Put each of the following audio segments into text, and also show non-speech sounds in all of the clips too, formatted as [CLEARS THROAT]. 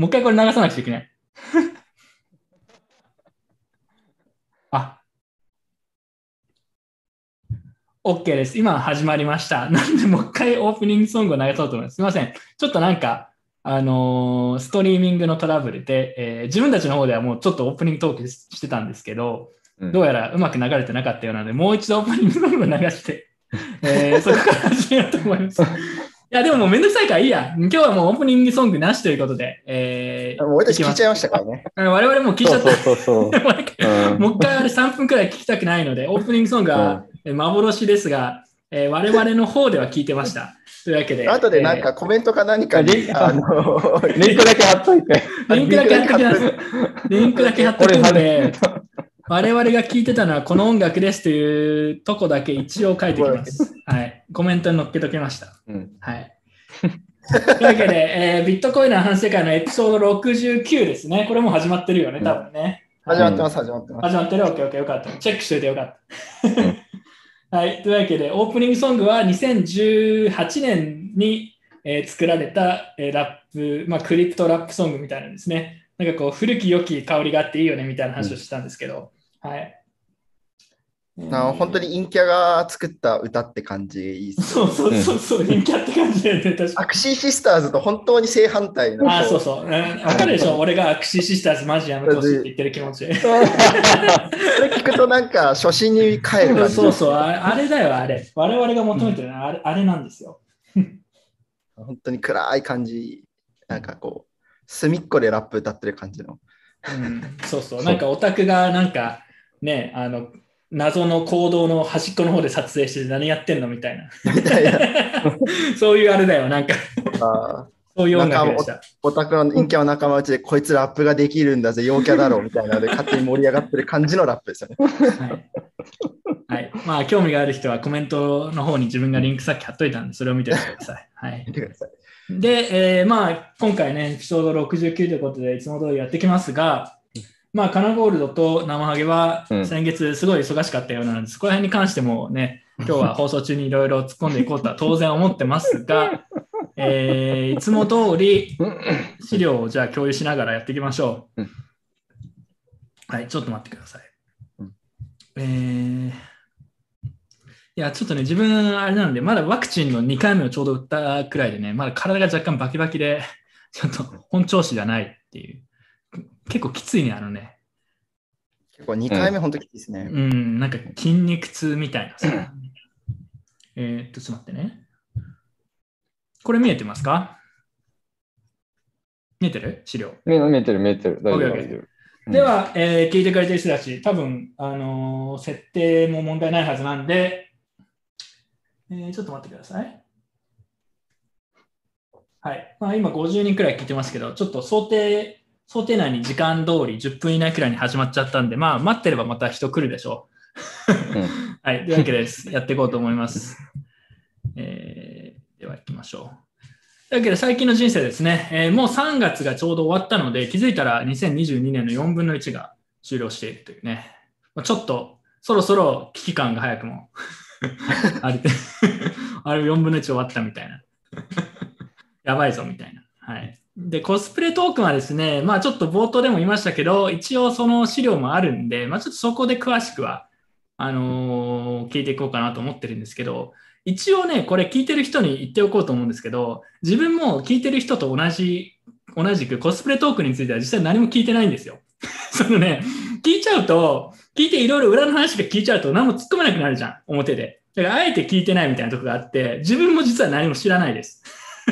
もう一回これ流さなくちゃいけない。[LAUGHS] あ。OK です。今始まりました。なんでもう一回オープニングソングを流そうと思います。すみません。ちょっとなんか、あのーストリーミングのトラブルで、えー自分たちの方ではもうちょっとオープニングトークししてたんですけど、うんどうやらうまく流れてなかったようなので、もう一度オープニングソングを流して、えーそこから始めようと思います。いや、でももうめんどくさいからいいや。今日はもうオープニングソングなしということで、えーもう俺たち聞いちゃいまましたからね。す我々もう聞いちゃった。そうそうそう [LAUGHS] もう一回うんもう一回あれ3分くらい聞きたくないので、オープニングソングはえー幻ですが、えー我々の方では聞いてました。[LAUGHS] というわけで。後でなんかコメントか何かに、リンあの、リンクだけ貼っといて。えーリンクだけ貼っときます。リンクだけ貼っとくんこれで、我々が聞いてたのはこの音楽ですというとこだけ一応書いておきます。はい。コメントに載っけときました。うんはい。というわけで、えービットコインの反省会のエピソード69ですね。これもう始まってるよね、多分ね。始まってます、始まってます。始まってる ?OK、OK、よかった。チェックしといてよかった。[LAUGHS] はい。というわけで、オープニングソングは2018年に、えー作られた、えーラップ、まあ、クリプトラップソングみたいなんですね。なんかこう、古き良き香りがあっていいよねみたいな話をしたんですけど、はい。あ本当に陰キャが作った歌って感じいいっす。そうそうそうそう、人気あって感じだよね、確かアクシーシスターズと本当に正反対の。に。あ、そうそう。うんわかるでしょ俺がアクシーシスターズマジやめてほしいって言ってる気持ち。[LAUGHS] それ聞くとなんか初心に帰る感じ。そうそう、あれあれだよ、あれ。我々が求めてるのはあれあれなんですよ。本当に暗い感じ。なんかこう、隅っこでラップ歌ってる感じの。うん、そうそう。なんかオタクがなんかね、あの、謎の行動の端っこの方で撮影して何やってんのみたいな。[LAUGHS] そういうあれだよ、なんか、そういう音楽でした。オタクの陰キャの仲間内でこいつラップができるんだぜ、陽キャだろうみたいなので勝手に盛り上がってる感じのラップですよね。はい。はい。まあ、興味がある人はコメントの方に自分がリンクさっき貼っといたんで、それを見てください。はい。見てください。で、えーまあ、今回ね、エピソード69ということで、いつも通りやってきますが、まあ、カナゴールドと生ハゲはうん先月すごい忙しかったようなので、そこら辺に関してもね、[LAUGHS] 今日は放送中にいろいろ突っ込んでいこうとは当然思ってますが、[LAUGHS] えーいつも通り資料をじゃあ共有しながらやっていきましょううん。はい、ちょっと待ってくださいうん。えーいや、ちょっとね、自分、あれなんで、まだワクチンの2回目をちょうど打ったくらいでね、まだ体が若干バキバキで、ちょっと本調子じゃないっていう。結構きついね、あのね。結構2回目本当にきついですね。うん、なんか筋肉痛みたいなさ。[CLEARS THROAT] えーっと、ちょっと待ってね。これ見えてますか？見えてる？資料。見え見えてる、見えてる。大丈夫、大丈夫。うんでは、えー聞いてくれてる人たち、多分、あのー設定も問題ないはずなんで、えーちょっと待ってください。はい。まあ、今50人くらい聞いてますけど、ちょっと想定、想定内に時間通り10分以内くらいに始まっちゃったんで、まあ、待ってればまた人来るでしょう。うん [LAUGHS] はい。というわけです。やっていこうと思います。えーでは行きましょう。というわけで最近の人生ですね、えーもう3月がちょうど終わったので、気づいたら2022年の4分の1が終了しているというね、まあちょっとそろそろ危機感が早くも [LAUGHS] あれ、あれ4分の1終わったみたいな。やばいぞみたいな。はい。で、コスプレトークンはですね、まあちょっと冒頭でも言いましたけど、一応その資料もあるんで、まあちょっとそこで詳しくは、あのー聞いていこうかなと思ってるんですけど、一応ね、これ聞いてる人に言っておこうと思うんですけど、自分も聞いてる人と同じ、同じくコスプレトークについては実際何も聞いてないんですよ。[LAUGHS] そのね、聞いちゃうと、聞いていろいろ裏の話が聞いちゃうと何も突っ込めなくなるじゃん、表で。だからあえて聞いてないみたいなとこがあって、自分も実は何も知らないです。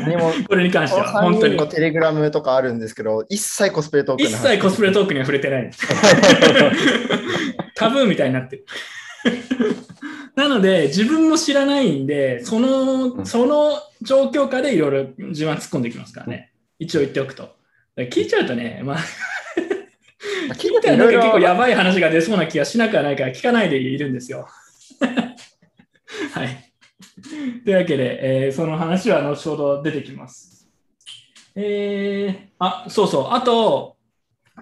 何も、これに関しては、この3本当に人。のテレグラムとかあるんですけど、一切コスプレトーク一切コスプレトークには触れてない。[LAUGHS] タブーみたいになってる。なので、自分も知らないんで、その、その状況下でいろいろ自分は突っ込んできますからね。一応言っておくと。聞いちゃうとね、まあ、聞 [LAUGHS] 聞いたらなんか結構やばばい話が出そうな気がしなくはないから聞かないでいるんですよ。[LAUGHS] はい。[LAUGHS] というわけで、えーその話は後ほど出てきます。えー、あ、そうそう。あと、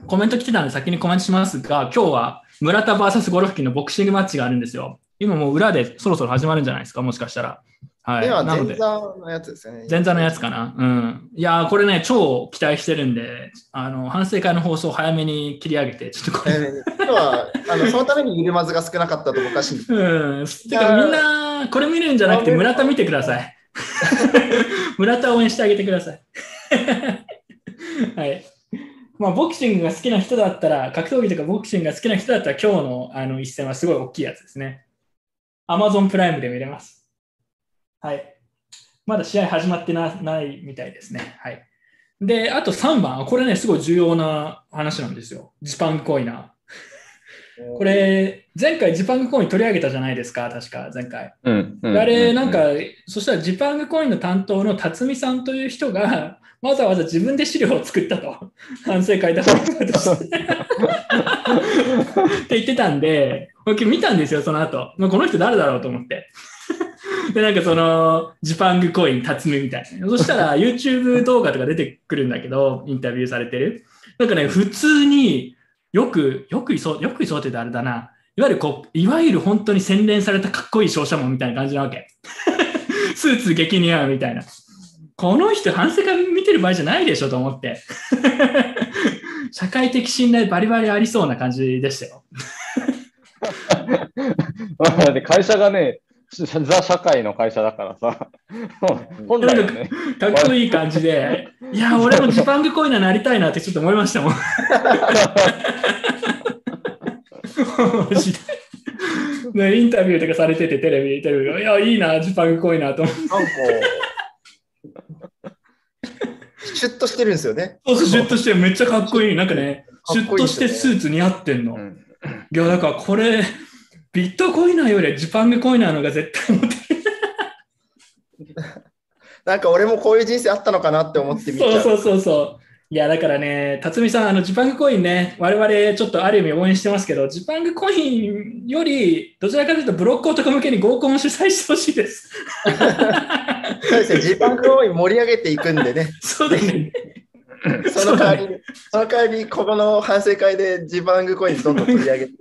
コメント来てたんで先にコメントしますが、今日は村田 VS ゴロフキンのボクシングマッチがあるんですよ。今もう裏でそろそろ始まるんじゃないですか、もしかしたら。はい。今は前座のやつですよね。前座のやつかな？うん。いやー、これね、超期待してるんで、あの、反省会の放送早めに切り上げて、ちょっとこれ、えー今日はあのそのためにゆるまずが少なかったとおかしい。うん。てかみんな、これ見るんじゃなくて、村田見てください。[LAUGHS] 村田応援してあげてください。[LAUGHS] はい。まあ、ボクシングが好きな人だったら、格闘技とかボクシングが好きな人だったら、今日のあの一戦はすごい大きいやつですね。Amazon プライムで見れます。はい。まだ試合始まってないみたいですね。はい。で、あと3番、これね、すごい重要な話なんですよ。ジパングコイナー。これ、前回ジパングコイン取り上げたじゃないですか、確か、前回。うん。うんあれ、なんか、そしたらジパングコインの担当の辰巳さんという人が、わざわざ自分で資料を作ったと。[LAUGHS] 反省会だとして。って言ってたんで、僕見たんですよ、その後。まあこの人誰だろうと思って。[LAUGHS] で、なんかその、ジパングコイン辰巳みたいな。そしたら YouTube 動画とか出てくるんだけど、インタビューされてる。なんかね、普通によく、よくいそう、よくいそうって言うとあれだな。いわゆるこう、いわゆる本当に洗練されたかっこいい商社マンみたいな感じなわけ。[LAUGHS] スーツ激似合うみたいな。この人、反省会見てる場合じゃないでしょと思って。[LAUGHS] 社会的信頼バリバリありそうな感じでしたよ。[LAUGHS] 会社がね、[LAUGHS] ザ社会の会社だからさ、本来はね、かっこいい感じで、いや、俺もジパングコイナーなりたいなってちょっと思いましたもん。[LAUGHS] [LAUGHS] ね、インタビューとかされてて、テレビ、テレビで、いや、いいな、ジパングコイナーと思って。なんか、シュッとしてるんですよね。そうそうシュッとしてめっちゃかっこいい。なんかね、シュッとしてスーツ似合ってんの。うんいや、だからこれ、ビットコイナーよりはジパングコイナーの方が絶対モテる。なんか俺もこういう人生あったのかなって思って見ちゃう。そうそうそうそう。いや、だからね、辰巳さん、あの、ジパングコインね、我々ちょっとある意味応援してますけど、ジパングコインより、どちらかというとブロック男向けに合コンを主催してほしいです。[LAUGHS] そうですね、ジパンクを盛り上げていくんでね、そうだね。[LAUGHS] その代わりに、その代わりに、ここの反省会でジパンクコインどんどん取り上げて。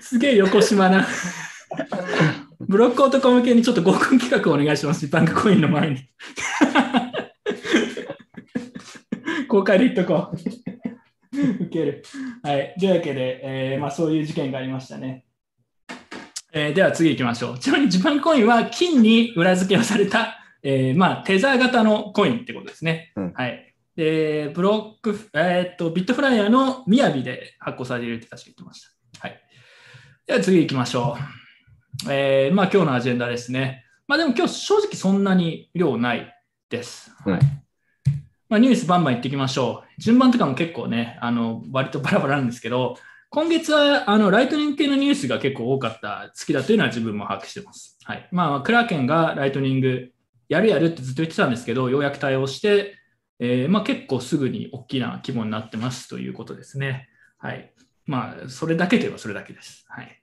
すげえ横島な。ブロック男向けにちょっと合コン企画お願いします、ジパングコインの前に。公開で言っとこう。ウケる。はい。というわけで、えーまあ、そういう事件がありましたね。えーでは次行きましょう。ちなみにジパンコインは金に裏付けをされた、えーまあ、テザー型のコインってことですね。うんはい。で、ブロック、えーっと、ビットフライヤーのみやびで発行されるって確か言ってました。はい。では次行きましょう。えーまあ今日のアジェンダですね。まあでも今日正直そんなに量ないです。はい。うんまあ、ニュースバンバン行っていきましょう。順番とかも結構ね、あの、割とバラバラなんですけど、今月はあのライトニング系のニュースが結構多かった月だというのは自分も把握してます。はい。まあ、クラーケンがライトニングやるやるってずっと言ってたんですけど、ようやく対応して、えーまあ、結構すぐに大きな規模になってますということですね。はい。まあ、それだけといえばそれだけです。はい。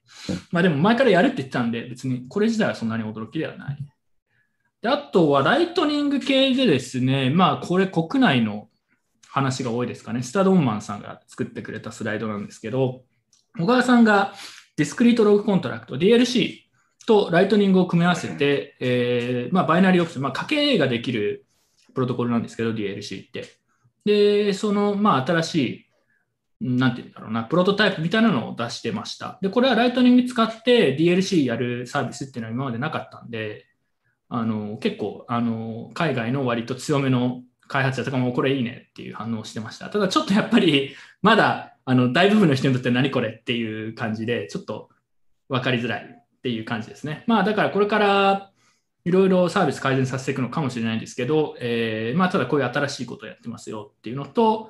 まあでも前からやるって言ってたんで、別にこれ自体はそんなに驚きではない。であとはライトニング系でですね、まあこれ国内の話が多いですかね。スタドンマンさんが作ってくれたスライドなんですけど、小川さんがディスクリートログコントラクト、DLC とライトニングを組み合わせて、えーまあ、バイナリーオプション、まあ、賭けができるプロトコルなんですけど、DLC って。で、その、まあ、新しい、なんていうんだろうな、プロトタイプみたいなのを出してました。で、これはライトニング使って DLC やるサービスっていうのは今までなかったんで、あの結構あの海外の割と強めの開発者とかもこれいいねっていう反応してました。ただちょっとやっぱりまだあの大部分の人にとって何これっていう感じでちょっと分かりづらいっていう感じですね。まあだからこれからいろいろサービス改善させていくのかもしれないんですけど、えーまあただこういう新しいことをやってますよっていうのと、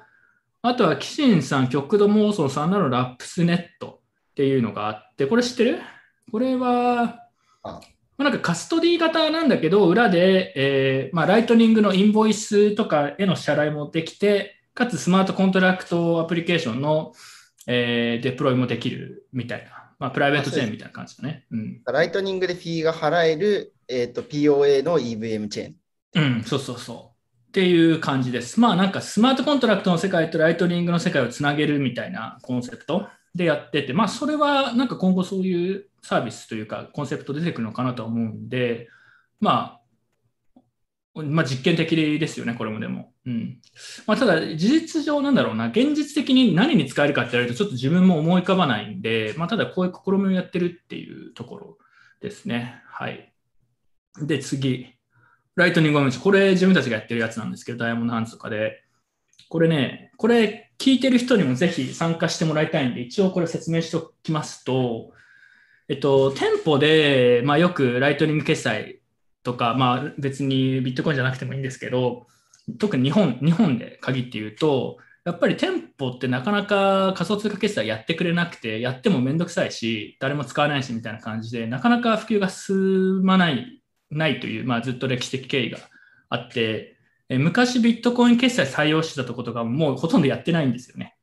あとはキシンさん、極度妄想さんなのラップスネットっていうのがあって、これ知ってる？これは、あまあなんかカストディ型なんだけど、裏で、えーまあ、ライトニングのインボイスとかへの支払いもできて、かつスマートコントラクトアプリケーションの、えーデプロイもできるみたいな、まあ、プライベートチェーンみたいな感じだね。うん、ライトニングでフィーが払える、えー、と POA の EVM チェーン。うん、そうそうそう。っていう感じです。まあなんかスマートコントラクトの世界とライトニングの世界をつなげるみたいなコンセプトでやってて、まあそれはなんか今後そういうサービスというかコンセプト出てくるのかなと思うんで、まあ、まあ、実験的ですよね、これもでも。うんまあ、ただ、事実上なんだろうな、現実的に何に使えるかって言われると、ちょっと自分も思い浮かばないんで、まあ、ただこういう試みをやってるっていうところですね。はい。で、次。ライトニングオムチ。これ自分たちがやってるやつなんですけど、ダイヤモンドハンズとかで。これね、これ聞いてる人にもぜひ参加してもらいたいんで、一応これ説明しておきますと、えっと、店舗で、まあ、よくライトニング決済とか、まあ、別にビットコインじゃなくてもいいんですけど、特に日本日本で限って言うと、やっぱり店舗ってなかなか仮想通貨決済やってくれなくて、やってもめんどくさいし、誰も使わないしみたいな感じで、なかなか普及が進まないないという、まあ、ずっと歴史的経緯があって、え昔ビットコイン決済採用してたとことかもうほとんどやってないんですよね。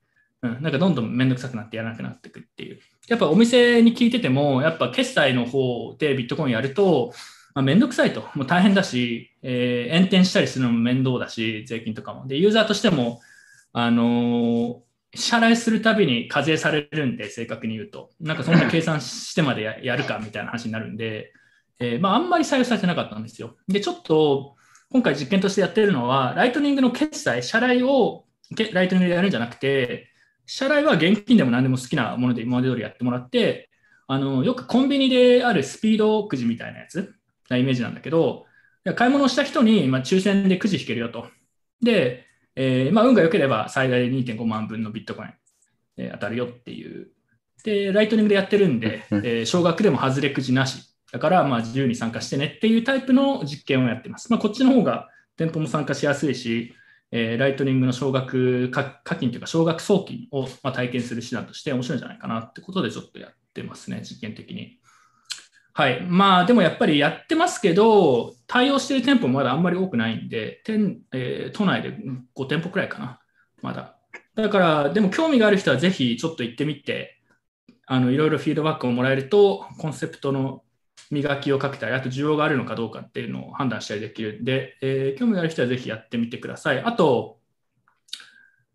うん、なんかどんどんめんどくさくなってやらなくなっていくっていう。やっぱお店に聞いてても、やっぱ決済の方でビットコインやると、まあ、めんどくさいと、もう大変だし、えー、延転したりするのも面倒だし、税金とかも。で、ユーザーとしても、あのー、支払いするたびに課税されるんで、正確に言うと。なんかそんな計算してまで [LAUGHS] やるかみたいな話になるんで、えー、まあ、あんまり採用されてなかったんですよ。で、ちょっと、今回実験としてやってるのは、ライトニングの決済、支払いをライトニングでやるんじゃなくて、支払いは現金でも何でも好きなもので今まで通りやってもらって、あのよくコンビニであるスピードくじみたいなやつなイメージなんだけど、買い物をした人に、まあ、抽選でくじ引けるよと。で、えー、まあ、運が良ければ最大で2.5万分のビットコイン、えー、当たるよっていう。で、ライトニングでやってるんで、[LAUGHS] えー、少額でも外れくじなし。だから、まあ、自由に参加してねっていうタイプの実験をやってます。まあ、こっちの方が店舗も参加しやすいし、えー、ライトニングの少額課金というか、少額送金を、まあ、体験する手段として面白いんじゃないかなってことでちょっとやってますね、実験的に。はい。まあ、でもやっぱりやってますけど、対応している店舗まだあんまり多くないんで、店えー、都内で5店舗くらいかな、まだ。だから、でも興味がある人はぜひちょっと行ってみて、あのいろいろフィードバックをもらえると、コンセプトの磨きをかけたり、あと需要があるのかどうかっていうのを判断したりできるんで、えー、興味がある人はぜひやってみてください。あと、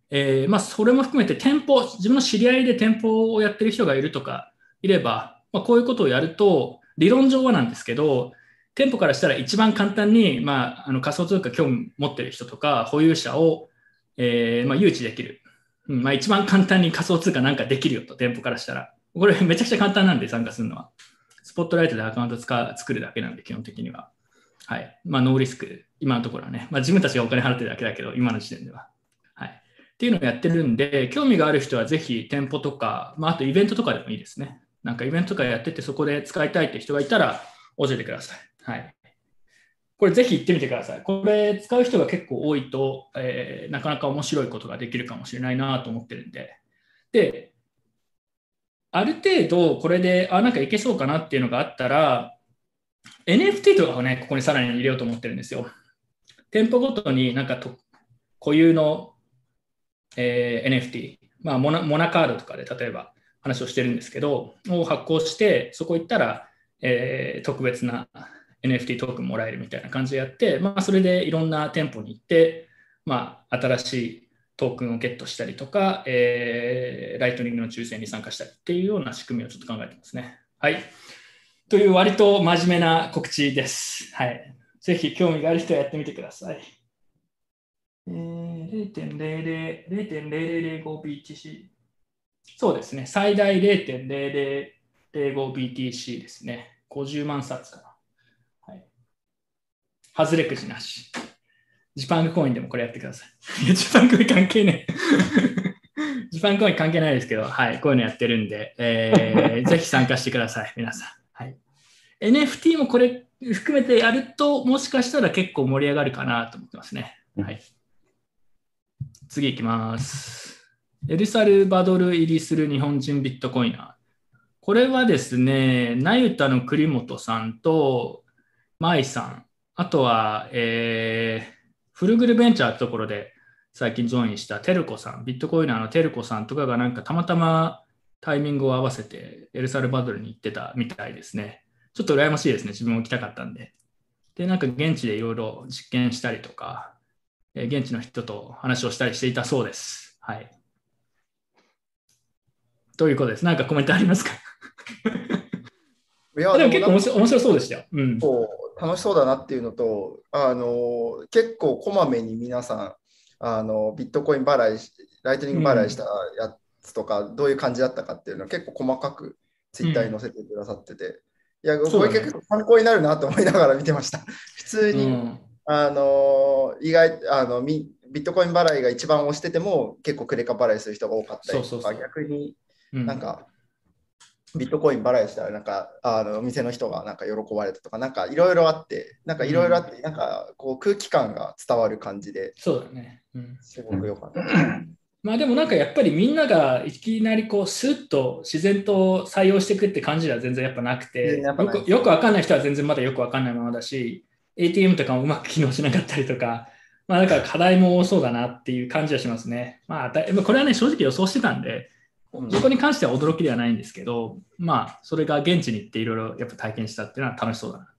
えー、まあ、それも含めて店舗、自分の知り合いで店舗をやってる人がいるとかいれば、まあ、こういうことをやると、理論上はなんですけど、店舗からしたら一番簡単に、まあ、あの仮想通貨興味持ってる人とか保有者を、えー、まあ、誘致できる。うんまあ、一番簡単に仮想通貨なんかできるよと、店舗からしたら。これめちゃくちゃ簡単なんで参加するのは。スポットライトでアカウント使作るだけなんで、基本的には。はい。まあ、ノーリスク、今のところはね。まあ、自分たちがお金払ってるだけだけど、今の時点では。はい。っていうのをやってるんで、興味がある人はぜひ店舗とか、まあ、あとイベントとかでもいいですね。なんかイベントとかやってて、そこで使いたいって人がいたら、教えてください。はい。これぜひ行ってみてください。これ使う人が結構多いと、えー、なかなか面白いことができるかもしれないなと思ってるんで。で、ある程度これで、あ、なんかいけそうかなっていうのがあったら、NFT とかをね、ここにさらに入れようと思ってるんですよ。店舗ごとになんかと固有の、えー、NFT、まあモナ、モナカードとかで例えば話をしてるんですけど、を発行して、そこ行ったら、えー、特別な NFT トークンもらえるみたいな感じでやって、まあ、それでいろんな店舗に行って、まあ、新しいトークンをゲットしたりとか、えー、ライトニングの抽選に参加したりっていうような仕組みをちょっと考えてますね。はい。という割と真面目な告知です。はい。ぜひ興味がある人はやってみてください。えー、0.0005BTC。そうですね。最大 0.0005BTC ですね。50万冊かな。はい。外れくじなし。ジパングコインでもこれやってください。いや、ジパングコイン関係ねえ。[LAUGHS] ジパングコイン関係ないですけど、はい、こういうのやってるんで、えー、[LAUGHS] ぜひ参加してください、皆さん。はい、NFT もこれ含めてやると、もしかしたら結構盛り上がるかなと思ってますね。はい、次いきます。エルサルバドル入りする日本人ビットコイナー。これはですね、ナユタの栗本さんと、マイさん、あとは、えー、フルグルベンチャーってところで最近ジョインしたテルコさん、ビットコイナーのテルコさんとかがなんかたまたまタイミングを合わせてエルサルバドルに行ってたみたいですね。ちょっと羨ましいですね。自分も行きたかったんで。で、なんか現地でいろいろ実験したりとか、現地の人と話をしたりしていたそうです。はい。ということです。なんかコメントありますか？いやでも結構面白面白そうでしたよ。うん。そう楽しそうだなっていうのと、あの結構こまめに皆さんあのビットコイン払いし、ライトニング払いしたやつとか、どういう感じだったかっていうのを結構細かくツイッターに載せてくださってて、いや、これ結構参考になるなと思いながら見てました。[LAUGHS] 普通に、うんあの意外あのみビットコイン払いが一番押してても結構クレカ払いする人が多かったりとか、逆にうんなんか、ビットコイン払いしたら、なんか、あの、お店の人がなんか喜ばれたとか、なんかいろいろあって、なんかいろいろあって、なんかこう空気感が伝わる感じで、そうだね。うんすごく良かった。まあでもなんかやっぱりみんながいきなりこうスッと自然と採用していくって感じでは全然やっぱなくて、よくよくわかんない人は全然まだよくわかんないままだし、ATM とかもうまく機能しなかったりとか、まあだから課題も多そうだなっていう感じはしますね。まあこれはね正直予想してたんで、うんそこに関しては驚きではないんですけど、まあそれが現地に行っていろいろやっぱ体験したっていうのは楽しそうだな。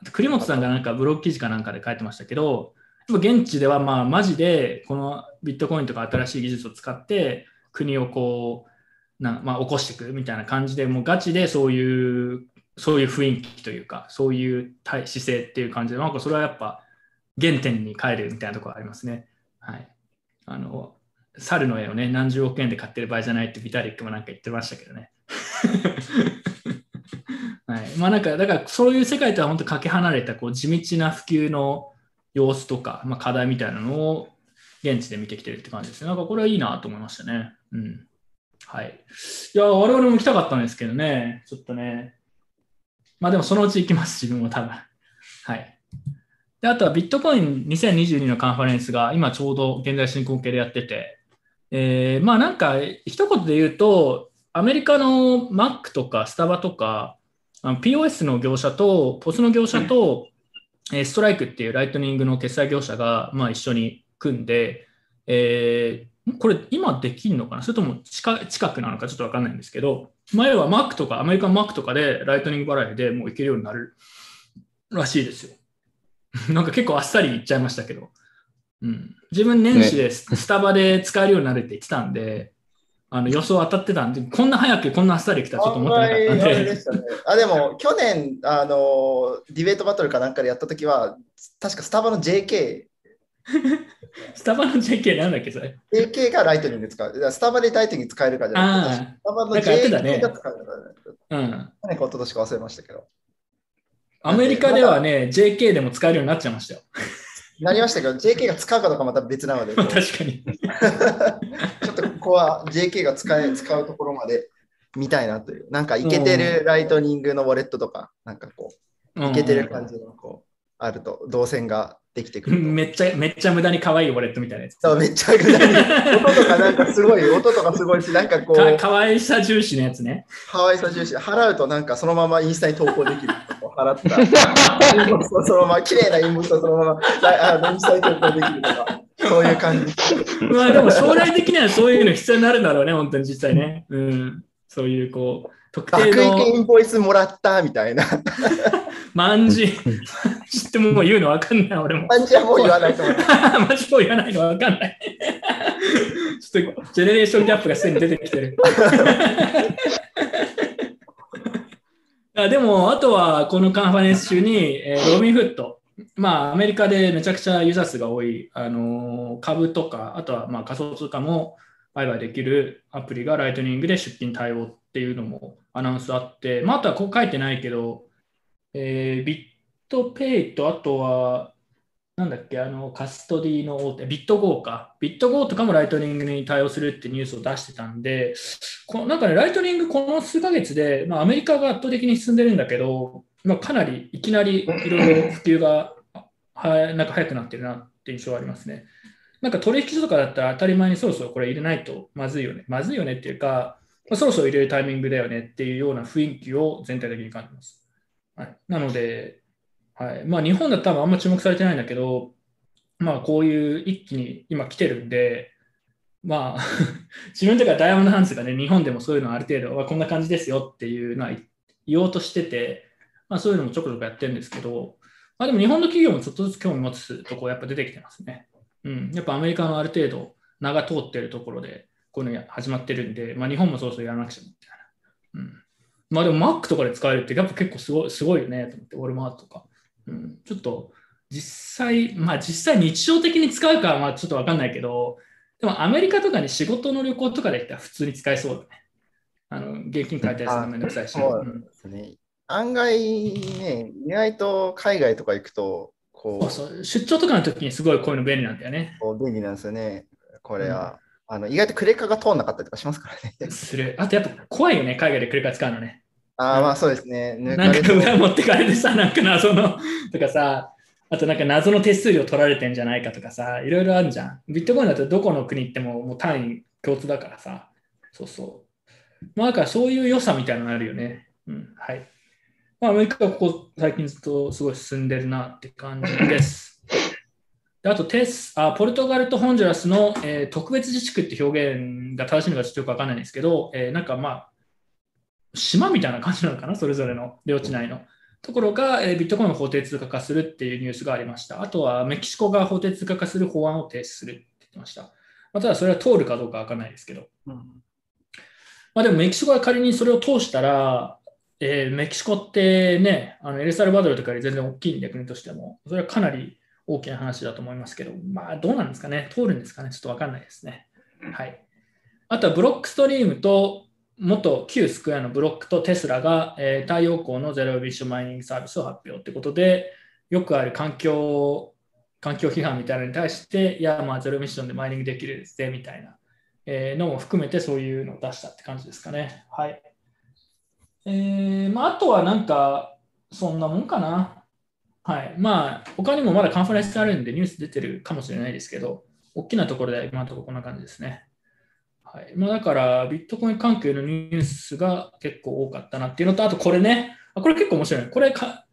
あと栗本さんがなんかブログ記事かなんかで書いてましたけど、やっぱ現地ではまあマジでこのビットコインとか新しい技術を使って国をこうな、まあ、起こしていくみたいな感じでもうガチでそういうそういう雰囲気というかそういう姿勢っていう感じでなんかそれはやっぱ原点に帰るみたいなところありますね。はい、あの猿の絵をね何十億円で買ってる場合じゃないってビタリックもなんか言ってましたけどね。[LAUGHS] はい、まあなんかだからそういう世界とは本当かけ離れたこう地道な普及の様子とか、まあ、課題みたいなのを現地で見てきてるって感じですね。なんかこれはいいなと思いましたね。うん。はい。いや、我々も行きたかったんですけどね、ちょっとね。まあでもそのうち行きます、自分も多分。はい。で、あとはビットコイン2022のカンファレンスが今ちょうど現在進行形でやってて、えーまあなんか一言で言うと、アメリカの Mac とかスタバとか、あの POS の業者と、POS の業者と、えーストライクっていうライトニングの決済業者が、まあ、一緒に組んで、えーこれ今できるのかな？それとも近近くなのか？ちょっとわかんないんですけど、前は Mac とかアメリカン Mac とかでライトニング払いでもういけるようになるらしいですよ。[LAUGHS] なんか結構あっさり言っちゃいましたけど。うん、自分年始でス [LAUGHS] スタバで使えるようになるって言ってたんで、あの予想当たってたんで、こんな早くこんなあっさり来たらちょっと思ってなかったんあんまりあれでね。あでも去年あのディベートバトルかなんかでやったときは確かスタバの JK [LAUGHS] スタバの JK なんだっけそれ？JK がライトニング使う。スタバでライトニング使えるかじゃなくてあスタバの JK が使えるかじゃなくてあ、うん。去年か一昨年か忘れましたけど。アメリカではね、JK でも使えるようになっちゃいましたよ。なりましたけど JK が使うかどうかまた別なので [LAUGHS] 確かに。[LAUGHS] ちょっとここは JK が使え使うところまで見たいなというなんかいけてるライトニングのウォレットとかなんかこういけてる感じのこうあると動線ができてくるとめっちゃ、めっちゃ無駄に可愛いウォレットみたいなやつ。そう、めっちゃぐだり。[LAUGHS] 音とかなんかすごい、音とかすごいし、なんかこかう、可愛さ重視のやつね。ハワイさ重視、払うとなんかそのままインスタに投稿できる。払った。インボイスをそのまま、綺麗なインボイスをそのままああインスタに投稿できるとか、そういう感じ。まあでも将来的にはそういうの必要になるんだろうね、本当に実際ね。うん。そういうこう、特爆定撃イのンボイスもらったみたいな万字、知ってももう言うのわかんない、俺も。感じはもう言わないと思う。[LAUGHS] マジもう言わないのわかんない。ちょっとジェネレーションギャップがすでに出てきてる。やでも、あとはこのカンファレンス中に、えーロビンフット、まあ、アメリカでめちゃくちゃユーザー数が多い、あの株とか、あとはまあ仮想通貨も売買できるアプリがライトニングで出金対応っていうのもアナウンスあって、まあ、あとはこう書いてないけど、えービットペイとあとは、なんだっけ、あのカストディの大手、ビットゴーか。ビットゴーとかもライトニングに対応するってニュースを出してたんで、このなんかね、ライトニングこの数ヶ月で、まあ、アメリカが圧倒的に進んでるんだけど、まあ、かなりいきなりいろいろ普及がはなんか早くなってるなって印象はありますね。なんか取引所とかだったら当たり前にそろそろこれ入れないとまずいよね。まずいよねっていうか、まあ、そろそろ入れるタイミングだよねっていうような雰囲気を全体的に感じます。はい、なので、はいまあ、日本だったらあんま注目されてないんだけど、まあ、こういう一気に今来てるんで、まあ、[LAUGHS] 自分とかダイヤモンドハンズがね、日本でもそういうのある程度、こんな感じですよっていうのは言おうとしてて、まあ、そういうのもちょこちょこやってるんですけど、まあ、でも日本の企業もちょっとずつ興味持つところやっぱ出てきてますね。うん、やっぱアメリカのある程度名が通ってるところで、こういうのや始まってるんで、まあ、日本もそろそろやらなくちゃみたいな。うんまあでも Mac とかで使えるってやっぱ結構すごいすごいよねと思って、ウォルマートとか。うん、ちょっと実際、まあ実際日常的に使うかはまあちょっとわかんないけど、でもアメリカとかに仕事の旅行とかで行ったら普通に使えそうだね。あの現金書いたりするのめんどくさいし。ですね。案外ね、意外と海外とか行くと、こそうそう出張とかの時にすごいこういうの便利なんだよね。便利なんですよね。これは。あの意外とクレカが通んなかったりとかしますからね。する。あとやっぱ怖いよね、海外でクレカ使うのね。ああ、まあそうですね。抜なんか裏持ってかれてさ、[LAUGHS] なんか謎のとかさ、あとなんか謎の手数料取られてんじゃないかとかさ、いろいろあるじゃん。ビットコインだとどこの国行ってももう単位共通だからさ。そうそう。まあだからそういう良さみたいなのあるよね。うん、はい。まあアメリカはここ最近ずっとすごい進んでるなって感じです。[LAUGHS] であとテスあ、ポルトガルとホンジュラスの、えー特別自治区って表現が正しいのかちょっとよくわかんないんですけど、えーなんかまあ、島みたいな感じなのかな、それぞれの領地内の。ところが、えービットコインを法定通貨化するっていうニュースがありました。あとはメキシコが法定通貨化する法案を提出するって言ってました。まあ、ただそれは通るかどうかわからないですけど。うんまあ、でもメキシコが仮にそれを通したら、えーメキシコってね、あのエルサルバドルとかより全然大きいんで、国としても。それはかなり大きな話だと思いますけど、まあどうなんですかね、通るんですかね、ちょっとわかんないですね。はい。あとはブロックストリームと元旧スクエアのブロックとテスラが、えー太陽光のゼロエミッションマイニングサービスを発表ということで、よくある環境環境批判みたいなのに対して、いや、まあゼロミッションでマイニングできるぜみたいな、えーのも含めてそういうのを出したって感じですかね。はい。えーまあ、あとはなんか、そんなもんかな。はい。まあ、他にもまだカンファレンスあるんでニュース出てるかもしれないですけど、大きなところで今のところこんな感じですね。はい。まあ、だから、ビットコイン関係のニュースが結構多かったなっていうのと、あとこれね、あこれ結構面白い。これか、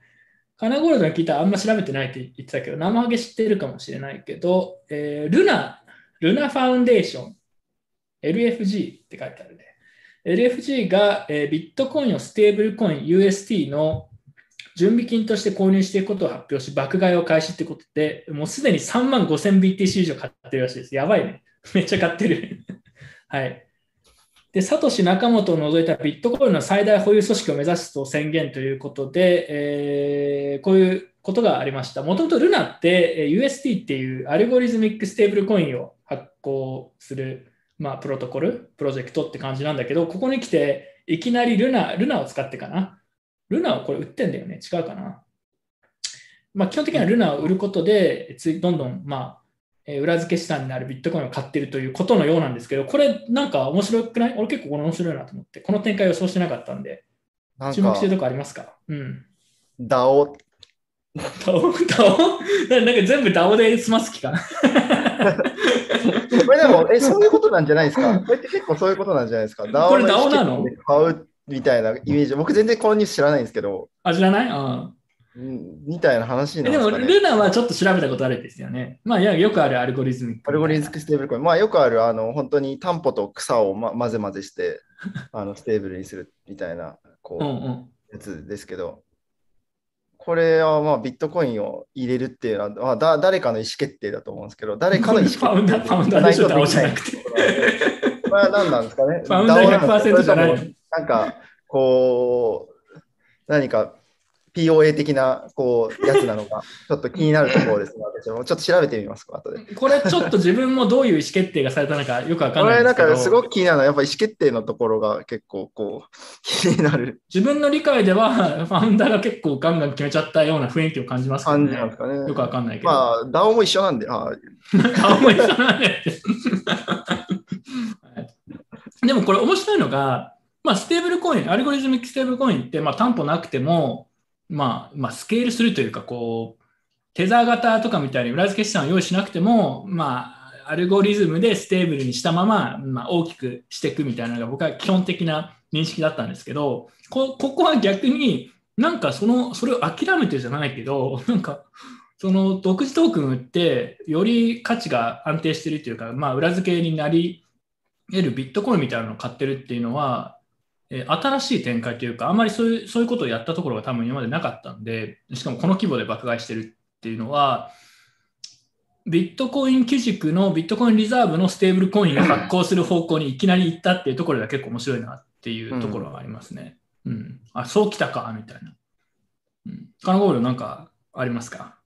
カナゴールドに聞いたらあんま調べてないって言ってたけど、生ハゲ知ってるかもしれないけど、えールナ、ルナファウンデーション、LFG って書いてあるね。LFG が、えービットコインをステーブルコイン UST の準備金として購入していくことを発表し、爆買いを開始ってことで、もうすでに3万5000 BTC 以上買ってるらしいです。やばいね。めっちゃ買ってる。はい。で、サトシナカモトを除いたビットコインの最大保有組織を目指すと宣言ということで、えーこういうことがありました。もともとルナって UST っていうアルゴリズミックステーブルコインを発行する、まあ、プロトコル、プロジェクトって感じなんだけど、ここに来ていきなりルナ、ルナを使ってかな？ルナをこれ売ってんだよね。違うかな？まあ、基本的にはルナを売ることで、どんどん、まあ、えー裏付け資産になるビットコインを買ってるということのようなんですけど、これなんか面白くない？俺結構これ面白いなと思って、この展開予想してなかったんで、なんか注目してるとこありますか？うん。DAO、ダオ？ダオ？[LAUGHS] ななんか全部ダオで済ます気かな。[LAUGHS] これでも、え、そういうことなんじゃないですか？これって結構そういうことなんじゃないですか？DAO これ DAO なの？買うみたいなイメージ。僕全然このニュース知らないんですけど、あ、知らない？うん。うんみたいな話なんでも、ですかね。ルナはちょっと調べたことあるんですよね。まあ、いやよくあるアルゴリズム。アルゴリズムステーブルコイン。まあよくある、あの、本当に担保と草を、ま、混ぜ混ぜして、[LAUGHS] あの、ステーブルにするみたいな、こう、うんうん。やつですけど、これはまあビットコインを入れるっていうのは、まあ、だ誰かの意思決定だと思うんですけど、誰かの意思決定ファウンダー、ファウンダーでしょ、じゃなくて。これは何なんですかねファウンダー DAO なんですか100%じゃないなんか、こう、何か POA 的なこうやつなのか、[LAUGHS] ちょっと気になるところですね、私も。ちょっと調べてみますか、後で。[LAUGHS] これちょっと自分もどういう意思決定がされたのかよくわかんこれなんないんですけど。かすごく気になるのは、やっぱ意思決定のところが結構こう、気になる自分の理解では、[LAUGHS] ファウンダーが結構ガンガン決めちゃったような雰囲気を感じますけどね。感じなんですかね。よくわかんないけど。まあ、DAO も一緒なんで、あ顔も一緒なんだよはいでもこれ面白いのが、まあ、ステーブルコイン、アルゴリズミックステーブルコインって、まあ、担保なくても、まあ、まあ、スケールするというか、こう、テザー型とかみたいに裏付け資産を用意しなくても、まあ、アルゴリズムでステーブルにしたまま、まあ、大きくしていくみたいなのが僕は基本的な認識だったんですけど、ここは逆になんかその、それを諦めてじゃないけど、[LAUGHS] なんか、その独自トークン売って、より価値が安定してるというか、まあ、裏付けになり得るビットコインみたいなのを買ってるっていうのは、えー新しい展開というか、あんまりそういうそういうことをやったところが多分今までなかったんで、しかもこの規模で爆買いしてるっていうのは、ビットコイン基軸のビットコインリザーブのステーブルコインを発行する方向にいきなり行ったっていうところが結構面白いなっていうところがありますね。うん。あ、そうきたか、みたいな。うん。カナゴールなんかありますか？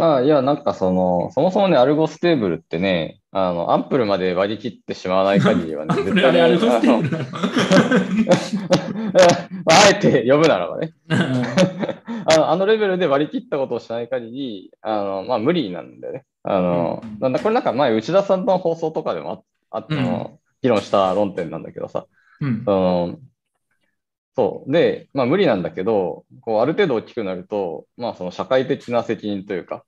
あいや、なんかその、そもそもね、アルゴステーブルってね、あの、アンプルまで割り切ってしまわない限りはね、アンプルあれアルゴステーブルなの？ま [LAUGHS] あ、あえて呼ぶならばね。うん。あのあのレベルで割り切ったことをしない限り、あのまあ、無理なんだよね。あのうん。なんだこれなんか前、内田さんの放送とかでもああったの、議論した論点なんだけどさ、うん。そのそう。で、まあ無理なんだけど、こうある程度大きくなると、まあその社会的な責任というか、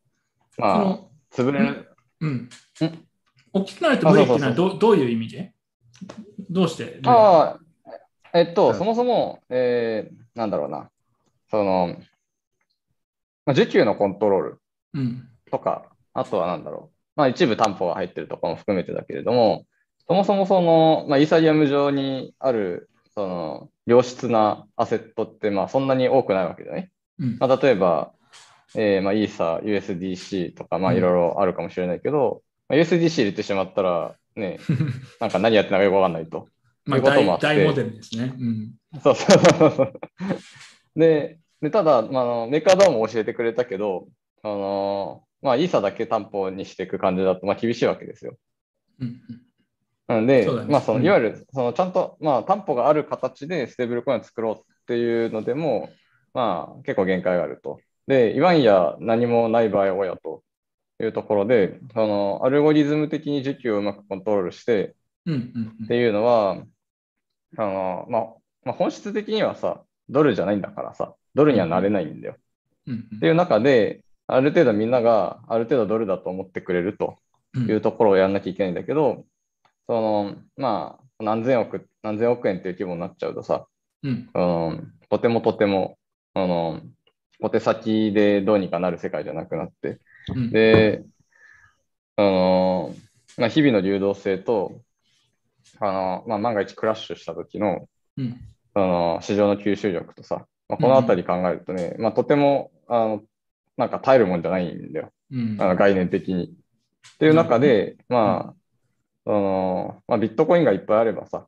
そまあの、潰れる。うん。大きくなると無理っていうのはどどういう意味で？どうして？ああ、えっと、うんそもそも、えーなんだろうな、その、まあ、需給のコントロールうん。とか、あとはなんだろう。まあ一部担保が入ってるとかも含めてだけれども、そもそもその、まあイーサリアム上にある、その、良質なアセットって、まあそんなに多くないわけだね。うん。まあ例えば、えーまあイーサ、USDC とか、まあいろいろあるかもしれないけど、まあ、USDC 入れてしまったら、ね、[LAUGHS] なんか何やってるのかよくわかんないと。大大モデルですね。うん。そうそうそう。で、でただ、まああの、メーカーダウンも教えてくれたけど、あのまあ、イーサだけ担保にしていく感じだと、まあ、厳しいわけですよ。うんなんで、ねまあ、そのうんいわゆる、そのちゃんと、まあ、担保がある形でステーブルコインを作ろうっていうのでも、まあ、結構限界があると。で、いわんや何もない場合は親というところで、そのアルゴリズム的に需給をうまくコントロールして、っていうのは、あのまあまあ、本質的にはさ、ドルじゃないんだからさ、ドルにはなれないんだよ。うんっていう中で、ある程度みんながある程度ドルだと思ってくれるとうんいうところをやらなきゃいけないんだけど、そのまあ、何千億、何千億円っていう規模になっちゃうとさ、うん。あのとてもとても、あの小手先でどうにかなる世界じゃなくなって、うん。で、あのまあ、日々の流動性と、あのまあ、万が一クラッシュした時のうん。その市場の吸収力とさ、まあ、このあたり考えるとね、まあ、とてもあのなんか耐えるもんじゃないんだよ、うん。あの概念的に。っていう中で、まあそのまあ、ビットコインがいっぱいあればさ、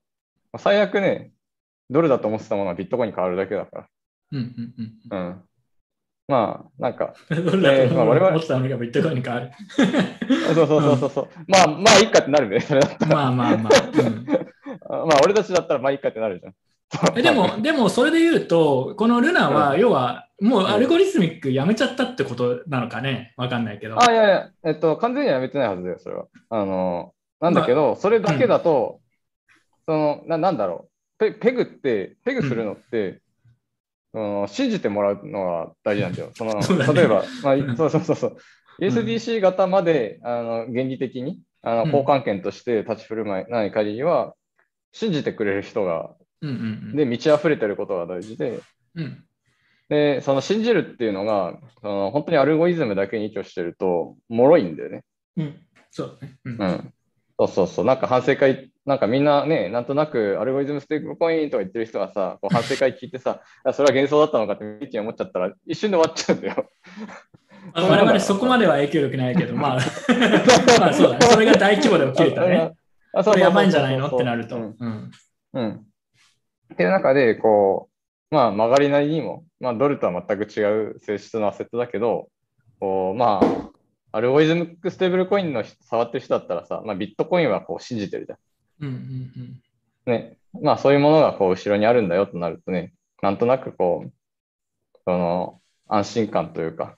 まあ最悪ね、ドルだと思ってたものがビットコインに変わるだけだかうんうんうんら。うん、まあ、なんか、どれだと思ってたのがビットコインに変わる。[LAUGHS] そうそうそうそうそう、まあ、まあ、いいかってなるね、それだったら。まあまあまあ。うんあ [LAUGHS] まあ、俺たちだったらまあいいかってなるじゃん。えでも、[LAUGHS] でもそれで言うと、このルナは、要は、もうアルゴリズミックやめちゃったってことなのかねわかんないけど。あ、いやいや、えっと、完全にはやめてないはずだよ、それは。あの、なんだけど、それだけだと、そのな、なんだろうペ、ペグって、ペグするのって、その信じてもらうのが大事なんだよ。その [LAUGHS] 例えば、まあうんそうそうそうそう、USDC 型まであの原理的にあのうん交換権として立ち振る舞いない限りは、信じてくれる人が、うんうんで、満ち溢れてることが大事で、うん。うんで、その信じるっていうのが、その本当にアルゴリズムだけに依拠してると、脆いんだよね。うん。そうだね。うんうん。そうそうそう。なんか反省会、なんかみんなね、なんとなくアルゴリズムステークコインとか言ってる人がさ、こう反省会聞いてさ、[LAUGHS] あそれは幻想だったのかって意見思っちゃったら、一瞬で終わっちゃうんだよ。[LAUGHS] あ我々そこまでは影響力ないけど、まあ、[LAUGHS] まあそうだね。それが大規模で起きるとね。あ。あこれやばいんじゃないの？ってなると。うん。うんうん。っていう中で、こう、まあ曲がりなりにも、まあドルとは全く違う性質のアセットだけど、こう、まあ、アルゴリズムステーブルコインの人触ってる人だったらさ、まあ、ビットコインはこう信じてるじゃん。うんうんね、まあそういうものがこう後ろにあるんだよとなるとね、なんとなくこう、その安心感というか、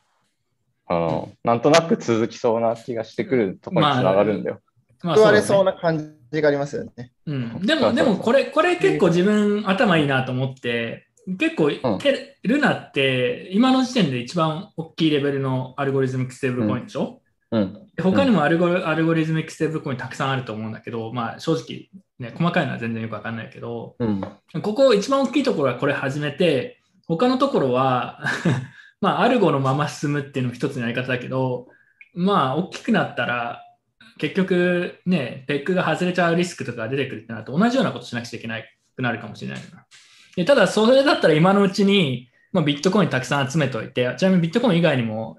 あの、なんとなく続きそうな気がしてくるところにつながるんだよ。まあ救われそうな感じがありますよね。うん、でも、でもこれ、これ結構自分頭いいなと思って、結構、んけルナって今の時点で一番大きいレベルのアルゴリズムステーブルコインでしょ、うん。で他にもアルゴリアルゴリズムステーブルコインたくさんあると思うんだけど、まあ正直、ね、細かいのは全然よくわかんないけど、うん。ここ一番大きいところはこれ始めて、他のところは、[LAUGHS] まあ、アルゴのまま進むっていうのも一つのやり方だけど、まあ、大きくなったら、結局ね、ペックが外れちゃうリスクとかが出てくるってなると同じようなことしなくちゃいけなくなるかもしれないな。でただ、それだったら今のうちに、まあ、ビットコインたくさん集めておいて、ちなみにビットコイン以外にも、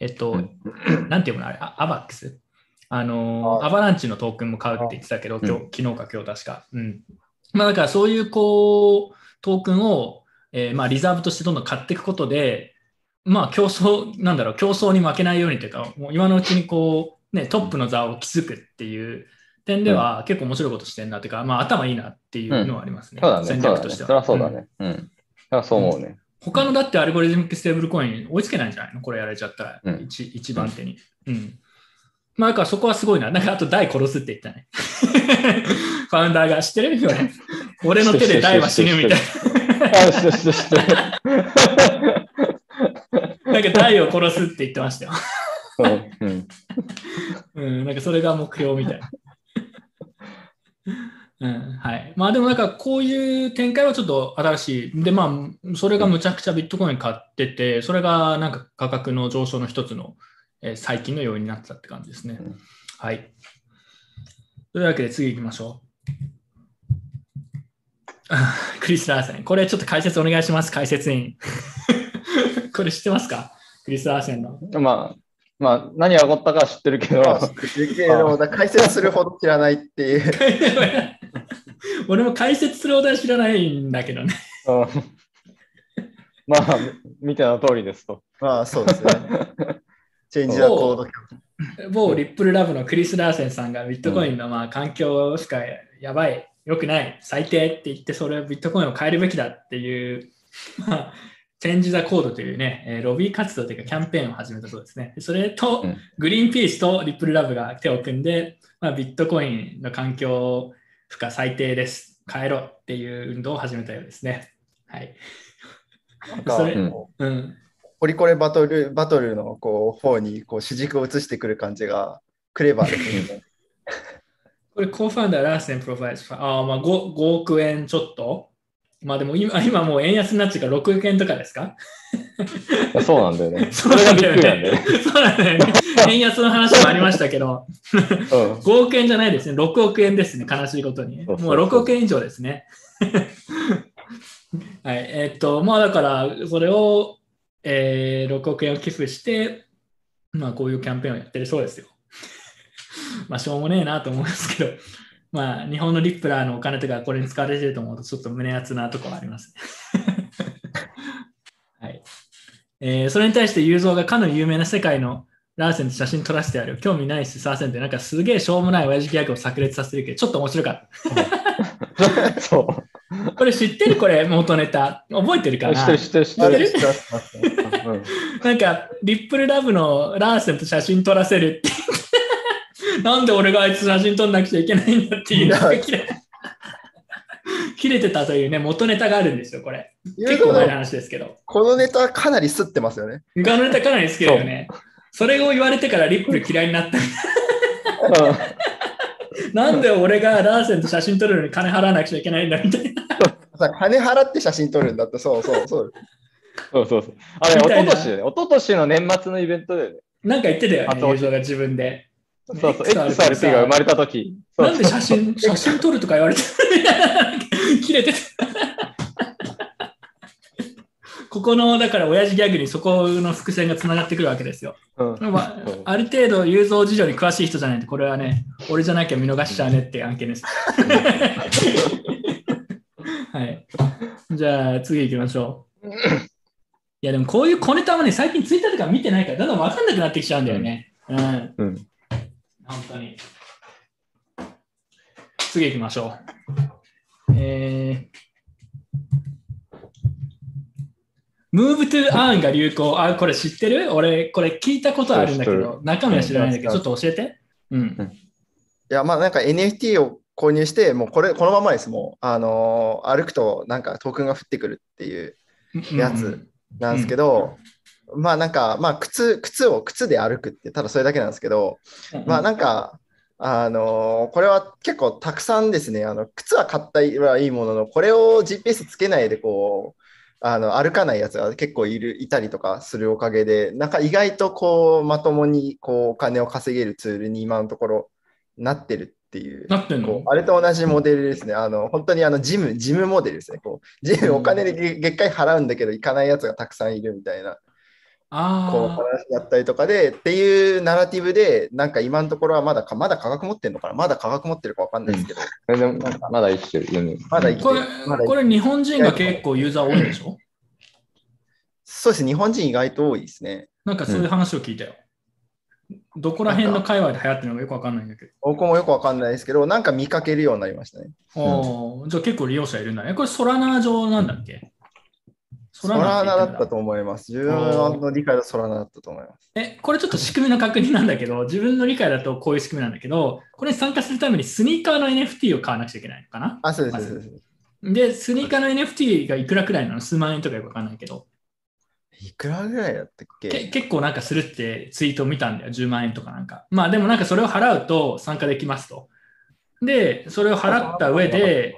えっと、うん。なんていうのあれ、あアバックス？あのアバランチのトークンも買うって言ってたけど、うん今日昨日か今日確か。うん。まあだからそういうこう、トークンを、えーまあ、リザーブとしてどんどん買っていくことで、まあ、競争、なんだろう、競争に負けないようにというか、もう今のうちにこう、ね、トップの座を築くっていう点では、結構面白いことしてんなというか、まあ、頭いいなっていうのはありますね。そうだね。戦。略としては。そそうだね。うん。だからそう思うね。他のだってアルゴリズミックステーブルコイン追いつけないんじゃないの？これやられちゃったら、うん一一番手に。うん。まあ、だからそこはすごいな。なんかあと DAI 殺すって言ったね。[LAUGHS] ファウンダーが知ってる？これ俺の手で DAI は死ぬみたい。な。なんか台を殺すって言ってましたよ。うんうん。うん、なんかそれが目標みたいな。[LAUGHS] うん、はい。まあでもなんかこういう展開はちょっと新しい。で、まあ、それがむちゃくちゃビットコイン買ってて、それがなんか価格の上昇の一つの、えー最近の要因になってたって感じですね。うんはい。というわけで次行きましょう。あ [LAUGHS] クリス・ラーセン。これちょっと解説お願いします、解説員。[LAUGHS] これ知ってますか？クリス・ラーセンの。まあ、まあ、何が起こったかは知ってるけど、解説するほど知らないっていう。[LAUGHS] 俺も解説するほどは知らないんだけどね。うんまあ、見ての通りですと。まあそうですね。チェンジアコード某リップルラブのクリス・ラーセンさんがビットコインのまあ環境しかやばい、良くない、最低って言って、それをビットコインを変えるべきだっていう、まあ、 Change the Code というね、えーロビー活動というかキャンペーンを始めたそうですね。でそれと、うんグリーンピースとリップルラボが手を組んで、まあ、ビットコインの環境負荷最低です。変えろっていう運動を始めたようですね。はい。なんかそれうんうん。ポリコレバトルバトルのこう方にこう主軸を移してくる感じがクレバーですね。[LAUGHS] これ、 Co-founder、ラーセンプロファイルス、あーまあ 5, 5億円ちょっと。まあでも今、今もう円安になっちゃうから6億円とかですか？そうなんだよね。[LAUGHS] そそれがびっくりなんだよね。そうなんだよね。円安の話もありましたけど、うん5億円じゃないですね。6億円ですね。悲しいことに。もう6億円以上ですね。[LAUGHS] はい。えーっと、まあだから、それを、えー6億円を寄付して、まあこういうキャンペーンをやってるそうですよ。まあしょうもねえなと思いますけど、まあ日本のリップラーのお金とかこれに使われてると思うとちょっと胸熱なところありますね。[LAUGHS] はい。えーそれに対して雄三がかの有名な世界のラーセンと写真撮らせてある。興味ないし、サーセンってなんかすげえしょうもない親父ギャグを炸裂させてるけど、ちょっと面白かっ [LAUGHS] そう。た。これ知ってるこれ元ネタ。覚えてるかな？知ってる、知ってる、知ってる。[LAUGHS] なんか、リップルラブのラーセンと写真撮らせるって。なんで俺があいつ写真撮んなくちゃいけないんだっていう切れ [LAUGHS] 切れてたというね、元ネタがあるんですよ、これ。結構前の話ですけど。このネタかなりすってますよね。ガのネタかなり好きだよね。それを言われてからリップル嫌いになった。なんで俺がラーセンと写真撮るのに金払わなくちゃいけないんだみたいな。さ金払って写真撮るんだって、そうそうそう。そうそうそう。あれ、みたいな一昨年だよね。一昨年の年末のイベントだよね。なんか言ってたよね、あと映像が自分で。そうそう。XRP が生まれた時。そうなんで写真、[LAUGHS] 写真撮るとか言われて [LAUGHS] 切れてた。ここの、だから親父ギャグにそこの伏線がつながってくるわけですよ。うんまあうんある程度、雄三事情に詳しい人じゃないと、これはね、俺じゃなきゃ見逃しちゃうねっていう案件です。[LAUGHS] はい。じゃあ、次行きましょう。いや、でもこういう小ネタもね、最近ツイッターとか見てないから、だんだん分かんなくなってきちゃうんだよね。うん。うん。本当に。次行きましょう。えー、Move to Earn が流行。あ、これ知ってる？俺、これ聞いたことあるんだけど、中身は知らないんだけど、ちょうんっと教えて。うん。いや、まあなんか NFT を購入して、もうこれ、このままです。もう、あのー歩くとなんかトークンが降ってくるっていうやつなんですけど、まあなんか、まあ靴、靴を靴で歩くって、ただそれだけなんですけど、うんまあなんか、あのーこれは結構たくさんですね、あの靴は買ったはいいものの、これを GPS つけないでこう、あの歩かないやつが結構いるいたりとかするおかげで、なんか意外とこうまともにこうお金を稼げるツールに今のところなってるっていう。なってんの？あれと同じモデルですね。あの本当にあのジム、ジムモデルですね。こうジムお金で月月会払うんだけど行かないやつがたくさんいるみたいな。こうあ話だったりとかでっていうナラティブで、なんか今のところはまだかまだ価格持ってるのかな？まだ価格持ってるかわかんないですけど、全然まだ生きてる。全然あ。まだ生きこれまだ、これ日本人が結構ユーザー多いでしょ？そうです、日本人意外と多いですね。なんかそういう話を聞いたよ。どこら辺の界隈で流行ってるのかよくわかんないんだけど。僕もよくわかんないですけど、なんか見かけるようになりましたね。おーじゃあ結構利用者いるんだね。これソラナー上なんだっけ？ソソラーナだったと。と思います。自分の理解はソラーナだったと思います。え、これちょっと仕組みの確認なんだけど、自分の理解だとこういう仕組みなんだけど、これに参加するためにスニーカーの NFT を買わなくちゃいけないのかな？あ、そうです、まずそうです。で、スニーカーの NFT がいくらくらいなの？数万円とかよくわかんないけど、いくらぐらいだったっけ？け結構なんかするってツイートを見たんだよ、10万円とかなんか。まあでもなんかそれを払うと参加できますと。で、それを払った上で、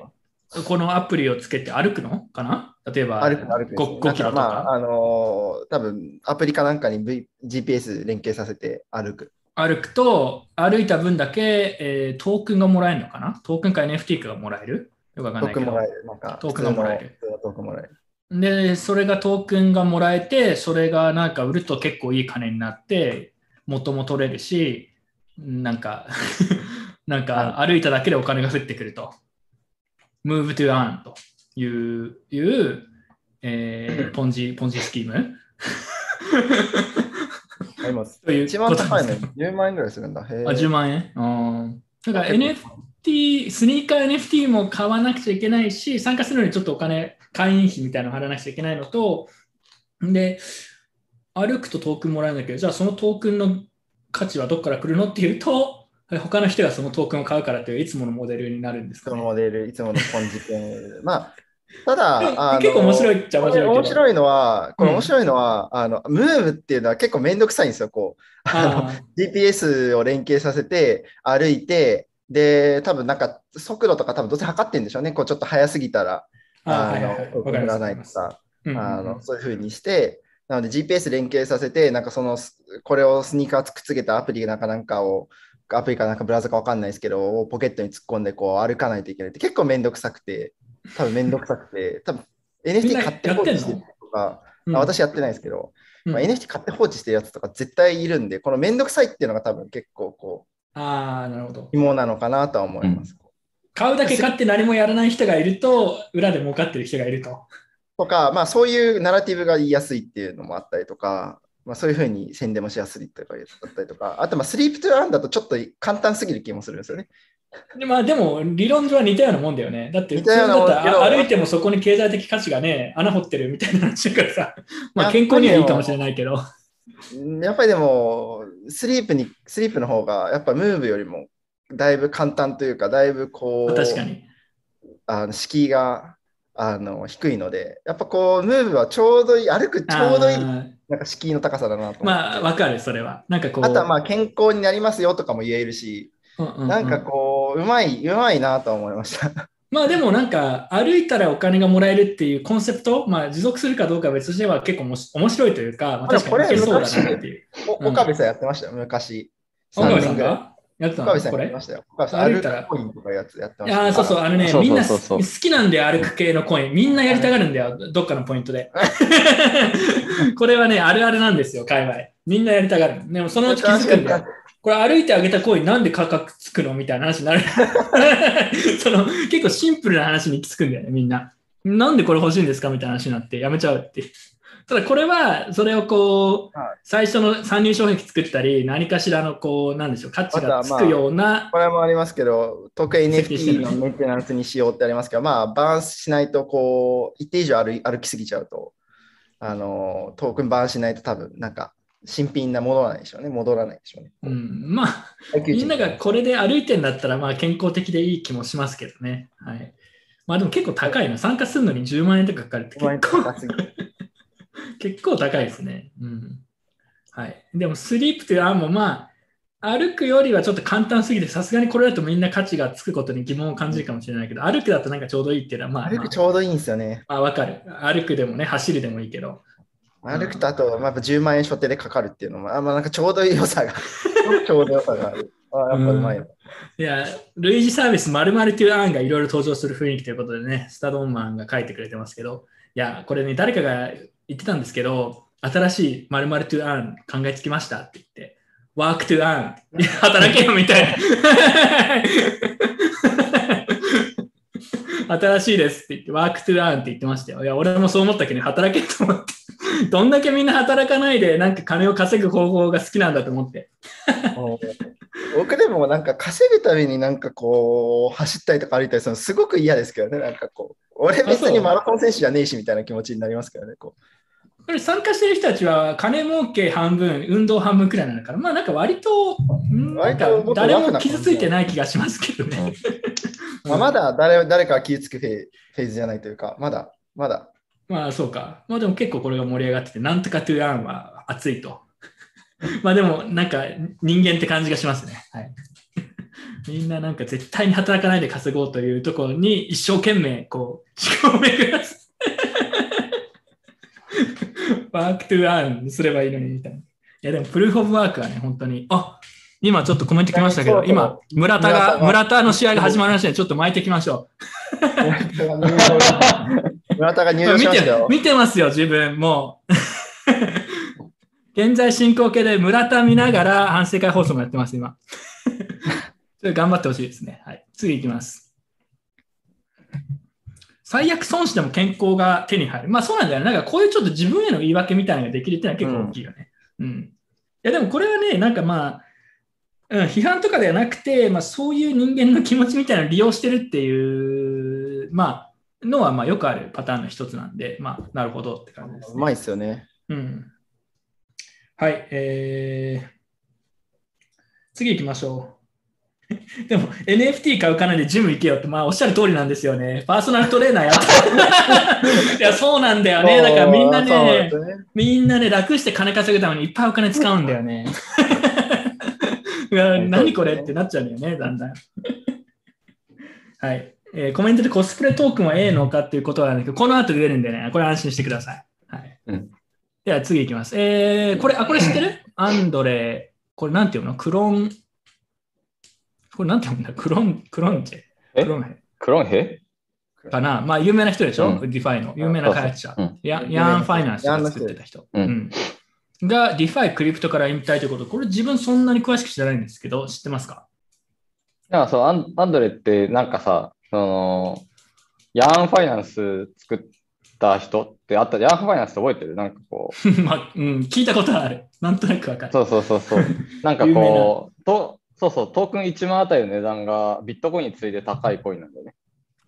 このアプリをつけて歩くの？かな？例えば歩く歩くですね 5, 5キロとか？なんまあ、あのー多分アプリかなんかに、v、GPS 連携させて歩く。歩くと、歩いた分だけ、えートークンがもらえるのかな？トークンか NFT かがもらえる？よくわかんないけどトークンもらえ。る。なんか、トークンがもらえるトークンもらえる。で、それがトークンがもらえて、それがなんか売ると結構いい金になって、元も取れるし、なんか、[LAUGHS] なんか歩いただけでお金が降ってくると。Move to earn という、いうえー [LAUGHS] ポンジ、ポンジスキーム。という一番高いのこと10万円ぐらいするんだ。へあ、10ー万円？うん。だから結 NFT、スニーカー NFT も買わなくちゃいけないし、参加するのにちょっとお金、会員費みたいなの払わなくちゃいけないのと、で、歩くとトークンもらえるんだけど、じゃあそのトークンの価値はどこから来るのっていうと、他の人がそのトークンを買うからといういつものモデルになるんですか、そのね、モデル、いつものポンジ系。[LAUGHS] まあ、ただ、あの結構面白いっちゃ面白い。面白いのは、これうん面白いのは、あの、ムーブっていうのは結構めんどくさいんですよ。こう、ああの GPS を連携させて歩いて、で、多分なんか速度とか多分どうせ測ってんでしょうね。こうちょっと速すぎたら、あの、はいはいらないとか、ーうんうんうんあの、そういうふうにして、なので GPS 連携させて、なんかその、これをスニーカーくっつけたアプリなんかなんかを、アプリかなんかブラウザかわかんないですけど、をポケットに突っ込んでこう歩かないといけないって結構めんどくさくて、多分めんどくさくて、多分 NFT 買って放置してるとか、うんあ私やってないですけど、うんまあ、NFT 買って放置してるやつとか絶対いるんで、このめんどくさいっていうのが多分結構こああ、なるほどう、。肝なのかなとは思います。買うだけ買って何もやらない人がいると、裏で儲かってる人がいると。とか、まあそういうナラティブが言いやすいっていうのもあったりとか、まあそういうふうに宣伝もしやすいとかだったりとか、あとまあスリープトゥーランだとちょっと簡単すぎる気もするんですよね。でまあ、でも、理論上は似たようなもんだよね。だって、歩いてもそこに経済的価値がね、穴掘ってるみたいな話だからさ、[LAUGHS] まあ、健康にはいいかもしれないけど。うんやっぱりでも、スリープに、スリープの方が、やっぱムーブよりもだいぶ簡単というか、だいぶこう、確かに。あの敷居があの低いので、やっぱこう、ムーブはちょうどいい、歩くちょうどいい、あなんか敷居の高さだなとまあ、わかる、それは。なんかこう。あとはまあ健康になりますよとかも言えるし、うんうんうんなんかこう、うまい、うまいなとは思いました。まあでもなんか歩いたらお金がもらえるっていうコンセプト、まあ持続するかどうかは別としては結構おもし面白いというか、まあ、確かにそうだなっていう。岡部さんやってましたよ、昔。岡部さんが？やってたの？これ？歩歩いたらくコインとかやつやってまいした。やーそうそう、あのね、みんな好きなんだよ、歩く系のコイン。みんなやりたがるんだよ、どっかのポイントで。[LAUGHS] これはね、あるあるなんですよ、界隈。みんなやりたがる。でもそのうち気づくんだよ。これ歩いてあげたコインなんで価格つくの？みたいな話になる。[LAUGHS] その結構シンプルな話に行き着くんだよね、みんな。なんでこれ欲しいんですか？みたいな話になってやめちゃうって。ただこれは、それをこう、はい最初の参入障壁作ったり、何かしらのこう、なんでしょう、価値がつくような、これもありますけど、特に設計してる NFT のメンテナンスにしようってありますけど、まあ、バーンしないと、こう、一定以上歩歩きすぎちゃうと、あの、トークンバーンしないと多分、なんか、新品な戻らないでしょうね。戻らないでしょうね。うん、まあ、みんながこれで歩いてんだったら、まあ健康的でいい気もしますけどね。はい。まあでも結構高いの。参加するのに10万円とかかかるって結構結構高いですね。うん。はい。でも、スリープという案も、まあ、歩くよりはちょっと簡単すぎて、さすがにこれだとみんな価値がつくことに疑問を感じるかもしれないけど、歩くだとなんかちょうどいいっていうのは、まあ、歩くちょうどいいんですよね。まあ、わかる。歩くでもね、走るでもいいけど。歩くとあと、まあ、やっぱ10万円所定でかかるっていうのも、あまあ、なんかちょうどいい良さが、[LAUGHS] ちょうど良さがある。あやっぱうまいな。いや、類似サービス〇〇という案がいろいろ登場する雰囲気ということでね、スタドンマンが書いてくれてますけど、いや、これね、誰かが言ってたんですけど、新しい〇〇 to earn 考えつきましたって言って、work to earn 働けよみたいな。新しいですって言って、ワークトゥアーンって言ってましたよ。いや、俺もそう思ったけど、働けと思って。どんだけみんな働かないで、なんか金を稼ぐ方法が好きなんだと思って。僕でもなんか稼ぐためになんかこう走ったりとか歩いたりするのすごく嫌ですけどね。なんかこう、俺別にマラソン選手じゃねえしみたいな気持ちになりますけどね。ここれ参加してる人たちは金儲け半分、運動半分くらいなんだから、まあなんか割と、誰も傷ついてない気がしますけどね。うまあ、まだ誰誰かが気をつくフェフェーズじゃないというか、まだ、まだ。まあそうか。まあでも結構これが盛り上がってて、なんとかトゥーアンは熱いと。[LAUGHS] まあでもなんか人間って感じがしますね。はい。[LAUGHS] みんななんか絶対に働かないで稼ごうというところに一生懸命こう、思考を巡らす。 work to earn すればいいのにみたいな。いやでも Proof of Work はね、本当に。あ今ちょっとコメント来ましたけど、今、村田が、村田の試合が始まるらしいので、ちょっと巻いていきましょ村田が入う。見場しましたよ。て見てますよ、自分。もう。[LAUGHS] 現在進行形で村田見ながら反省会放送もやってます、今。[LAUGHS] 頑張ってほしいですね。はい。次いきます。最悪損しても健康が手に入る。まあそうなんだよね。なんかこういうちょっと自分への言い訳みたいなのができるっていうのは結構大きいよね。うん。いやでもこれはね、なんかまあ、うん、批判とかではなくて、まあそういう人間の気持ちみたいなのを利用してるっていう、まあ、のはまあよくあるパターンの一つなんで、まあなるほどって感じです、ね。うまいっすよね。うん。はい、えー、次行きましょう。[LAUGHS] でも NFT 買う金でジム行けよって、まあおっしゃる通りなんですよね。パーソナルトレーナーや。[LAUGHS] いや、そうなんだよね。だからみんなね、すねみんなね、楽して金稼ぐためにいっぱいお金使うんだよね。[LAUGHS] いや何これってなっちゃうんだよね、だんだん。はい。えーコメントでコスプレトークンはええのかっていうことなんだけど、この後で出るんでね、これ安心してください。はい。うんでは次いきます。えー、これ、あ、これ知ってる？アンドレ、これなんていうの？クロン、これなんていうんだ？クロン、クロンチェ。え？クロンヘ？クロンヘ？かな？まあ、有名な人でしょ、うん。 DeFi の。有名な開発者。うん。ヤヤーンファイナンスが作ってた人。うん。うん。が、 DeFi クリプトから引退ということ、これ自分そんなに詳しく知らないんですけど、知ってますか？なんかそうアン、アンドレってなんかさ、その、ヤーンファイナンス作った人ってあった、ヤーンファイナンスって覚えてる？なんかこう、[LAUGHS] まあ、うん、聞いたことある。なんとなくわかる。そうそうそうそう。なんかこう、とそうそう、トークン1万あたりの値段がビットコインに次いで高いコインなんだよね。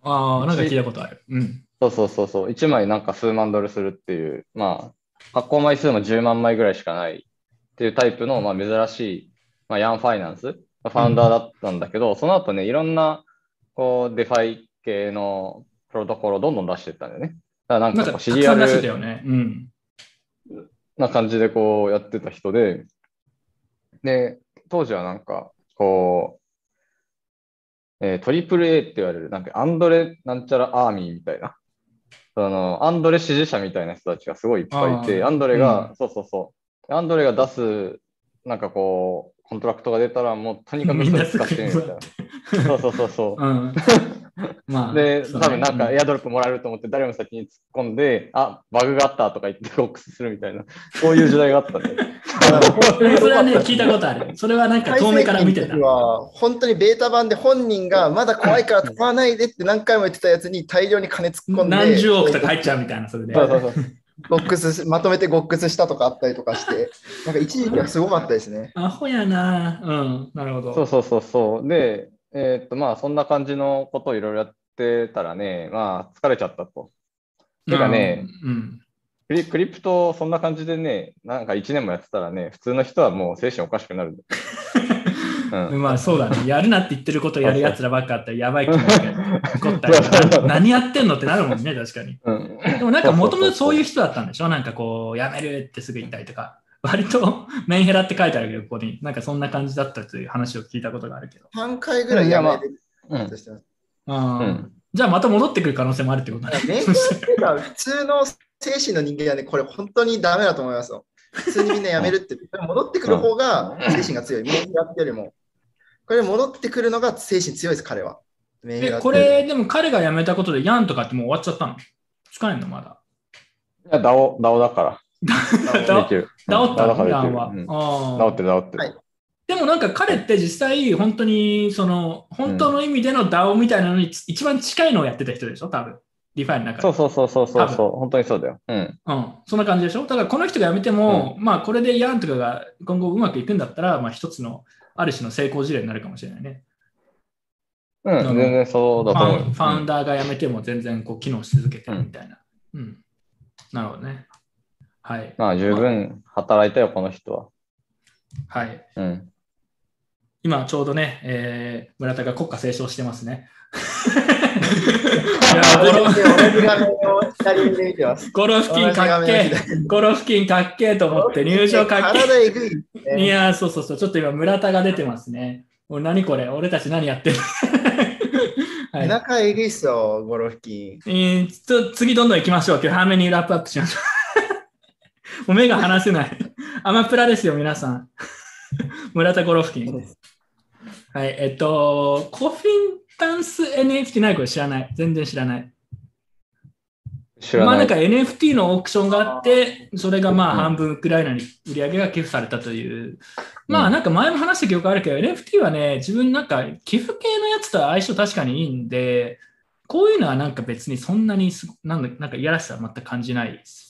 ああ、なんか聞いたことある。うん。そうそうそうそう、1枚なんか数万ドルするっていう、まあ、発行枚数も10万枚ぐらいしかないっていうタイプの、まあ、珍しい、まあ、ヤンファイナンス、ファウンダーだったんだけど、その後ね、いろんな、こう、 DeFi 系のプロトコルをどんどん出していったんだよね。だからなんか、かこう、たくさん出してたル。な感じでこうやってた人で、で、当時はなんか、こう、えートリプル A って言われる、なんかアンドレなんちゃらアーミーみたいな、[LAUGHS] そのアンドレ支持者みたいな人たちがすごいいっぱいいて、アンドレが、うそうそうそう、アンドレが出す、なんかこう、コントラクトが出たら、もうとにかくそれ使ってみるみたいな。そうそうそうそう。うん。[LAUGHS] まあ、で、多分なんかうエアドロップもらえると思って誰も先に突っ込んで、あ、バグがあったとか言ってボックスするみたいな、そういう時代があったんで。それはね、聞いたことある。それはなんか遠目から見てたは本当にベータ版で本人がまだ怖いから使わないでって何回も言ってたやつに大量に金突っ込んで、何十億とか入っちゃうみたいな、それで。そうそうそう。ボックス、まとめてボックスしたとかあったりとかして、なんか一時期はすごかったですね。アホやな。うん、なるほど。そうそうそうそう。で、えーっと、まあ、そんな感じのことをいろいろやってたらね、まあ、疲れちゃったと。てかねうん。クリクリプト、そんな感じでね、なんか1年もやってたらね、普通の人はもう精神おかしくなる。[LAUGHS] うんうんまあそうだね。やるなって言ってることをやるやつらばっかあったらやばい気持ちが起こった [LAUGHS] 何やってんのってなるもんね、確かに。うんでもなんかもともとそういう人だったんでしょ？なんかこう、やめるってすぐ言ったりとか。[LAUGHS] 割とメンヘラって書いてあるけど、ここに。なんかそんな感じだったという話を聞いたことがあるけど。3回ぐらいやめるまうんじゃあまた戻ってくる可能性もあるってことね。メンヘラっていうか普通の精神の人間はね、これ本当にダメだと思いますよ。普通にみんなやめるって。戻ってくる方が精神が強い。メンヘラってよりも。これ戻ってくるのが精神強いです、彼は。えこれ、でも彼が辞めたことでヤンとかってもう終わっちゃったの？使えんのまだ？いや、ダオ、ダオだから。[LAUGHS] だできる。治ったの、だからできるイランは。うんあー治ってる治ってる。はいでもなんか彼って実際、本当に、その、本当の意味での DAO みたいなのに一番近いのをやってた人でしょ、多分。 DeFi の中で。そうそうそうそうそう多そう。本当にそうだよ。うん。うん、そんな感じでしょ？だからこの人が辞めても、まあこれで Yearn とかが今後うまくいくんだったら、まあ一つのある種の成功事例になるかもしれないね。うん、全然そうフだと思うよ。ァンファウンダーが辞めても全然こう機能し続けてるみたいな。うん。なるほどね。はい。まあ十分働いたよ、この人は。はい。うん。今ちょうどね、えー村田が国歌斉唱してますね。[LAUGHS] いやゴロ同じ画面を左で見てます。ゴロ付近かっけー。ゴロ付近かっけーと思って入場かっけえぐい、ね。いやー、そうそうそう、ちょっと今、村田が出てますね。お何これ、俺たち何やってるはい。中えぐいっすよ、ゴロフキン。えーちょ次どんどん行きましょう。今日、早めにラップアップしましょう。もう目が離せない。アマプラですよ、皆さん。[LAUGHS] 村田ゴロフキン。はい、えっと、コフィンタンス NFT ない？これ知らない。全然知らない。知らなんい。まあなか NFT のオークションがあって、それがまあ半分ウクライナに売り上げが寄付されたという。まあなんか前も話した記憶あるけど、NFT はね、自分なんか寄付系のやつと相性確かにいいんで、こういうのはなんか別にそんなにすごなんだなんかいやらしさは全く感じないです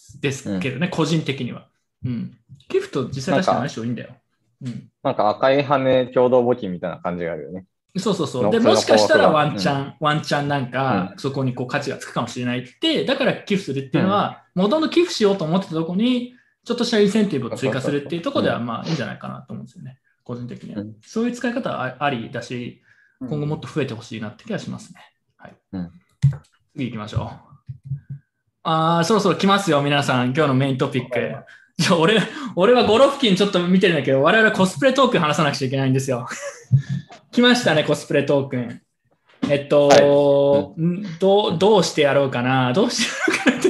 けどね、個人的には。うん。寄付と実際確かに相性いいんだよ。うん。なんか赤い羽共同募金みたいな感じがあるよね。そうそうそう。で、もしかしたらワンチそャン、ワンチャンなんか、そこにこう価値がつくかもしれないって、だから寄付するっていうのは、もともと寄付しようと思ってたとこに、ちょっとしたインセンティブを追加するっていうところでは、まあいいんじゃないかなと思うんですよね。個人的にはうん。そういう使い方はあありだし、今後もっと増えてほしいなって気がしますね。はい。うん次行きましょう。あーそろそろ来ますよ、皆さん。今日のメイントピック。じゃあ俺俺はゴロフキンちょっと見てるんだけど、我々はコスプレトークン話さなくちゃいけないんですよ。[LAUGHS] 来ましたね、コスプレトークン。えっと、んどうどうしてやろうかなどうし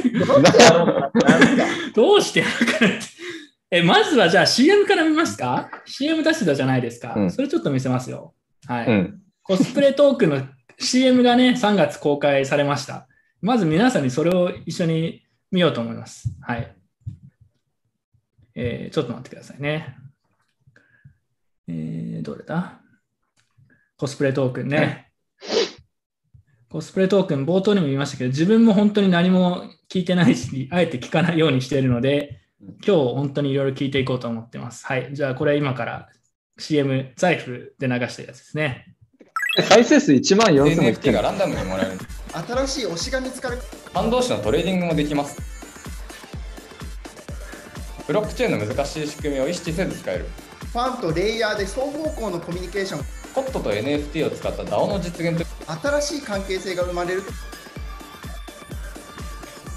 てやろうかなってどうしてやろうかなって。え、まずはじゃあ CM から見ますか ?CM 出してたじゃないですか。うんそれちょっと見せますよ。はい。うん。コスプレトークンの CM がね、3月公開されました。まず皆さんにそれを一緒に見ようと思います。はい。えーちょっと待ってくださいね。えーどれだ？コスプレトークンね。コスプレトークン、冒頭にも言いましたけど、自分も本当に何も聞いてないし、あえて聞かないようにしているので、今日本当にいろいろ聞いていこうと思ってます。はい。じゃあ、これ今から CM、財布で流したやつですね。再生数1万4000もいっランダムにもらえる新しい推しが見つかる。ファン同士のトレーディングもできますブロックチェーンの難しい仕組みを意識せず使えるファンとレイヤーで双方向のコミュニケーション。 COT と NFT を使った DAO の実現と新しい関係性が生まれる。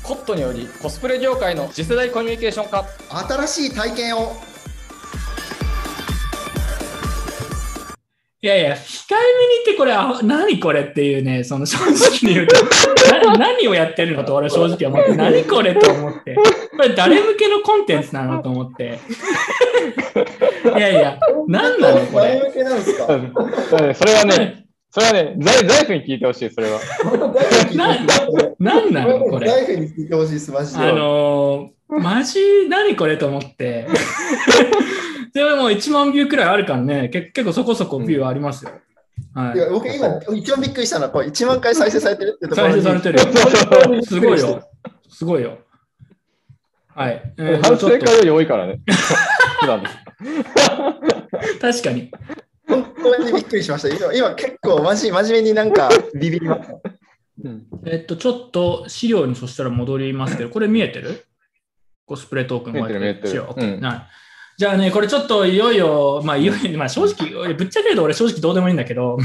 COT によりコスプレ業界の次世代コミュニケーション化新しい体験を。いやいや、控えめに言ってこれ、あ何これっていうね、その正直に言うと、な何をやってるのと俺は [LAUGHS] 正直思って、何これと思って、これ誰向けのコンテンツなのと思って。[LAUGHS] いやいや、何なのこれ。前向けなんですか？うんそれはね、それはね、財財布に聞いてほしい、それは。[LAUGHS] 何なのこれ。ライフに聞いてほしいです、マジで。あのー、マジ何これと思って。でももう1万ビューくらいあるからね、結結構そこそこビューありますよ。はいや僕今、一番びっくりしたのは、これ1万回再生されてるってところ再に生されてるよ。[LAUGHS] すごいよ。すごいよ。はい。えー反省会より多いからね。[LAUGHS] 確かに。本当にびっくりしました。今今結構マジ真面目になんかビビりました。うんえっと、ちょっと資料にそしたら戻りますけど、これ見えてる？コスプレトークン見えてる見えてるじゃあね、これちょっといよいよ、まあ、いよいよ、まあ正直、ぶっちゃけ言うと俺正直どうでもいいんだけど、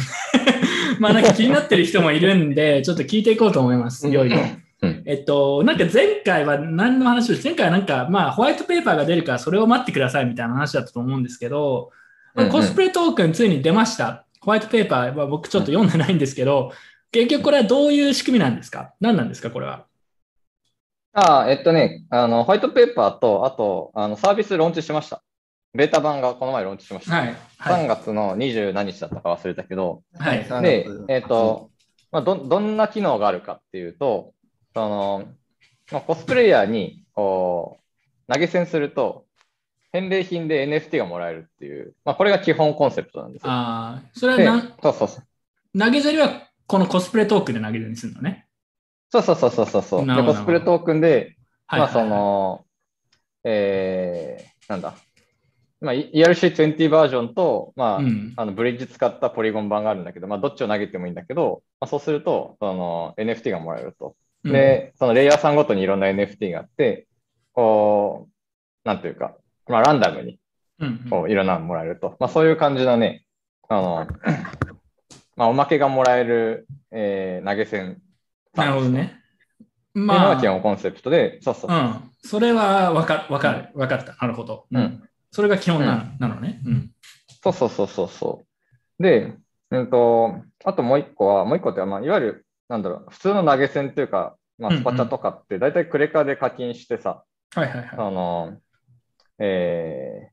[LAUGHS] まあなんか気になってる人もいるんで、ちょっと聞いていこうと思います、いよいよ。うんえっと、なんか前回は何の話を前回はなんか、まあホワイトペーパーが出るからそれを待ってくださいみたいな話だったと思うんですけど、うんうんコスプレトークンついに出ました。ホワイトペーパーは僕ちょっと読んでないんですけど、結局これはどういう仕組みなんですか？何なんですかこれは？ああ、えっとね、あの、ホワイトペーパーと、あと、あの、サービスローンチしました。ベータ版がこの前ローンチしました。はい。は3い。月の20何日だったか忘れたけど、はい。で、えっ、と、まあ、ど、どんな機能があるかっていうと、その、まあ、コスプレイヤーに、こ投げ銭すると、返礼品で NFT がもらえるっていう、まあ、これが基本コンセプトなんですよ。ああ、それはそうそうそう。投げ銭はこのコスプレトークンで投げ銭するのね。そうそうそうそうそう。で、コスプレトークンで、はい、まあその、えー、なんだ、まあ、ERC20 バージョンと、まあ、うんあのブリッジ使ったポリゴン版があるんだけど、まあ、どっちを投げてもいいんだけど、まあ、そうすると、その NFT がもらえると。うん、で、そのレイヤーさんごとにいろんな NFT があって、こう、なんというか、まあ、ランダムにこういろんなのもらえると。まあ、そういう感じのね、あの、[LAUGHS] まあ、おまけがもらえる、えー投げ銭なるほどね。まあ、が基本コンセプトで、そうそうう。ん。それは分かわかる、わかった。なるほど。うん。それが基本な,、なのね。うん。そうそうそうそうそう。で、うんと、あともう一個は、もう一個って、まあ、いわゆる、なんだろう、普通の投げ銭っていうか、まあ、スパチャとかって、大体クレカで課金してさ、はいはいはい。あの、えー、っ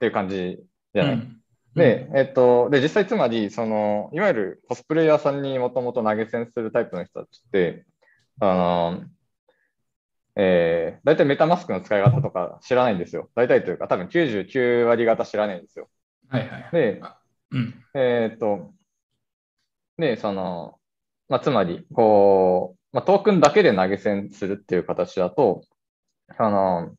ていう感じじゃない？うんで、えっと、で、実際つまり、その、いわゆるコスプレイヤーさんにもともと投げ銭するタイプの人たちって、あの、えー、大体メタマスクの使い方とか知らないんですよ。大体というか、多分99割方知らないんですよ。はいはいはい。で、うん。えーっと、で、その、まあ、つまり、こう、まあ、トークンだけで投げ銭するっていう形だと、あの、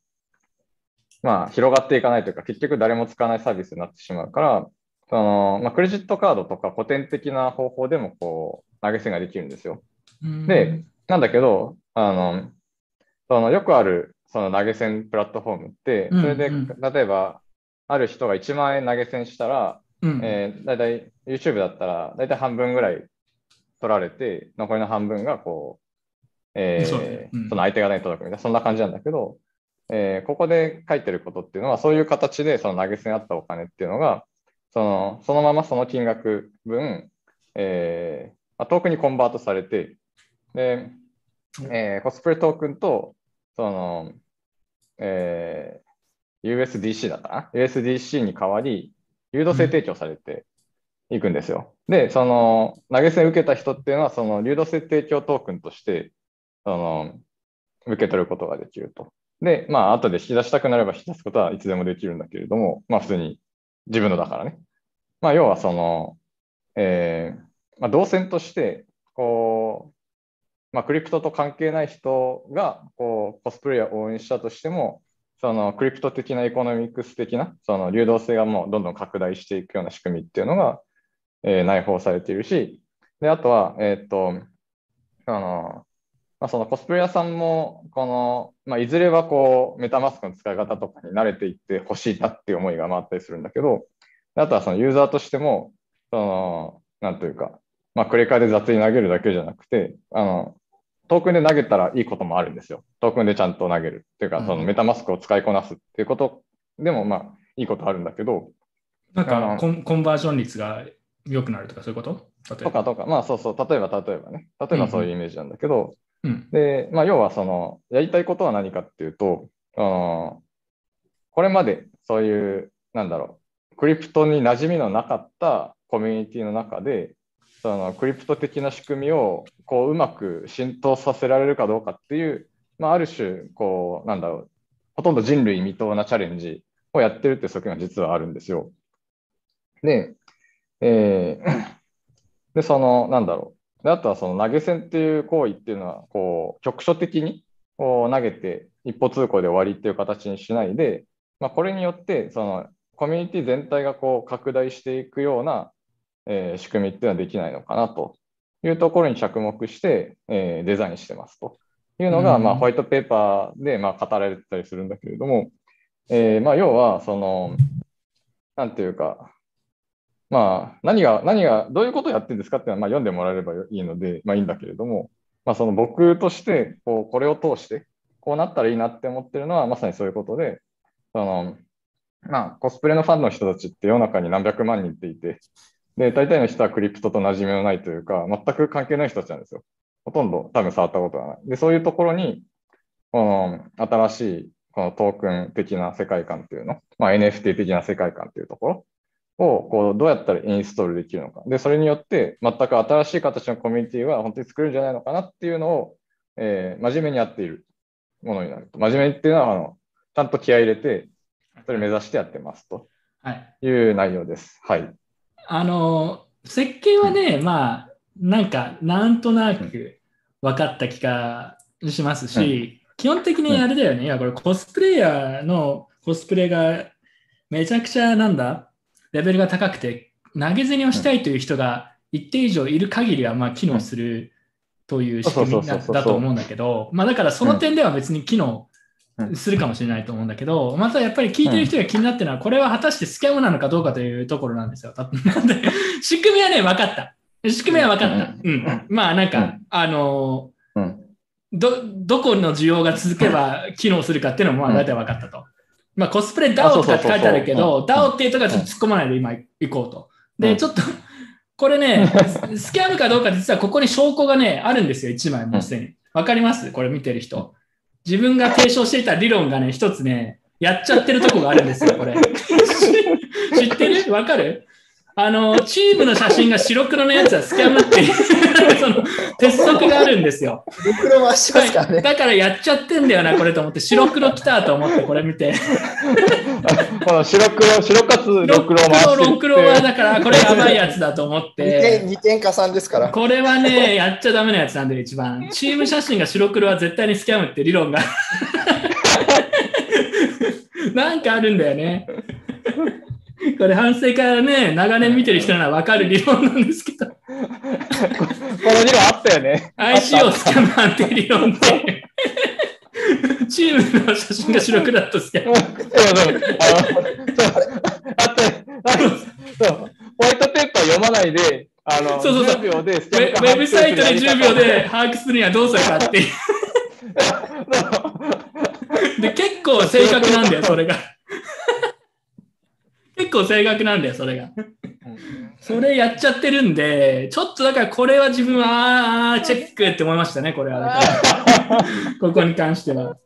まあ、広がっていかないというか、結局誰も使わないサービスになってしまうから、その、まあ、クレジットカードとか古典的な方法でも、こう、投げ銭ができるんですよ。で、なんだけど、あの、そのよくあるその投げ銭プラットフォームって、それで、うん。例えば、ある人が1万円投げ銭したら、うん、えー、だいたい YouTube だったら、だいたい半分ぐらい取られて、残りの半分がこう、えーそうね。うん。その相手方に届くみたいな、そんな感じなんだけど、えーここで書いてることっていうのは、そういう形でその投げ銭あったお金っていうのが、そのそのままその金額分、えーまあ、トークにコンバートされて、で、えーコスプレトークンと、その、えー USDC だったかな ?USDC に代わり、誘導性提供されていくんですよ。で、その、投げ銭受けた人っていうのは、その、流動性提供トークンとして、その、受け取ることができると。で、まあ、後で引き出したくなれば引き出すことはいつでもできるんだけれども、まあ、普通に自分のだからね。まあ、要はその、えーまあ、動線として、こう、まあ、クリプトと関係ない人が、こう、コスプレイヤーを応援したとしても、そのクリプト的なエコノミクス的な、その流動性がもうどんどん拡大していくような仕組みっていうのが、えー内包されているし、で、あとは、えーっと、あの、まあ、そのコスプレイヤーさんも、この、まあ、いずれはこう、メタマスクの使い方とかに慣れていってほしいなっていう思いがあったりするんだけど、であとはそのユーザーとしても、その、なんというか、まあ、クレカで雑に投げるだけじゃなくて、あの、トークンで投げたらいいこともあるんですよ。トークンでちゃんと投げる。っていうか、うん。そのメタマスクを使いこなすっていうことでも、まあ、いいことあるんだけど、なんかコンコンバージョン率が良くなるとかそういうこと？とかとか、まあそうそう、例えば例えばね、例えばそういうイメージなんだけど、で、まあ要はその、やりたいことは何かっていうと、あのこれまでそういう、なんだろう、クリプトに馴染みのなかったコミュニティの中で、そのクリプト的な仕組みをこううまく浸透させられるかどうかっていう、まあ、ある種、こう、なんだろう、ほとんど人類未踏なチャレンジをやってるっていう側面が実はあるんですよ。で、えーで、その、なんだろう。であとはその投げ銭っていう行為っていうのは、こう、局所的にこう投げて一歩通行で終わりっていう形にしないで、まあ、これによって、その、コミュニティ全体がこう拡大していくような、えー仕組みっていうのはできないのかなと。いうところに着目して、えーデザインしてますと。いうのが、うん。まあ、ホワイトペーパーでまあ語られてたりするんだけれども、えーまあ、要は、その、なんていうか、まあ、何が、何が、どういうことをやってるんですかっていうのは、まあ、読んでもらえればいいので、まあ、いいんだけれども、まあ、その僕として、こう、これを通して、こうなったらいいなって思ってるのは、まさにそういうことで、その、まあ、コスプレのファンの人たちって世の中に何百万人っていて、で、大体の人はクリプトと馴染みのないというか、全く関係ない人たちなんですよ。ほとんど多分触ったことがない。で、そういうところに、この新しいこのトークン的な世界観っていうの、まあ、NFT 的な世界観っていうところをこうどうやったらインストールできるのか。で、それによって全く新しい形のコミュニティは本当に作れるんじゃないのかなっていうのを、えー真面目にやっているものになると。真面目っていうのは、あの、ちゃんと気合い入れて、それ目指してやってますとはい。いう内容です。はい。あの、設計はね、まあ、なんか、なんとなく分かった気がしますし、基本的にあれだよね、いや、これコスプレイヤーのコスプレがめちゃくちゃなんだ、レベルが高くて、投げ銭をしたいという人が一定以上いる限りは、まあ、機能するという仕組みだと思うんだけど、まあ、だからその点では別に機能するかもしれないと思うんだけど、またやっぱり聞いてる人が気になってるのは、これは果たしてスキャムなのかどうかというところなんですよ。たなんで仕組みはね、分かった。仕組みは分かった。うん。まあなんか、うんあのど、どこの需要が続けば機能するかっていうのもまあ大体分かったと。まあコスプレ DAO とかって書いてあるけど、あそうそうそう DAO っていうとこはちょっと突っ込まないで今行こうと。で、うんちょっと、これね、[LAUGHS] スキャムかどうか実はここに証拠がね、あるんですよ、1枚もうすでに。わかります？これ見てる人。自分が提唱していた理論がね、一つね、やっちゃってるとこがあるんですよ、これ。[LAUGHS] 知ってる？わかる？あの、チームの写真が白黒のやつはスキャムっていう [LAUGHS] その鉄則があるんですよ。袋回しますからね。だからやっちゃってんだよな、これと思って、白黒来たと思って、これ見て。この白黒、白かつ白ろくろを回してる黒、黒はだから、これやばいやつだと思っ2点て。二点加算ですから。これはね、やっちゃダメなやつなんで、一番。チーム写真が白黒は絶対にスキャムって理論が。[LAUGHS] なんかあるんだよね。これ反省からね、長年見てる人ならわかる理論なんですけど、この理論あったよね。ICO スキャム判定理論で、チームの写真が白黒だとスキャム。そうそう。あの、そう。あと、あのそう。ホワイトペーパー読まないで、あの、そうそうそう10秒でスウキャムかェウェブサイトで10秒で把握するにはどうするかっていう。[LAUGHS] 方で、結構正確なんだよ、それが。結構正確なんだよ、それが。それやっちゃってるんで、ちょっとだからこれは自分は、あーチェックって思いましたね、これは。[LAUGHS] ここに関しては。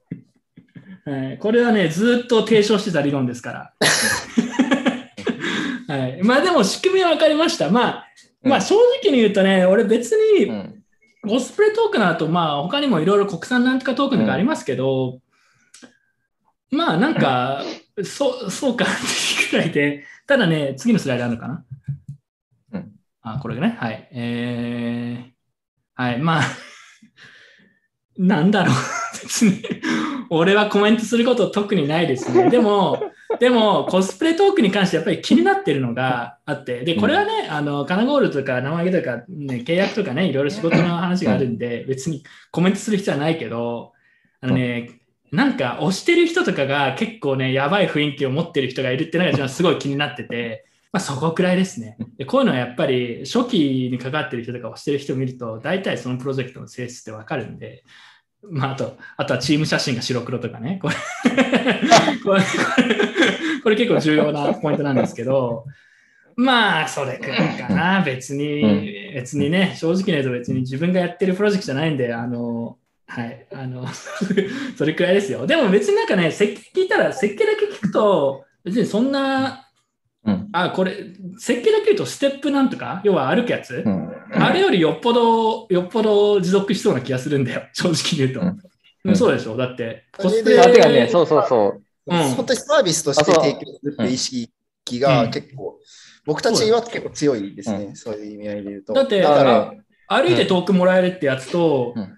はい、これはね、ずっと提唱してた理論ですから。[LAUGHS] はい、まあでも仕組みは分かりました。まあ、まあ正直に言うとね、俺別にうんコスプレトークンだと、まあ、他にもいろいろ国産なんとかトークンとかありますけど、まあ、なんか、[LAUGHS] そう、そうか [LAUGHS] ってくらいで、ただね、次のスライドあるのかな？うん。あ、これがね、はい。えー、はい、まあ、[LAUGHS] なんだろう、[LAUGHS] 別に、俺はコメントすること特にないですね。でも、でも、コスプレトークに関してやっぱり気になってるのがあって、で、これはね、あの、カナゴールとか生揚げとか、ね、契約とかね、いろいろ仕事の話があるんで、別にコメントする必要はないけど、あのね、なんか推してる人とかが結構ね、やばい雰囲気を持ってる人がいるっていうのが自分はすごい気になってて、まあそこくらいですね。でこういうのはやっぱり初期に関わってる人とか推してる人を見ると、大体そのプロジェクトの性質ってわかるんで、まああと、あとはチーム写真が白黒とかね、これ [LAUGHS] これこれ結構重要なポイントなんですけど、まあ、それくらいかな。別に、うん別にね、正直に言うと別に自分がやってるプロジェクトじゃないんで、あの、はい、あの、[LAUGHS] それくらいですよ。でも別になんかね、設計聞いたら、設計だけ聞くと、別にそんな、うん。あ、これ、設計だけ言うとステップなんとか、要は歩くやつ、うん。あれよりよっぽど、よっぽど持続しそうな気がするんだよ、正直に言うと。うん。うんそうでしょ。だって、コスプでレあ、てかね、そうそうそう。うん。本当にサービスとしてあそう。提供するっていう意識うがん。結構、僕たちは結構強いですね、そういう意味合いで言うと。だってだから、あの歩いてトークンもらえるってやつと、うん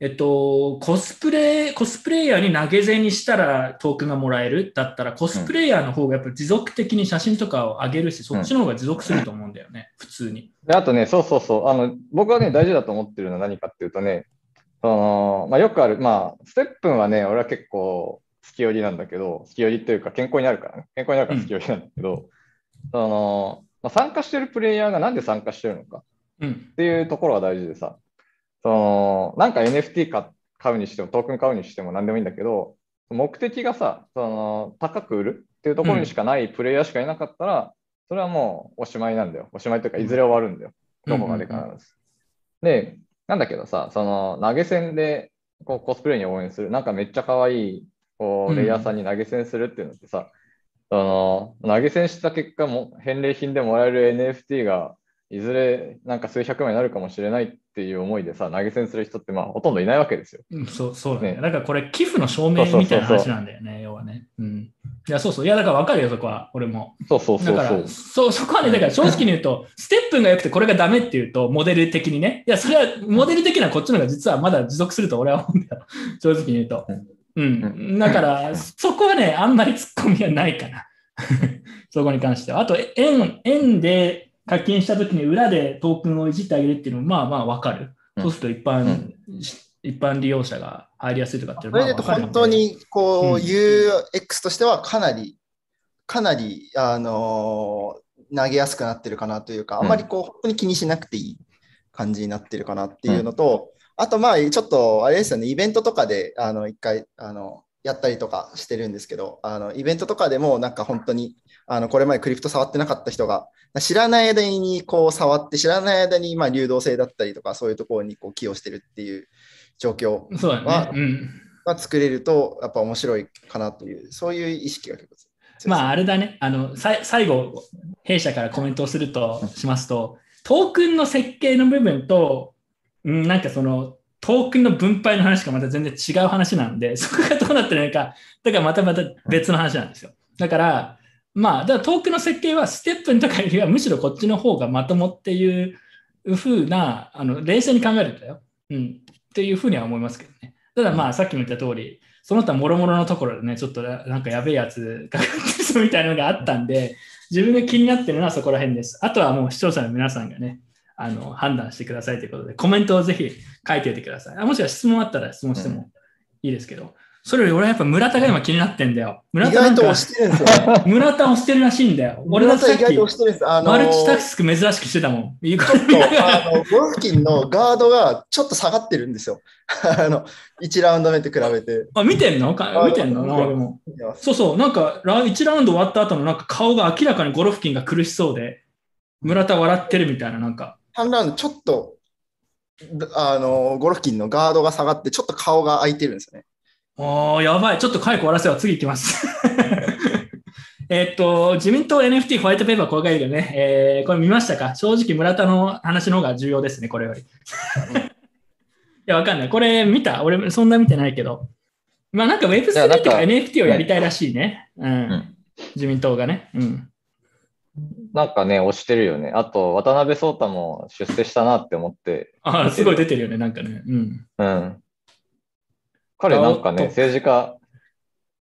えっと、コスプレ、コスプレイヤーに投げ銭したらトークンがもらえるだったら、コスプレイヤーの方がやっぱ持続的に写真とかを上げるし、そっちの方が持続すると思うんだよね、普通に。であとね、そうそうそう。あの、僕がね、大事だと思ってるのは何かっていうとね、その、まあ、よくある、まあ、ステップンはね、俺は結構好き寄りなんだけど、好き寄りっていうか健康になるからね。健康になるから好き寄りなんだけど、その、まあ、参加してるプレイヤーがなんで参加してるのかうん。っていうところが大事でさ、その、なんか NFT か買うにしても、トークン買うにしても何でもいいんだけど、目的がさ、その、高く売るっていうところにしかないプレイヤーしかいなかったら、それはもうおしまいなんだよ。おしまいというか、いずれ終わるんだよ。どこまでかなんです。で、なんだけどさ、その投げ銭でこうコスプレに応援する、なんかめっちゃ可愛いこううんレイヤーさんに投げ銭するっていうのってさ、その投げ銭した結果も返礼品でもらえる NFT がいずれなんか数百万になるかもしれないっていう思いでさ、投げ銭する人ってまあほとんどいないわけですよ。うんそうそうだね。ねだからこれ、寄付の証明みたいな話なんだよね、要はね。うん。いや、そうそう。いや、だから分かるよ、そこは、俺も。そうそうそだから、うそう。そう、そこはね、だから正直に言うと、ステップンが良くてこれがダメっていうと、モデル的にね。いや、それは、モデル的なこっちの方が実はまだ持続すると俺は思うんだよ。[LAUGHS] 正直に言うと。うん。だから、そこはね、あんまり突っ込みはないかな。[LAUGHS] そこに関しては。あと、円、円で課金したときに裏でトークンをいじってあげるっていうのも、まあまあわかる。そうすると一般、うん。一般利用者が入りやすいとかっていうそれで言うとまあわかる。本当にこう、うん。UX としてはかなり、かなり、あのー投げやすくなってるかなというか、あん。まりこう、本当に気にしなくていい感じになってるかなっていうのと、あとまあ、ちょっと、あれですよね、イベントとかで、あの、一回、あの、やったりとかしてるんですけど、あの、イベントとかでも、なんか本当に、あの、これまでクリプト触ってなかった人が、知らない間にこう触って、知らない間にまあ流動性だったりとか、そういうところにこう寄与してるっていう状況そうだまあね。うん。が作れると、やっぱ面白いかなという、そういう意識が結構。まあ、あれだね。あの、さい最後、弊社からコメントをすると、しますと、トークンの設計の部分と、うん、なんかその、トークンの分配の話がまた全然違う話なんで、そこがどうなってるのか、だからまたまた別の話なんですよ。だから、まあ、だからトークンの設計はステップンとかよりはむしろこっちの方がまともっていう風な、あの、冷静に考えるとよ。うん。っていうふうには思いますけどね。ただまあ、さっきも言った通り、その他もろもろのところでね、ちょっとなんかやべえやつかかってそうみたいなのがあったんで、自分が気になってるのはそこら辺です。あとはもう視聴者の皆さんがね、あの判断してくださいということで、コメントをぜひ書いておいてください。あもしくは質問あったら質問してもいいですけど、それより俺はやっぱ村田が今気になってんだよ。村意田なんか外と押してるんですよね。[LAUGHS] 村田押してるらしいんだよ。俺だってさっき。あのマルチタスク珍しくしてたもん。ちょっとあのゴルフキンのガードがちょっと下がってるんですよ。[LAUGHS] あの1ラウンド目と比べて。あ見てんの？かあ見てんの？そうそう、なんかラ1ラウンド終わった後のなんか顔が明らかにゴロフキンが苦しそうで、村田笑ってるみたいな、なんか。3ラウンドちょっとあのゴルフキンのガードが下がって、ちょっと顔が開いてるんですよね。おー、やばい。ちょっと早く終わらせよう。次行きます。[LAUGHS] えっと、自民党 NFT ホワイトペーパー公開でね、えーこれ見ましたか？正直村田の話の方が重要ですね、これより。[LAUGHS] いや、わかんない。これ見た？俺そんな見てないけど。まあなんか Web3 いやなんかとか NFT をやりたいらしいね。うん。ん自民党がね。うん。なんかね、押してるよね。あと、渡辺壮太も出世したなって思って。ああ、すごい出てるよね、なんかね。うん。うん。彼なんかね、政治家、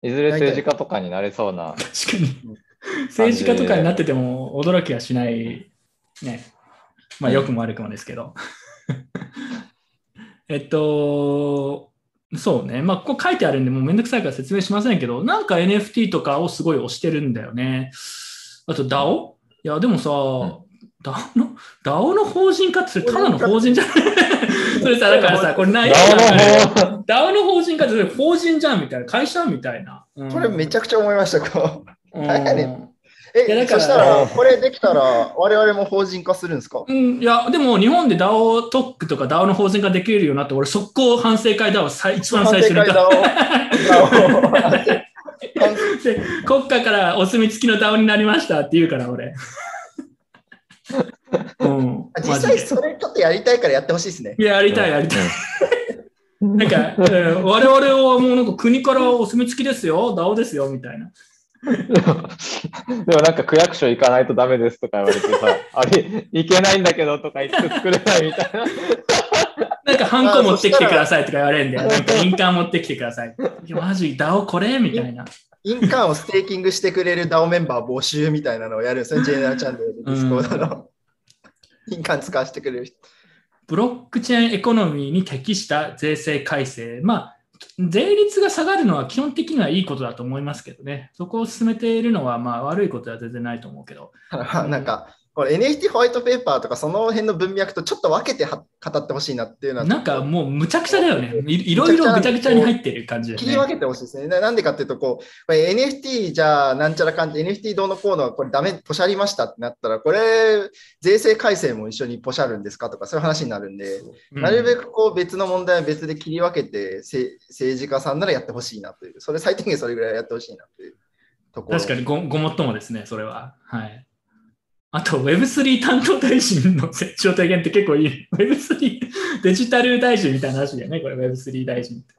いずれ政治家とかになれそうな。[LAUGHS] 確かに。政治家とかになってても驚きはしない。ね。まあ、良くも悪くもですけど。[LAUGHS] えっと、そうね。まあ、ここ書いてあるんで、もうめんどくさいから説明しませんけど、なんか NFT とかをすごい推してるんだよね。あと DAO? いや、でもさ、DAO の、DAO の法人化ってそれただの法人じゃない。[LAUGHS] それさ、だからさ、これななんかねるほど DAO の法人化ってそれ法人じゃんみたいな、会社みたいな。うん。これめちゃくちゃ思いました。こう。うん。何やねん。いやだえ、からそしたら、これできたら、我々も法人化するんですか？うん、いや、でも日本で DAO 特区とか DAO の法人化できるようになって、俺、速攻反省会 DAO 最一番最初に。反省会 DAO [LAUGHS] で国家からお墨付きの DAO になりましたって言うから、俺。[LAUGHS] うん、実際それちょっとやりたいからやってほしいですね。いや、やりたい、やりたい。なんか、うん我々はもうなんか国からお墨付きですよ、DAO ですよ、みたいな。でもなんか区役所行かないとダメですとか言われてさ、あれ、行けないんだけどとか言って作れないみたいな。なんか、ハンコ持ってきてくださいとか言われるんだよ。なんか、印鑑持ってきてください。いやマジ、DAO これ？みたいな。印鑑をステーキングしてくれる DAO メンバー募集みたいなのをやるんですね、[LAUGHS] ジェネラルチャンネルで Discord の。印鑑使わせてくれる人。ブロックチェーンエコノミーに適した税制改正。まあ、税率が下がるのは基本的にはいいことだと思いますけどね。そこを進めているのは、まあ、悪いことは全然ないと思うけど。なんか、これ NFT ホワイトペーパーとかその辺の文脈とちょっと分けては語ってほしいなっていうのは、なんかもうむちゃくちゃだよね。いいろいろぐちゃぐちゃに入ってる感じね。切り分けてほしいですね。ななんでかっていうと、こう、NFT じゃあなんちゃらかん NFT どうのこうのはこれダメ、ポシャりましたってなったら、これ、税制改正も一緒にポシャるんですかとか、そういう話になるんで、うんなるべくこう別の問題は別で切り分けて、せ政治家さんならやってほしいなという、それ最低限それぐらいやってほしいなというところ。確かにごごもっともですね、それは。はい。あと Web3 担当大臣の設置を提言って結構いい。Web3 デジタル大臣みたいな話だよね、これ Web3 大臣って。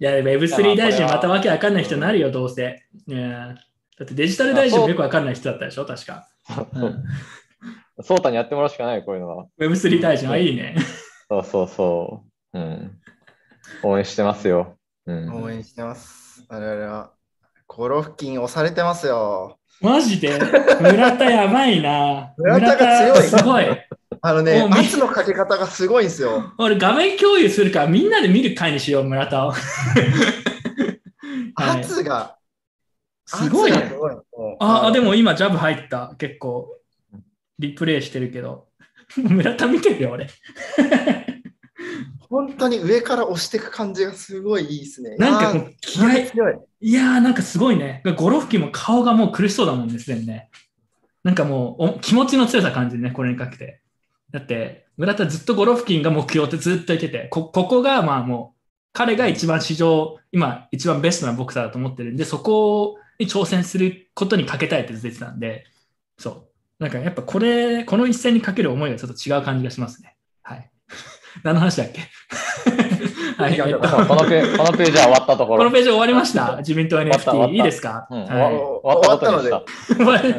いや、Web3 大臣またわけわかんない人になるよ、どうせ。いやだってデジタル大臣もよくわかんない人だったでしょ、確か。うんそうたにやってもらうしかない、こういうのは。Web3 大臣はいいね。そうそうそう。うん。応援してますよ。うん。応援してます。我々は。ゴロフキン押されてますよ。マジで？村田やばいな。村田が強いすごい。あのね圧のかけ方がすごいんですよ。俺画面共有するからみんなで見る回にしよう、村田を。は [LAUGHS] い圧が、すごいああ、でも、も今ジャブ入った。結構。リプレイしてるけど。[LAUGHS] 村田見てるよ、俺。本当に上から押していく感じがすごいいいですね。なんかもう気合い、強い。いやーなんかすごいね。ゴロフキンも顔がもう苦しそうだもんね、すでにね。なんかもうお気持ちの強さ感じるね、これにかけて。だって、村田ずっとゴロフキンが目標ってずっと言ってて、こここがまあもう、彼が一番史上、今一番ベストなボクサーだと思ってるんで、そこに挑戦することにかけたいってずっと言ってたんで、そう。なんかやっぱこれ、この一戦にかける思いがちょっと違う感じがしますね。はい。何の話だっけ？[LAUGHS] はい、えっとこのペこのページは終わったところ。[LAUGHS] このページ終わりました？自民党 NFT。たいいですか、うん、はい終わったことにした。終わる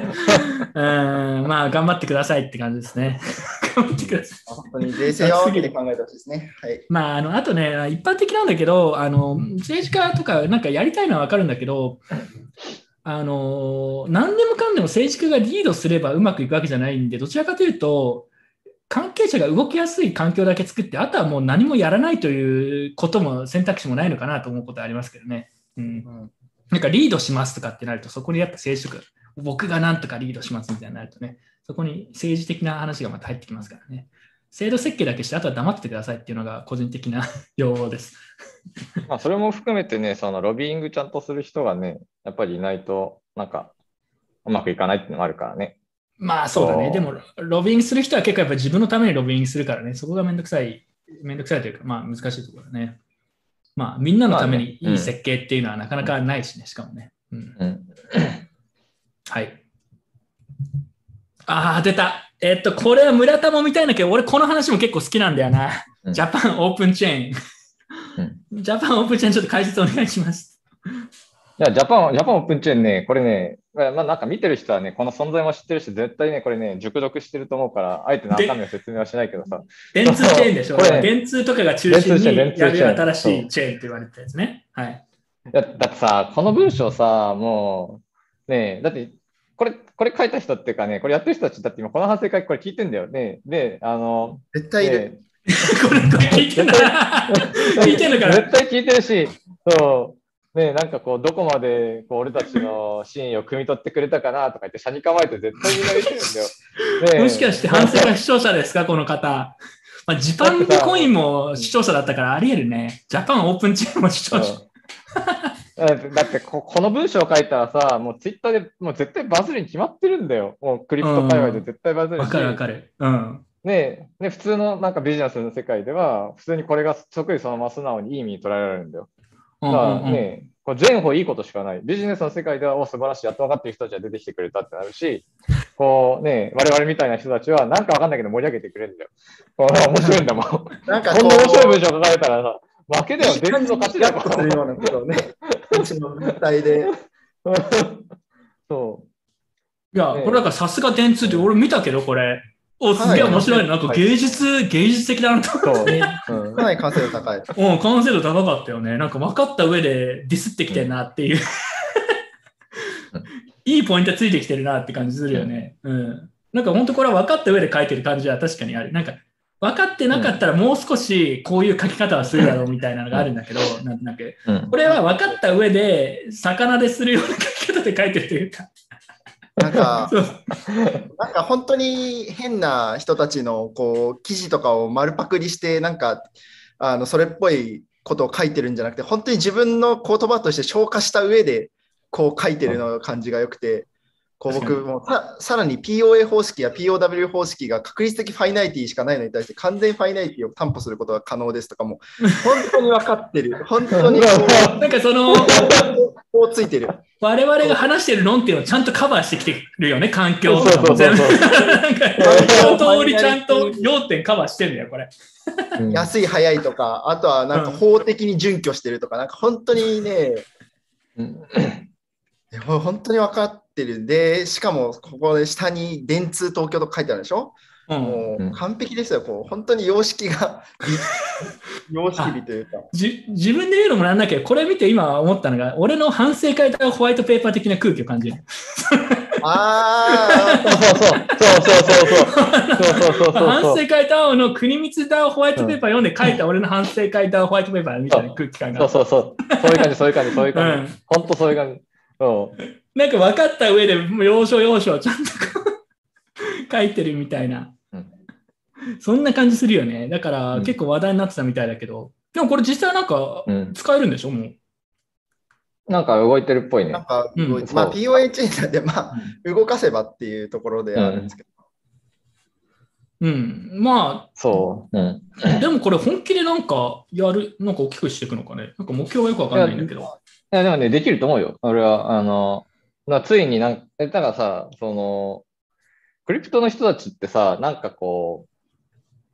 うん、まあ、頑張ってくださいって感じですね。[LAUGHS] 頑張ってください。本当に冷静なわけで考えてほしいですね。はい。まあ、あの、あとね、一般的なんだけど、あの、政治家とかなんかやりたいのはわかるんだけど、あの、何でもかんでも政治家がリードすればうまくいくわけじゃないんで、どちらかというと、関係者が動きやすい環境だけ作って、あとはもう何もやらないということも選択肢もないのかなと思うことはありますけどね。うん。うんなんかリードしますとかってなると、そこにやっぱ政治とか、僕がなんとかリードしますみたいになるとね、そこに政治的な話がまた入ってきますからね。制度設計だけして、あとは黙っててくださいっていうのが個人的な [LAUGHS] 要望です。まあ、それも含めてね、そのロビーイングちゃんとする人がね、やっぱりいないと、なんか、うまくいかないっていうのがあるからね。まあそうだね。でも、ロビングする人は結構やっぱ自分のためにロビングするからね、そこがめんどくさい、めんどくさいというか、まあ難しいところだね。まあみんなのためにいい設計っていうのはなかなかないしね、しかもね。うん、うん。[COUGHS] はい。ああ、出た。えっと、これは村田も見たいんだけど、俺この話も結構好きなんだよな。うんジャパンオープンチェーン。[LAUGHS] ジャパンオープンチェーンちょっと解説お願いします。いや、ジャパン、ジャパンオープンチェーンね、これね、まあ、まあなんか見てる人はね、この存在も知ってるし、絶対ね、これね、熟読してると思うから、あえて中身を説明はしないけどさ、電通チェーンでしょ？これ電通とかが中心にやる新しいチェーンって言われてたやつね。はい。いやだってさ、この文章さ、もう、ねえだって、これ、これ書いた人っていうかね、これやってる人たち、だって今この反省会これ聞いてんだよね。で、あの、絶対いる。ね [LAUGHS] これ、これ聞いてんだ。聞いてんのかな？[LAUGHS] 絶対聞いてるし、そう、ねえなんかこう、どこまでこう俺たちの真意を汲み取ってくれたかなとか言って、車に構えて絶対みんな見てるんだよ。[LAUGHS] ねえもしかして反省が視聴者ですか、この方。まあ、ジパンコインも視聴者だったからあり得るね。ジャパンオープンチェーンも視聴者。うんだってこ、この文章を書いたらさ、もうツイッターでもう絶対バズるに決まってるんだよ。もうクリプト界隈で絶対バズるし。わかるわかる。うん。ねね、普通のなんかビジネスの世界では、普通にこれが得意そのまま素直にいい意味に捉えられるんだよ。うんだからうんうんね、こう全方いいことしかない。ビジネスの世界では、お、素晴らしい、やっと分かってる人たちが出てきてくれたってなるし、こうね、我々みたいな人たちは、なんか分かんないけど盛り上げてくれるんだよ。面白いんだもん。こんななんかこう、面白い文章書かれたらさ、負けだよ、伝説の勝ちだよ。するようなことをね、うちの物体で。[LAUGHS] そいや、これだからさすが電通って俺見たけど、これ。お、すげえ面白いね。なんか芸術、芸術的だなと。う。そう。[LAUGHS] うんかなり完成度高い。うん、完成度高かったよね。なんか分かった上でディスってきてるなっていう。いいポイントついてきてるなって感じするよね。うん。なんか本当これは分かった上で書いてる感じは確かにある。なんか分かってなかったらもう少しこういう書き方はするだろうみたいなのがあるんだけど、なんとなく。うんこれは分かった上で魚でするような書き方で書いてるというか。なんか、なんか本当に変な人たちのこう記事とかを丸パクリして、なんかあのそれっぽいことを書いてるんじゃなくて、本当に自分の言葉として消化した上でこう書いてるの感じが良くて、こう確か僕も。ささらに POA 方式や POW 方式が確率的ファイナリティしかないのに対して完全ファイナリティを担保することが可能ですとかも [LAUGHS] 本当に分かってる。[LAUGHS] 本当にこ [LAUGHS] なんかその、うこうついてる。我々が話してる論っていうのをちゃんとカバーしてきてるよね、環境。そうそう全部。なんか、一通りちゃんと要点カバーしてるんだよ、これ。うん。安い、早いとか、あとはなんか法的に準拠してるとか、なんか本当にね、本当に分かってる。んで、しかもここで下に電通東京とか書いてあるでしょ、うん。もう完璧ですよ、こう本当に様式が、[LAUGHS] 様式美というか。じ自分で言うのもなんだけど、これ見て今思ったのが、俺の反省会とホワイトペーパー的な空気を感じる。[LAUGHS] あそうそうそうそう。そうそうそうそうそう。反そう省会と青の国光ダウホワイトペーパー読んで書いた俺の反省会ダウホワイトペーパーみたいな空気感が。そうそうそう。そういう感じそういう感じそういう感じ。うん。本当そういう感じ。そうなんか分かった上で、もう要所要所ちゃんと書いてるみたいな、うんそんな感じするよね。だから、うん。結構話題になってたみたいだけど、でもこれ実際なんかうん。使えるんでしょ、もう。なんか動いてるっぽいあ、ね。なんか、うん。まあ、そう。チェーンなんで、まあ、動かせばっていうところであるんですけど、うん。まそう。うん。あ、でもこれ本気でなんかやる、なんか大きくしていくのかね。なんか目標がよくわかんないんだけど。いや、でもね、できると思うよ。俺は、あの、なついになんえだからさ、その、クリプトの人たちってさ、なんかこ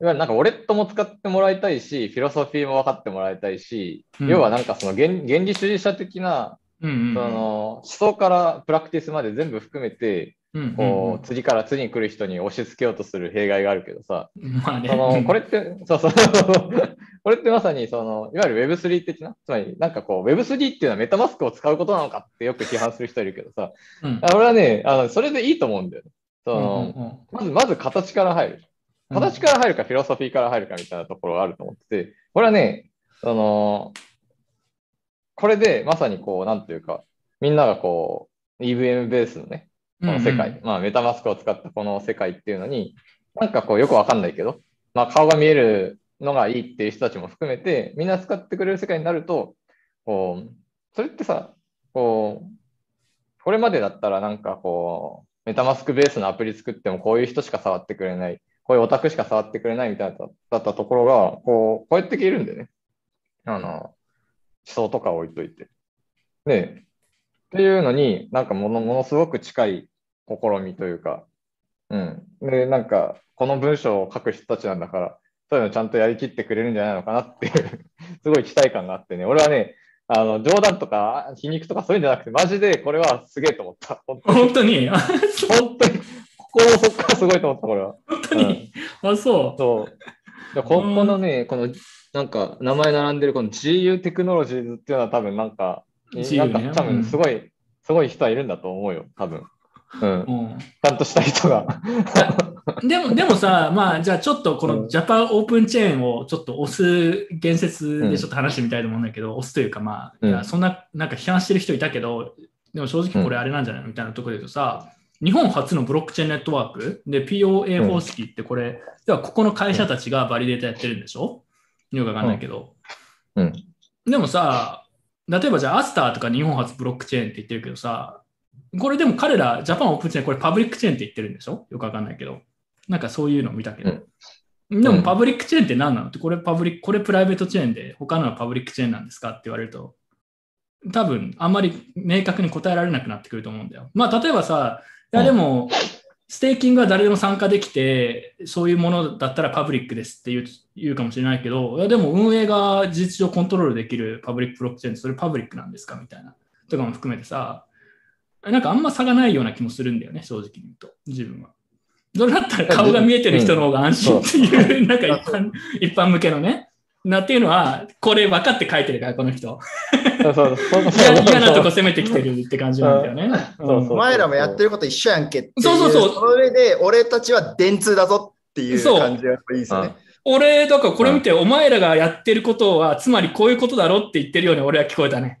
う、いわゆるなんかウォレットも使ってもらいたいし、フィロソフィーも分かってもらいたいし、うん。要はなんかその原原理主義者的な、うんうんその思想からプラクティスまで全部含めて、うんうんこう、次から次に来る人に押し付けようとする弊害があるけどさ、うんまあね。そのうんこれって、そうそう、これってまさにその、いわゆる Web3 的な、つまりなんかこう、Web3 っていうのはメタマスクを使うことなのかってよく批判する人いるけどさ、うん。あ俺はね、あのそれでいいと思うんだよね。そうんのうんうん。まず、まず形から入る。形から入るか、フィロソフィーから入るかみたいなところがあると思ってて、これはね、その、これでまさにこう、なんていうか、みんながこう、EVM ベースのね、この世界、うんうん。まあメタマスクを使ったこの世界っていうのに、なんかこうよくわかんないけど、まあ顔が見えるのがいいっていう人たちも含めて、みんな使ってくれる世界になると、こう、それってさ、こう、これまでだったらなんかこう、メタマスクベースのアプリ作ってもこういう人しか触ってくれない、こういうオタクしか触ってくれないみたいなだったところが、こう、こうやって消えるんでね。あの、思想とか置いといて。で、っていうのに、なんかものものすごく近い試みというか、うん。で、なんか、この文章を書く人たちなんだから、そういうのちゃんとやりきってくれるんじゃないのかなっていう、[LAUGHS] すごい期待感があってね、俺はね、あの冗談とか皮肉とかそういうんじゃなくて、マジでこれはすげえと思った。本当に、本当に、[LAUGHS] 心の底からすごいと思った、これは。本当に、あ、そう。そう。でここのね、この、なんか、名前並んでるこの GU テクノロジーズっていうのは多分なんか、GU なんかね多分すごい、すごい人はいるんだと思うよ、多分。うん。うんちゃんとした人が。でも、でもさ、まあ、じゃあちょっとこうん。のジャパンオープンチェーンをちょっと押す言説でちょっと話してみたいと思うんだけど、押すというか、まあ、うん。いやそんな、なんか批判してる人いたけど、でも正直これあれなんじゃないのみたいなところで言うとさ、日本初のブロックチェーンネットワーク？で POA 方式ってこれ、ではここの会社たちがバリデータやってるんでしょ？よくわかんないけど。うん。でもさ、例えばじゃあ Astar とか日本初ブロックチェーンって言ってるけどさ、これでも彼ら、 Japan Open Chain、これパブリックチェーンって言ってるんでしょ？よくわかんないけど。なんかそういうのを見たけど。でもパブリックチェーンって何なの？って、これパブリック、これプライベートチェーンで、他のはパブリックチェーンなんですか？って言われると、多分あんまり明確に答えられなくなってくると思うんだよ。まあ例えばさ、いやでも、ステーキングは誰でも参加できて、そういうものだったらパブリックですって言う言うかもしれないけど、いやでも運営が事実上コントロールできるパブリックブロックチェーンってそれパブリックなんですか？みたいな。とかも含めてさ、なんかあんま差がないような気もするんだよね、正直に言うと、自分は。それだったら顔が見えてる人の方が安心っていう、なんか一般一般向けのね。なっていうのは、これ分かって書いてるから、この人。そうそうそう嫌嫌なとこ攻めてきてるって感じなんだよね。そうそうお前らもやってること一緒やんけっていう。そうそうそうその上で、俺たちは電通だぞっていうそう感じがいいですよね。俺、だからこれ見て、お前らがやってることは、つまりこういうことだろって言ってるように俺は聞こえたね。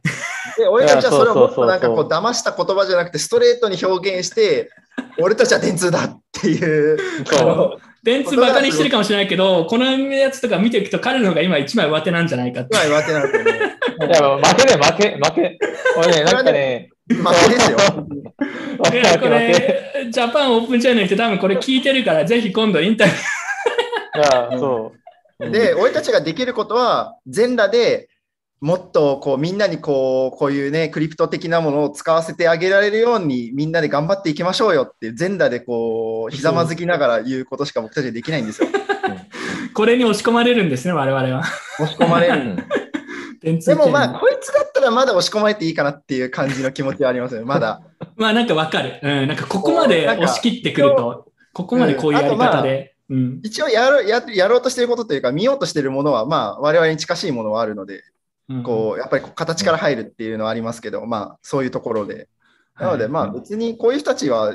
で、俺たちはそれをもっとなんかこそうう騙した言葉じゃなくて、ストレートに表現して、[LAUGHS] 俺たちは電通だっていう。そう電通バカにしてるかもしれないけど、このやつとか見ていくと彼の方が今一枚上手なんじゃないかって。今言われてなくてね。いや、負けだよ、負け、負け。俺ね、なんかね、負けですよ。[LAUGHS] こ。れ、ジャパンオープンチャンネルって多分これ聞いてるから、ぜひ今度インタビュー。いや、そう。で、俺たちができることは、全裸でもっとこうみんなにこうこういうね、クリプト的なものを使わせてあげられるように、みんなで頑張っていきましょうよって、全裸でこう、ひざまずきながら言うことしか僕たちはできないんですよ。[LAUGHS] これに押し込まれるんですね、我々は。押し込まれる。[LAUGHS] でもまあ、系こいつだったらまだ押し込まれていいかなっていう感じの気持ちはありますよ、まだ。[LAUGHS] まあなんかわかる。うん、なんかここまで押し切ってくると、ここまでこういうやり方で。うん。一応やろうややろうとしていることというか、見ようとしているものは、まあ、我々に近しいものはあるので、うんこう、やっぱりこう形から入るっていうのはありますけど、まあ、そういうところで。なので、はいまあ、別にこういう人たちは、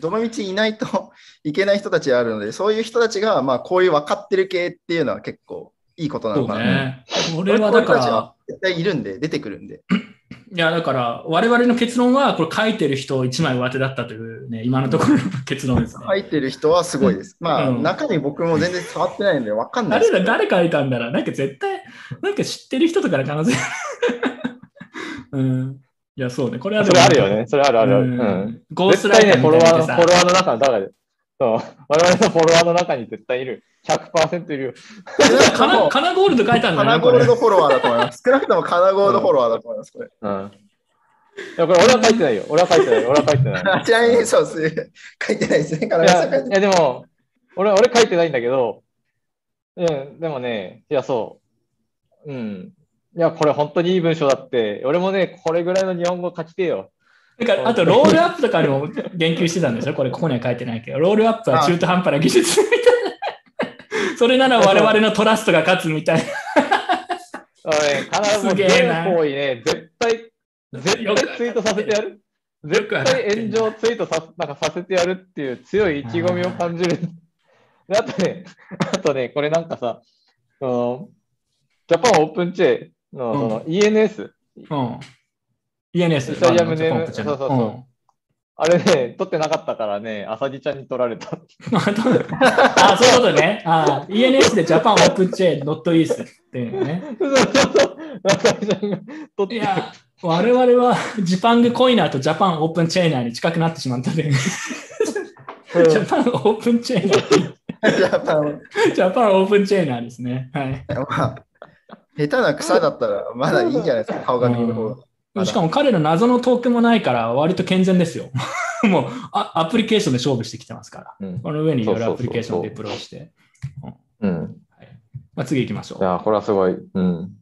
どの道いないといけない人たちがあるので、そういう人たちが、まあ、こういう分かってる系っていうのは結構いいことなのかな。ね。これはだから、絶対いるんで、出てくるんで。いやだから、我々の結論は、これ書いてる人一枚上手だったというね、今のところの結論ですね。入ってる人はすごいです。まあ、うん中身僕も全然触ってないので分かんないです。誰だ、誰書いたんだろうなんか絶対、なんか知ってる人とかの可能性。うん。いや、そうね。これはでそもれあるよね。それあるある。ううんん。ゴーストライ絶対ね、ターみフォロワーの、たいなのさフォロワーの中の中で。そう。我々のフォロワーの中に絶対いる。100%いるよ。カナカナゴールド書いたんだカナな、これ。ゴールドフォロワーだと思います。少なくともカナゴールドフォロワーだと思います、これ。うん。いや、これ俺は書いてないよ。俺は書いてない。俺は書いてない。[LAUGHS] ちなみに、そうです。書いてないですね。カナいゴールドさん書いてや、いやでも、俺、俺書いてないんだけど、うん、でもね、いや、そう。うん。いや、これ本当にいい文章だって、俺もね、これぐらいの日本語書きてえよ。だからあと、ロールアップとかにも言及してたんでしょ？これ、ここには書いてないけど、ロールアップは中途半端な技術みたいな。それなら我々のトラストが勝つみたいな。あのね、必ず全方位ね、絶対、絶対ツイートさせてやる。絶対炎上ツイートさなんかさせてやるっていう強い意気込みを感じる。であとね、あとね、これなんかさ、そのジャパンオープンチェのその ENS、うん。ENS。イタリアムネームそうそうそうあれね、撮ってなかったからね、あさぎちゃんに撮られた。[LAUGHS] うんあ、そういうことね。あ ENS でジャパンオープンチェーン、ノットイースっていうのね。そうそうそう。あさぎちゃんが撮っていや、我々はジパングコイナーとジャパンオープンチェーナーに近くなってしまったので、ジャパンオープンチェーナー、ジャパンジャパンオープンチェーナーですね。はい。まあ、下手な草だったらまだいいんじゃないですか、顔が見える方が。しかも彼の謎のトークもないから、割と健全ですよ。[LAUGHS] もうあアプリケーションで勝負してきてますから。うんこの上にいろいろアプリケーションでデプロイして。うん。まあ、次行きましょう。いや、これはすごい。うん。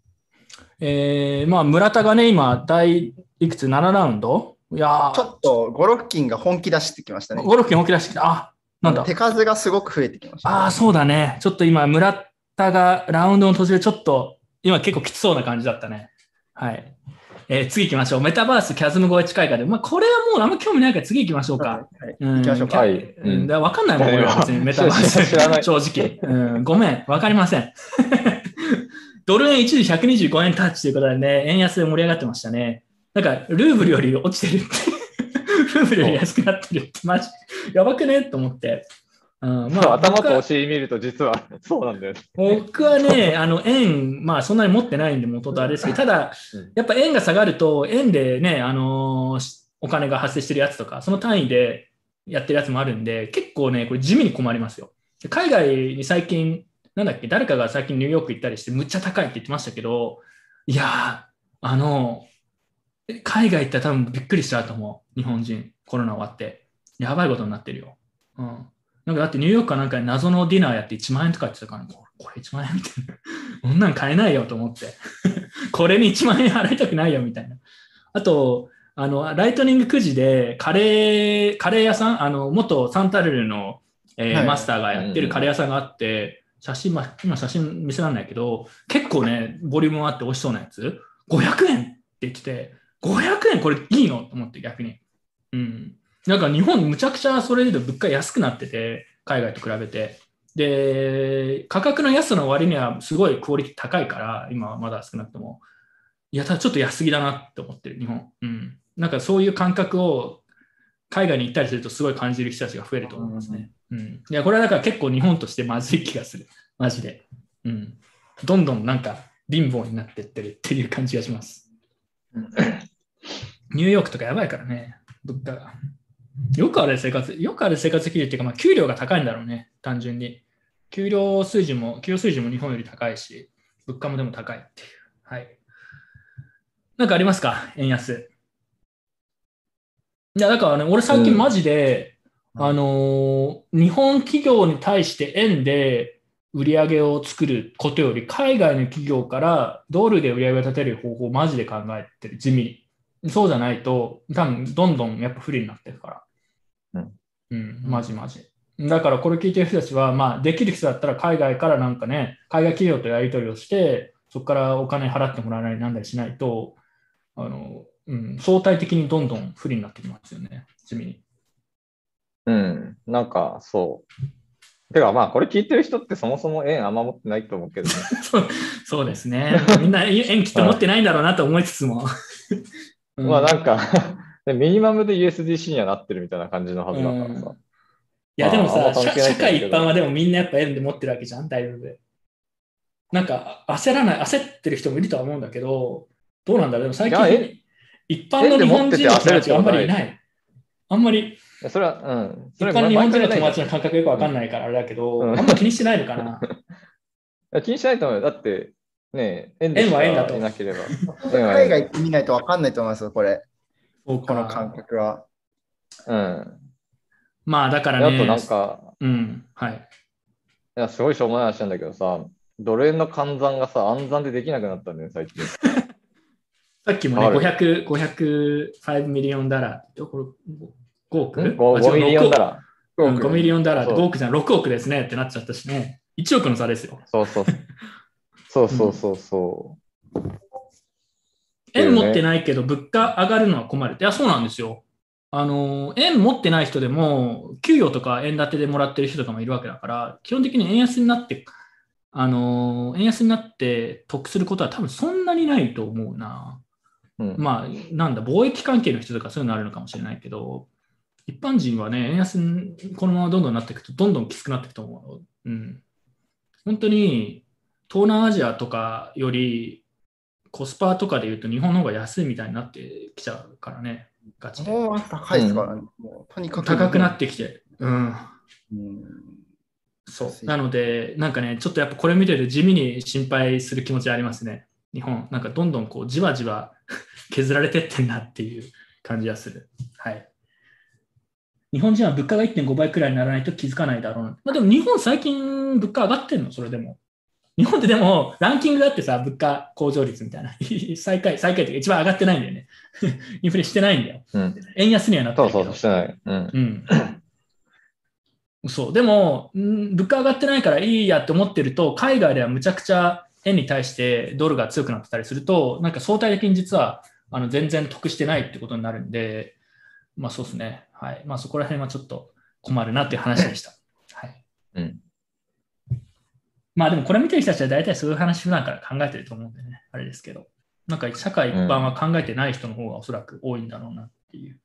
えー、まあ、村田がね、今、第いくつ ?7 ラウンド？いやちょっとゴロフキンが本気出してきましたね。ゴロフキン起き出してきた。あ、なんだ？手。数がすごく増えてきました。ああ、そうだね。ちょっと今、村田がラウンドの途中でちょっと、今結構きつそうな感じだったね。はい。えー次行きましょう。メタバース、キャズム超え近いから、まあ、これはもうあんま興味ないから次行きましょうか。はいはいうん行きましょうか。はいうん、だから分かんないもん、俺は別にメタバース。[LAUGHS] 知らない正直。うん、ごめん、分かりません。[LAUGHS] ドル円一時125円タッチということでね、円安で盛り上がってましたね。なんか、ルーブルより落ちてるって。[LAUGHS] ルーブルより安くなってるって、マジ、やばくね？と思って。うん、まあ、[LAUGHS] 頭とお尻見ると実は [LAUGHS] そうなんだよ。僕はね、あの、円、まあ、そんなに持ってないんで、元とあれですけど、ただうん、やっぱ円が下がると、円でね、あのーしお金が発生してるやつとか、その単位でやってるやつもあるんで、結構ね、これ地味に困りますよ。で海外に最近、なんだっけ、誰かが最近ニューヨーク行ったりして、むっちゃ高いって言ってましたけど、いやー、あの海外行ったら多分びっくりしちゃうと思う。日本人、コロナ終わって。やばいことになってるよ。うん。なんかだってニューヨークかなんかに謎のディナーやって1万円とか言ってたから、これこれ1万円みたいな。[LAUGHS] こんなん買えないよと思って。[LAUGHS] これに1万円払いたくないよみたいな。あと、あの、ライトニングくじで、カレー、カレー屋さん、あの、元サンタルルの、えーはいマスターがやってるカレー屋さんがあって、写真、まあ、今写真見せられないけど、結構ね、ボリュームもあって美味しそうなやつ、500円って言ってて、500円これいいのと思って逆に。うん。なんか日本むちゃくちゃそれで物価安くなってて、海外と比べて。で、価格の安さの割にはすごいクオリティ高いから、今はまだ少なくとも。いや、ただちょっと安すぎだなって思ってる、日本。うん。なんかそういう感覚を海外に行ったりするとすごい感じる人たちが増えると思いますね。うん。いや、これはだから結構日本としてまずい気がする。マジで。うん。どんどんなんか貧乏になってってるっていう感じがします。ニューヨークとかやばいからね、物価が。よくある生活、よくある生活基準っていうか、まあ、給料が高いんだろうね、単純に。給料水準も、給料水準も日本より高いし、物価もでも高いっていう。はい。なんかありますか？円安。いや、だからね、俺最近マジで、うんあのー日本企業に対して円で売り上げを作ることより、海外の企業からドルで売り上げを立てる方法をマジで考えてる、地味に。そうじゃないと、多分どんどんやっぱ不利になってるから。うん。うん、マジマジ。だからこれ聞いてる人たちは、まあ、できる人だったら海外からなんかね、海外企業とやり取りをして、そこからお金払ってもらわないなんだりしないと、あの、うん、相対的にどんどん不利になってきますよね、地味に。うん。なんか、そう。てか、まあ、これ聞いてる人ってそもそも円あんま持ってないと思うけどね。[LAUGHS] そうですね。みんな円きっと持ってないんだろうなと思いつつも。うんまあ、なんかで、[LAUGHS] ミニマムで USDC にはなってるみたいな感じのはずだからさ。いや、でもさ、社会一般はでもみんなやっぱ円で持ってるわけじゃん、大丈夫で。なんか焦らない、焦ってる人もいるとは思うんだけど、どうなんだろう、でも最近、一般の日本人の友達があんまりいない。あんまり、いやそれは、うん。一それ般の日本人の友達の感覚よくわかんないからあれだけど、うんあんま気にしてないのかな。[LAUGHS] いや気にしないと思うよ。だって、ね円でしか円は円だといなければ。[LAUGHS] 円は円海外行ってみないと分かんないと思いますよ、これ。そうこのか感覚は。うん。まあだからね、であとなんか、うん、はい。いや、すごいしょうもない話なんだけどさ、ドル円の換算がさ、暗算でできなくなったんだよね、最近。[LAUGHS] さっきもね、ある500、505ミリオンダラー、これ5億？5, あ違うミリオンダ6ラうん5ミリオンダラーってそう5億じゃん、6億ですねってなっちゃったしね。1億の差ですよ。ー。そうそう。そうそうそうそう。円持ってないけど物価上がるのは困る。いや、そうなんですよ。あの、円持ってない人でも、給与とか円建てでもらってる人とかもいるわけだから、基本的に円安になって、あの、円安になって得することは多分そんなにないと思うな。うんまあ、なんだ、貿易関係の人とかそういうのあるのかもしれないけど、一般人はね、円安にこのままどんどんなっていくと、どんどんきつくなっていくと思う。うん。本当に、東南アジアとかより、コスパとかで言うと日本の方が安いみたいになってきちゃうからね、ガチで。もう高いですからね。もうとにかく高くなってきて。うん。うんそう。なので、なんかね、ちょっとやっぱこれ見てると地味に心配する気持ちありますね。日本、なんかどんどんこうじわじわ削られてってんなっていう感じがする。はい。日本人は物価が1.5倍くらいにならないと気づかないだろうな。まあでも日本最近物価上がってんの？それでも。日本ってでもランキングだってさ、物価向上率みたいな。[LAUGHS] 最下位、最下位って一番上がってないんだよね。[LAUGHS] インフレしてないんだよ。うん。円安にはなってるけど。そうそう、してない。うん。うん。そう。でも、ん物価上がってないからいいやって思ってると、海外ではむちゃくちゃ円に対してドルが強くなってたりすると、なんか相対的に実はあの全然得してないってことになるんで、まあそうですね。はい。まあそこら辺はちょっと困るなっていう話でした。はい。うん。まあでもこれ見てる人たちは大体そういう話普段から考えてると思うんでね、あれですけど。なんか社会一般は考えてない人の方がおそらく多いんだろうなっていう。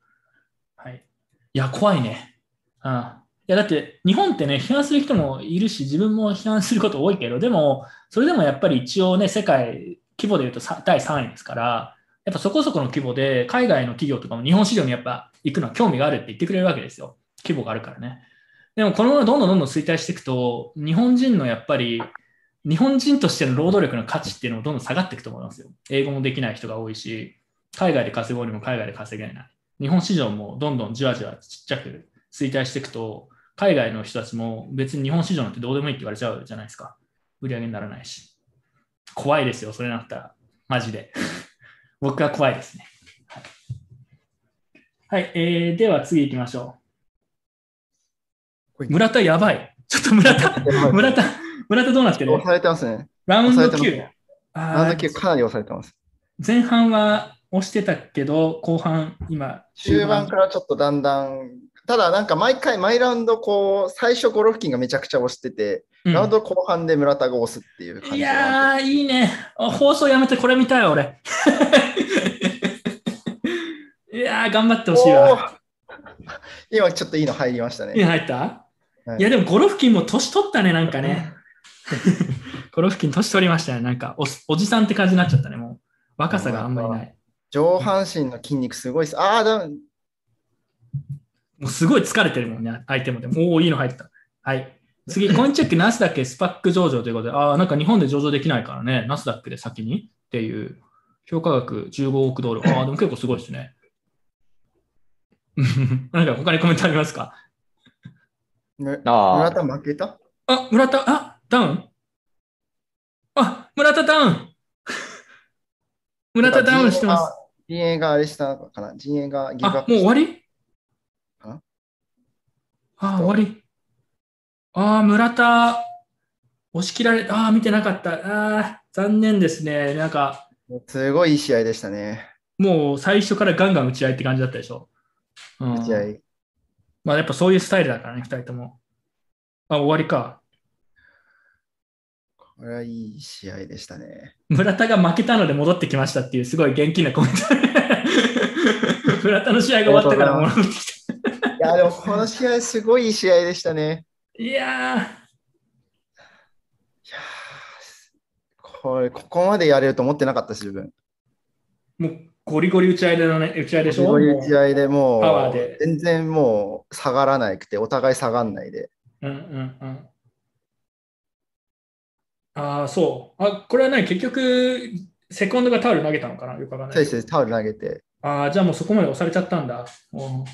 はい。いや、怖いね。ああいや、だって日本ってね、批判する人もいるし、自分も批判すること多いけど、でも、それでもやっぱり一応ね、世界規模で言うと第3位ですから、やっぱそこそこの規模で、海外の企業とかも日本市場にやっぱ行くのは興味があるって言ってくれるわけですよ。規模があるからね。でもこのままどんどんどんどん衰退していくと、日本人のやっぱり、日本人としての労働力の価値っていうのもどんどん下がっていくと思いますよ。英語もできない人が多いし、海外で稼ごうにも海外で稼げない。日本市場もどんどんじわじわちっちゃく衰退していくと、海外の人たちも別に日本市場なんてどうでもいいって言われちゃうじゃないですか。売り上げにならないし。怖いですよ、それなったら。マジで。僕は怖いですね。はい、はいえーでは次行きましょう。村田やばい。ちょっと村田、村田、村田どうなってる？押されてますね。ラウンド押されて9。あラウンドー9かなり押されてます。前半は押してたけど、後半、今、中盤からちょっとだんだん、ただなんか毎回、毎ラウンド、こう、最初ゴロフキンがめちゃくちゃ押してて、うんラウンド後半で村田が押すっていう感じいで。やー、いいね。あ放送やめてこれ見たい、俺。[LAUGHS] いやー、頑張ってほしいおわ。ー今ちょっといいの入りましたいいね。の入った、はいい、や、でもゴロフキンも年取ったね、なんかね。[LAUGHS] ゴロフキン年取りましたね。なんかお、おじさんって感じになっちゃったね、もう。若さがあんまりない。上半身の筋肉すごいです。ああ、だもうすごい疲れてるもんね、相手もでも。おお、いいの入った。はい。次、コインチェック、ナスダック、スパック上場ということで、ああ、なんか日本で上場できないからね、ナスダックで先にっていう、評価額15億ドル。ああ、でも結構すごいですね。[LAUGHS] なんか他にコメントありますか？ねあ村田負けた？あ、村田、あ、ダウン？あ、村田ダウン [LAUGHS] 村田ダウンしてます。陣営があれしたのかな？陣営がギブアッあ、プもう終わり？ああ、終わり。あ、村田、押し切られ、あ、見てなかった。あ、残念ですね。なんか、すごいいい試合でしたね。もう最初からガンガン打ち合いって感じだったでしょ。うん、試合。まあやっぱそういうスタイルだからね、二人とも。あ、終わりか。これはいい試合でしたね。村田が負けたので戻ってきましたっていうすごい元気なコメント。村田の試合が終わったから戻ってきた。いや、でもこの試合すごいいい試合でしたね。いやこれ、ここまでやれると思ってなかったし、自分。もうゴリゴリ打ち合いでのね、打ち合いでしょ？こういう試合でもパワーでう、全然もう下がらなくて、お互い下がんないで。うんうんうん。ああ、そう。あ、これはね、結局、セコンドがタオル投げたのかな？よくわかんない。そうです、タオル投げて。ああ、じゃあもうそこまで押されちゃったんだ。お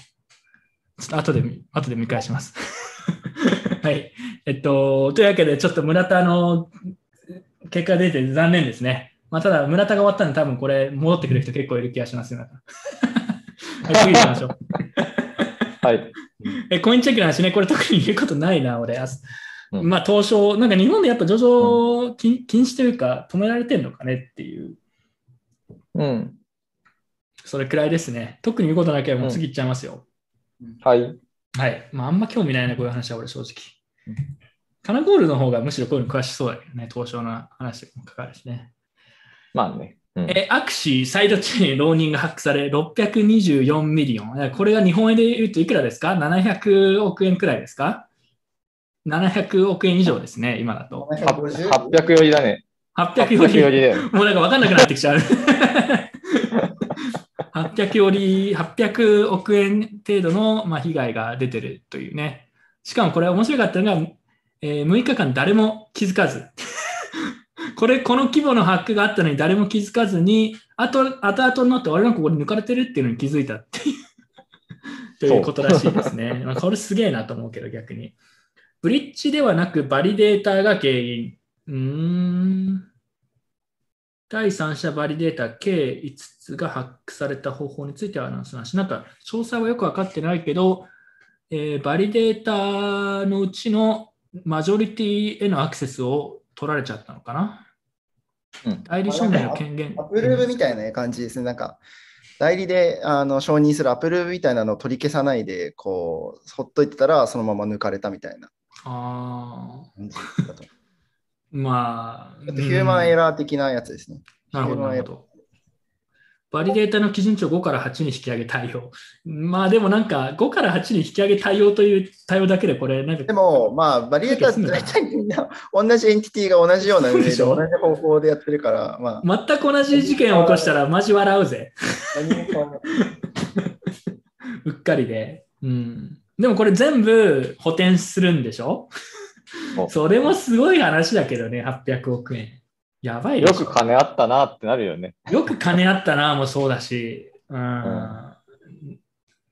ちょっと後で見、後で見返します。[LAUGHS] はい。えっと、というわけで、ちょっと村田の結果出て残念ですね。まあ、ただ、村田が終わったんで、多分これ、戻ってくる人結構いる気がしますよ。はい、次行きましょう。はい。[LAUGHS] え、コインチェックの話ね、これ特に言うことないな、俺。あうんまあ、東証、なんか日本でやっぱ上場禁禁止というか、止められてるのかねっていう、うん。それくらいですね。特に言うことなければもう次行っちゃいますよ。はい。はい。まあ、あんま興味ないね、こういう話は俺、正直うん。カナゴールの方がむしろこういうの詳しそうだけどね、東証の話とかもかかるしね。まあね。うんえ、 Axie サイドチェーン Ronin がハックされ、624 million。これが日本円で言うといくらですか ?700 億円くらいですか ?700 億円以上ですね、今だと。750 800よりだね。800よ800より、りだよ。もうなんか分かんなくなってきちゃう。800より、800億円程度の、まあ、被害が出てるというね。しかもこれ面白かったのが、えー6日間誰も気づかず。これ、この規模のハックがあったのに誰も気づかずに、あと、後々になって、あれなんかここに抜かれてるっていうのに気づいたっていう、[LAUGHS] ということらしいですね。[LAUGHS] まあこれすげえなと思うけど、逆に。ブリッジではなく、バリデーターが原因。うーん。第三者バリデータ計5つがハックされた方法についてはアナウンスなし。なんか、詳細はよく分かってないけど、えーバリデータのうちのマジョリティへのアクセスを取られちゃったのかな？うん代理証明の権限。アプルーブみたいな感じですね。なんか、代理であの承認するアプルーブみたいなのを取り消さないで、こう、ほっといてたら、そのまま抜かれたみたいなあ感じだと。[LAUGHS] あ、まあ。ヒューマンエー。ラー的なやつですね。なるほど、バリデータの基準値を5から8に引き上げ対応。まあでもなんか5から8に引き上げ対応という対応だけでこれなんかでも、まあ、バリエーターって大体みんな同じエンティティが同じような運営で同じ方法でやってるから、まあ、全く同じ事件を起こしたらマジ笑うぜ。[LAUGHS] うっかりで。うん。でもこれ全部補填するんでしょ？それもすごい話だけどね、800億円。やばいでよく金あったなってなるよね。よく金あったな、もそうだし。うん。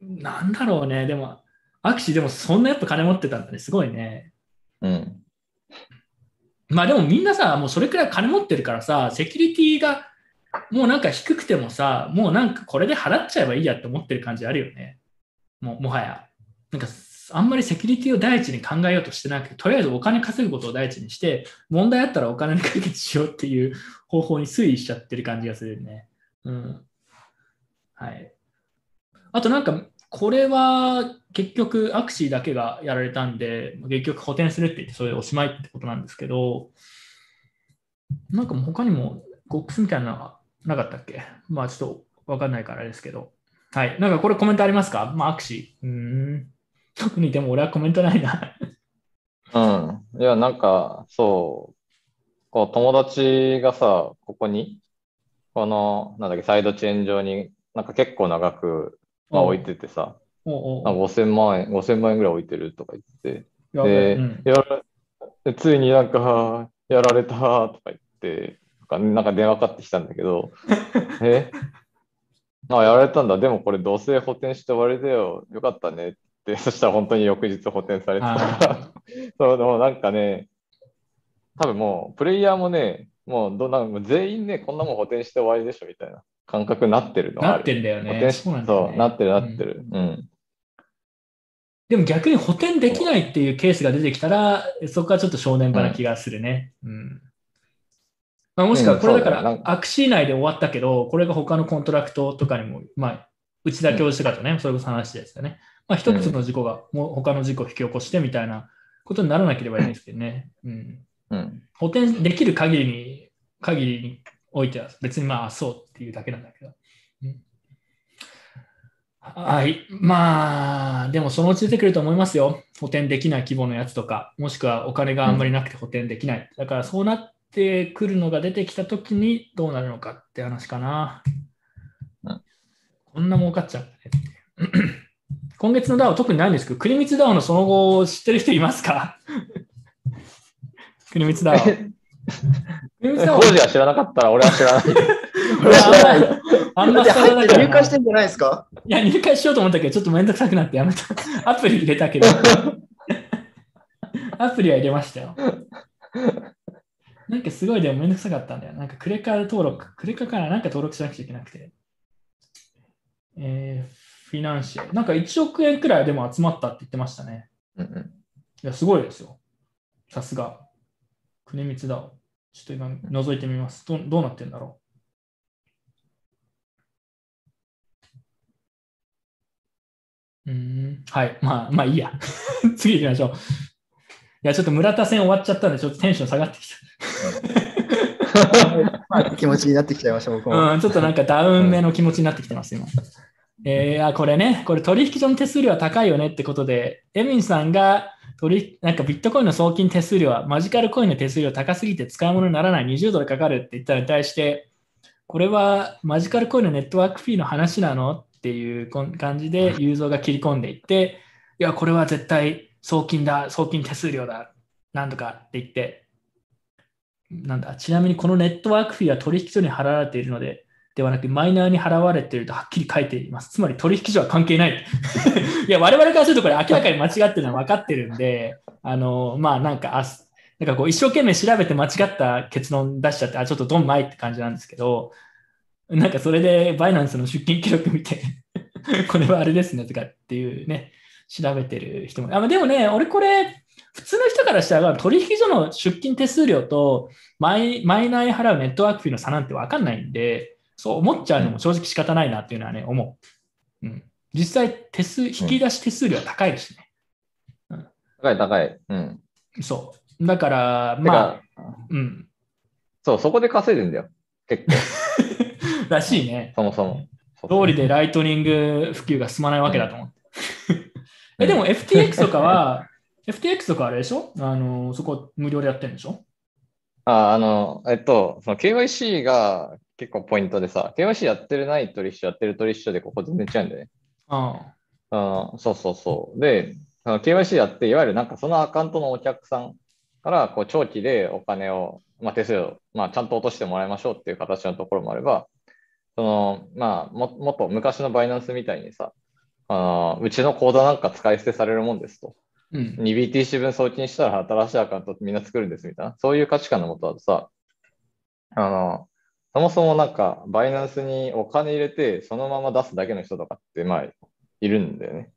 なんだろうね。でも、アクシーでもそんなやっぱ金持ってたんだね。すごいね。うん。まあでもみんなさ、もうそれくらい金持ってるからさ、セキュリティがもうなんか低くてもさ、もうなんかこれで払っちゃえばいいやって思ってる感じあるよね。ももはや。なんかあんまりセキュリティを第一に考えようとしてなくて、とりあえずお金稼ぐことを第一にして、問題あったらお金で解決しようっていう方法に推移しちゃってる感じがするね。うん。はい。あとなんか、これは結局アクシーだけがやられたんで、結局補填するって言ってそれでおしまいってことなんですけど、なんかもう他にもゴックスみたいなのがなかったっけ？まあちょっとわかんないからですけど。はい。なんかこれコメントありますか？まあアクシー。うん。特にでも俺はコメントないな。うん。いや、なんか、そう、こう、友達がさ、ここに、この、なんだっけ、サイドチェーン上に、なんか結構長く、まあ、うん置いててさ、おうおうなんか5000万円、5000万円ぐらい置いてるとか言って、でうんやらでついになんか、やられたとか言って、なんか電話かかってきたんだけど、[LAUGHS] え？あ、やられたんだ。でもこれどうせ補填して終わりだよ。よかったねって、そしたら本当に翌日補填されてた [LAUGHS] そう、でもなんかね、多分もう、プレイヤーもね、もうどなんかもう全員ね、こんなもん補填して終わりでしょみたいな感覚になってるのはある。なってんだよね。補填しそうなねなってるなってうんる。うん。でも逆に補填できないっていうケースが出てきたら、そこはちょっと正念場な気がするね。うんまあ、もしくはこれだから Axie 内で終わったけど、これが他のコントラクトとかにも、まあ、内田教授とかとね、それこそ話したやつだね。まあ、一つの事故がもう他の事故を引き起こしてみたいなことにならなければいいんですけどね。うん、うん。補填できる限りに、限りにおいては別にまあそうっていうだけなんだけど。うんはい。まあ、でもそのうち出てくると思いますよ。補填できない規模のやつとか、もしくはお金があんまりなくて補填できない。だからそうなってくるのが出てきたときにどうなるのかって話かな。うんこんな儲かっちゃうんだね。今月の DAO 特にないんですけど、国光 DAO のその後を知ってる人いますか？国光 DAO。国光工 DAO 事は知らなかったら俺は知らない。[LAUGHS] 俺はあんま、あんま入入会してんじゃないですか？いや、入会しようと思ったけど、ちょっとめんどくさくなってやめた。[LAUGHS] アプリ入れたけど。[LAUGHS] アプリは入れましたよ。なんかすごいでもめんどくさかったんだよ。なんかクレカ登録、クレカからなんか登録しなくちゃいけなくて。えー、フィナンシェル。なんか1億円くらいでも集まったって言ってましたね。うんうんいや、すごいですよ。さすが。国光だ。ちょっと今覗いてみます。どうどうなってんだろう。うーん。はい。まあ、まあいいや。[LAUGHS] 次行きましょう。いや、ちょっと村田戦終わっちゃったんで、ちょっとテンション下がってきた。[LAUGHS] 気持ちになってきちゃいました、僕も。うん、ちょっとなんかダウン目の気持ちになってきてます、今。えー、あ、これね、これ取引所の手数料は高いよねってことで、エミンさんが取りなんかビットコインの送金手数料はマジカルコインの手数料高すぎて使い物にならない。20ドルかかるって言ったのに対して、これはマジカルコインのネットワークフィーの話なのっていう感じで、ユーザーが切り込んでいって、いや、これは絶対送金だ、送金手数料だ、なんとかって言って、なんだ、ちなみにこのネットワークフィーは取引所に払われているので、ではなく、マイナーに払われているとはっきり書いています。つまり取引所は関係ない。[LAUGHS] いや、我々からするとこれ明らかに間違ってるのは分かってるんで、あの、まあなんか、あなんかこう一生懸命調べて間違った結論出しちゃって、あ、ちょっとドンマイって感じなんですけど、なんかそれでバイナンスの出金記録見て、[LAUGHS] これはあれですねとかっていうね、調べてる人も。あでもね、俺これ、普通の人からしたら取引所の出金手数料とマイマイナーに払うネットワークフィーの差なんて分かんないんで、そう思っちゃうのも正直仕方ないなっていうのはね、思う。うん、実際手数、引き出し手数料は高いですね。高い高い。うん。そう。だから、てまあか、、うん。そう、そこで稼いでんだよ。結構、[LAUGHS] らしいね。そもそも。通りでライトニング普及が進まないわけだと思って。え、でも FTX とかは、[LAUGHS] FTX とかあれでしょ？あの、そこ無料でやってるんでしょ？あ、あの、えっと、その KYC が結構ポイントでさ、KYC やってるない取引所、やってる取引所でここ全然違うんだよね。ああそうそうそう。で、KYC やって、いわゆるなんかそのアカウントのお客さんからこう長期でお金を、まあ、手数料、まあ、ちゃんと落としてもらいましょうっていう形のところもあれば、そのまあ、ももっと昔のバイナンスみたいにさ、あのうちの口座なんか使い捨てされるもんですと。うん。2BTC 分送金したら新しいアカウントみんな作るんですみたいな、そういう価値観のもとだとさ、あの、そもそもなんか、バイナンスにお金入れて、そのまま出すだけの人とかって、まあ、いるんだよね。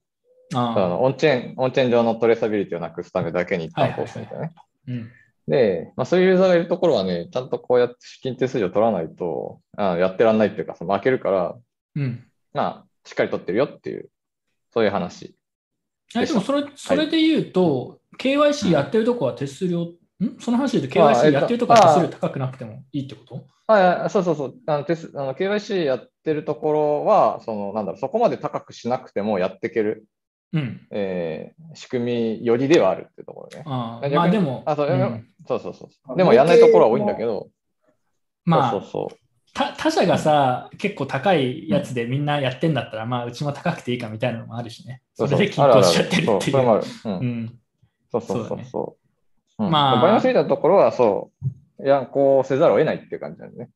あ。のオンチェーン、オンチェーン上のトレーサビリティをなくすためだけに一旦通すみたいなね。うん。で、まあ、そういうユーザーがいるところはね、ちゃんとこうやって資金手数料取らないと、あやってらんないっていうか、その負けるから、うん。まあ、しっかり取ってるよっていう、そういう話。えでもそれ、それで言うと、KYC やってるとこは手数料、ん？その話で KYC とやってるとこは手数料高くなくてもいいってこと？あそうそうそう。あのテスあの KYC やってるところは、そのなんだろう、そこまで高くしなくてもやっていける、うん。えー仕組みよりではあるっていうところね。あまあでも、あそううんそうそうそう。でもやらないところは多いんだけど、まあそうそうそう。他他社がさ、結構高いやつでみんなやってんだったら、まあ、うちも高くていいかみたいなのもあるしね。それで均衡しちゃってるっていう。そうそ。う。そうそうそまあバイナンス見たところはそう、いや、こうせざるを得ないっていう感じなんでね。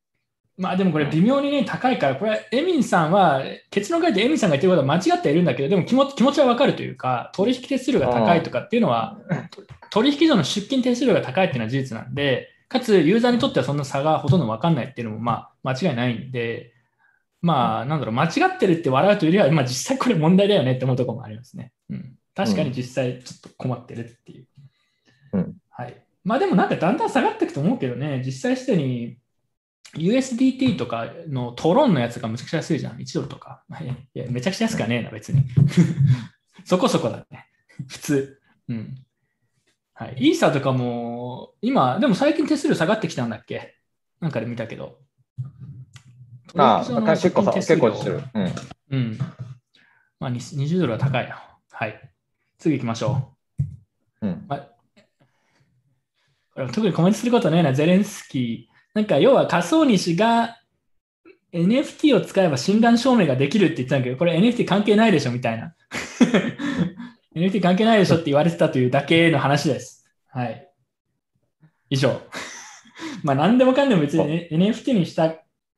まあでもこれ微妙にね、高いから、これ、エミンさんは、結論から言ってエミンさんが言ってることは間違ってはいるんだけど、でも気持気持ちはわかるというか、取引手数料が高いとかっていうのは、取引所の出金手数料が高いっていうのは事実なんで、かつユーザーにとってはそんな差がほとんどわかんないっていうのも、まあ間違いないんで、まあなんだろう、間違ってるって笑うというよりは、まあ実際これ問題だよねって思うところもありますね。うん。確かに実際ちょっと困ってるっていう。うんはい。まあでもなんかだんだん下がっていくと思うけどね、実際すでに USDT とかのトロンのやつがめちゃくちゃ安いじゃん。1ドルとか。いやいや、めちゃくちゃ安くはねえな、別に。[LAUGHS] そこそこだね。普通。うん。はい。イーサとかも、今、でも最近手数料下がってきたんだっけ？なんかで見たけど。ああ、結構結構してる。うん。うん。まあ、に20ドルは高いな。はい。次行きましょう。うん。まあ、特にコメントすることねえな、ゼレンスキー。なんか、要は仮想西が NFT を使えば診断証明ができるって言ってたんだけど、これ NFT 関係ないでしょみたいな。[LAUGHS] NFT 関係ないでしょって言われてたというだけの話です。はい。以上。[LAUGHS] まあ、何でもかんでも別に、ね、NFT にした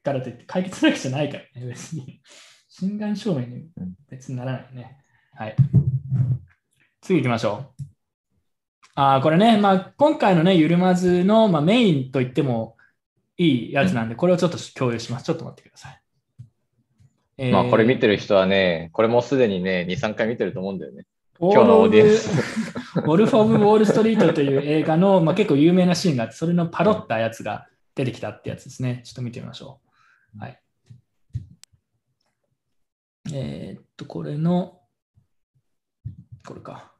からといって解決するわけじゃないからね、別に。診断証明に別にならないね。はい。次行きましょう。あーこれね、まあ、今回のね、ゆるまずの、まあ、メインと言ってもいいやつなんで、これをちょっと共有します。ちょっと待ってください。えーまあ、これ見てる人はね、これもうすでにね、2、3回見てると思うんだよね。ウ今日のオーディエンス。[LAUGHS] ウォルフ・オブ・ウォール・ストリートという映画の、まあ、結構有名なシーンがあって、それのパロったやつが出てきたってやつですね。ちょっと見てみましょう。はい。えーっと、これの、これか。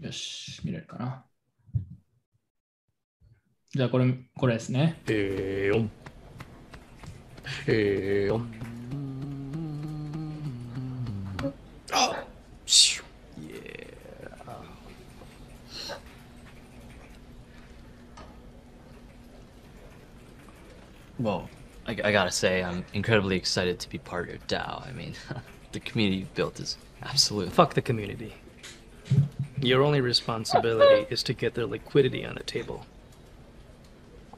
よし、見れるかな。じゃあ、これ、これですね。えーよん。えーよん。あシュッ Well, I, I gotta say, I'm incredibly excited to be part of your DAO. I mean, [LAUGHS] the community you've built is absolutely. Fuck the community. Your only responsibility is to get their liquidity on the table.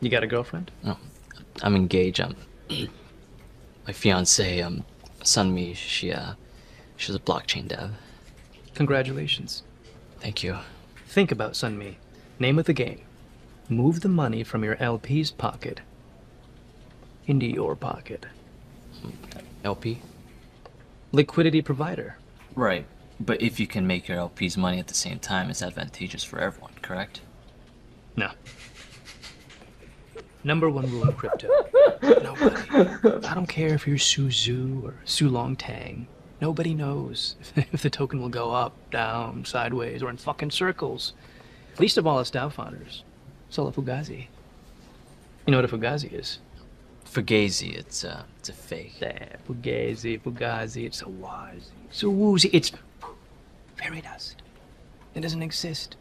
You got a girlfriend? No, I'm engaged. I'm [CLEARS THROAT] my fiance, um, Sunmi. She uh, she's a blockchain dev. Congratulations. Thank you. Think about Sunmi. Name of the game. Move the money from your LP's pocket into your pocket. LP. Liquidity provider. Right, but if you can make your LP's money at the same time, it's advantageous for everyone. Correct? No. Number one rule in crypto. Nobody. I don't care if you're Su Zhu or Su Long Tang. Nobody knows [LAUGHS] if the token will go up, down, sideways, or in fucking circles. Least of all us DAO founders. Sola Fugazi. You know what a Fugazi is? Fugazi, it's uh, it's a fake. Yeah, Fugazi, Fugazi, it's a wazi. It's a woozy. It's fairy dust. It doesn't exist.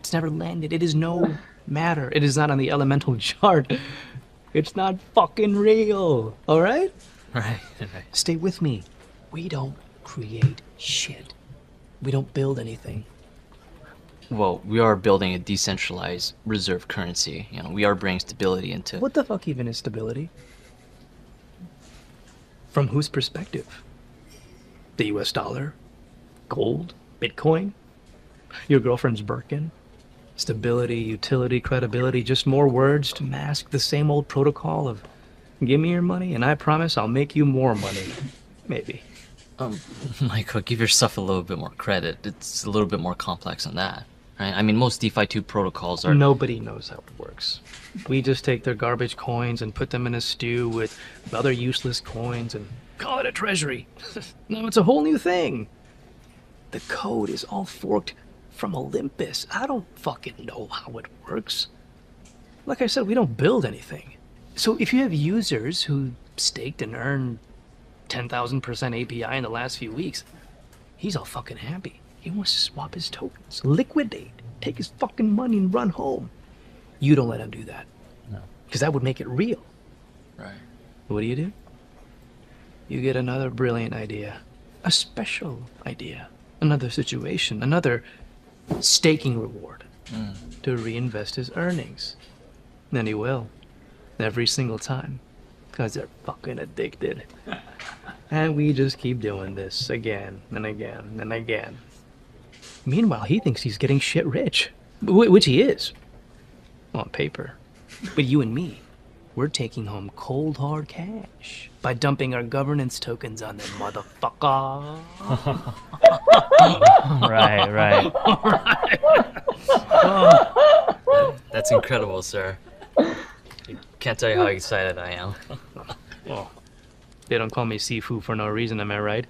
It's never landed. It is no matter. It is not on the elemental [LAUGHS] chart. It's not fucking real. All right? Right, right. Stay with me. We don't create shit. We don't build anything. Well, we are building a decentralized reserve currency. You know, we are bringing stability into. What the fuck even is stability? From whose perspective? The US dollar? Gold? Bitcoin? Your girlfriend's Birkin? Stability, utility, credibility, just more words to mask the same old protocol of give me your money and I promise I'll make you more money. Maybe. Um, [LAUGHS] Michael, give yourself a little bit more credit. It's a little bit more complex than that, right? I mean, most DeFi 2 protocols are. Nobody knows how it works. We just take their garbage coins and put them in a stew with other useless coins and call it a treasury. [LAUGHS] no, it's a whole new thing. The code is all forked from Olympus. I don't fucking know how it works. Like I said, we don't build anything. So if you have users who staked and earned 10,000% API in the last few weeks, he's all fucking happy. He wants to swap his tokens, liquidate, take his fucking money and run home. You don't let him do that. No. Because that would make it real. Right. What do you do? You get another brilliant idea, a special idea, another situation, another staking reward mm. to reinvest his earnings. Then he will, every single time, because they're fucking addicted. [LAUGHS] and we just keep doing this again and again and again. Meanwhile, he thinks he's getting shit rich, wh- which he is, on paper. But you and me, we're taking home cold hard cash by dumping our governance tokens on them, motherfucker. [LAUGHS] right, right. [LAUGHS] That's incredible, sir. I can't tell you how excited I am. [LAUGHS] Well, they don't call me Sifu for no reason, am I right?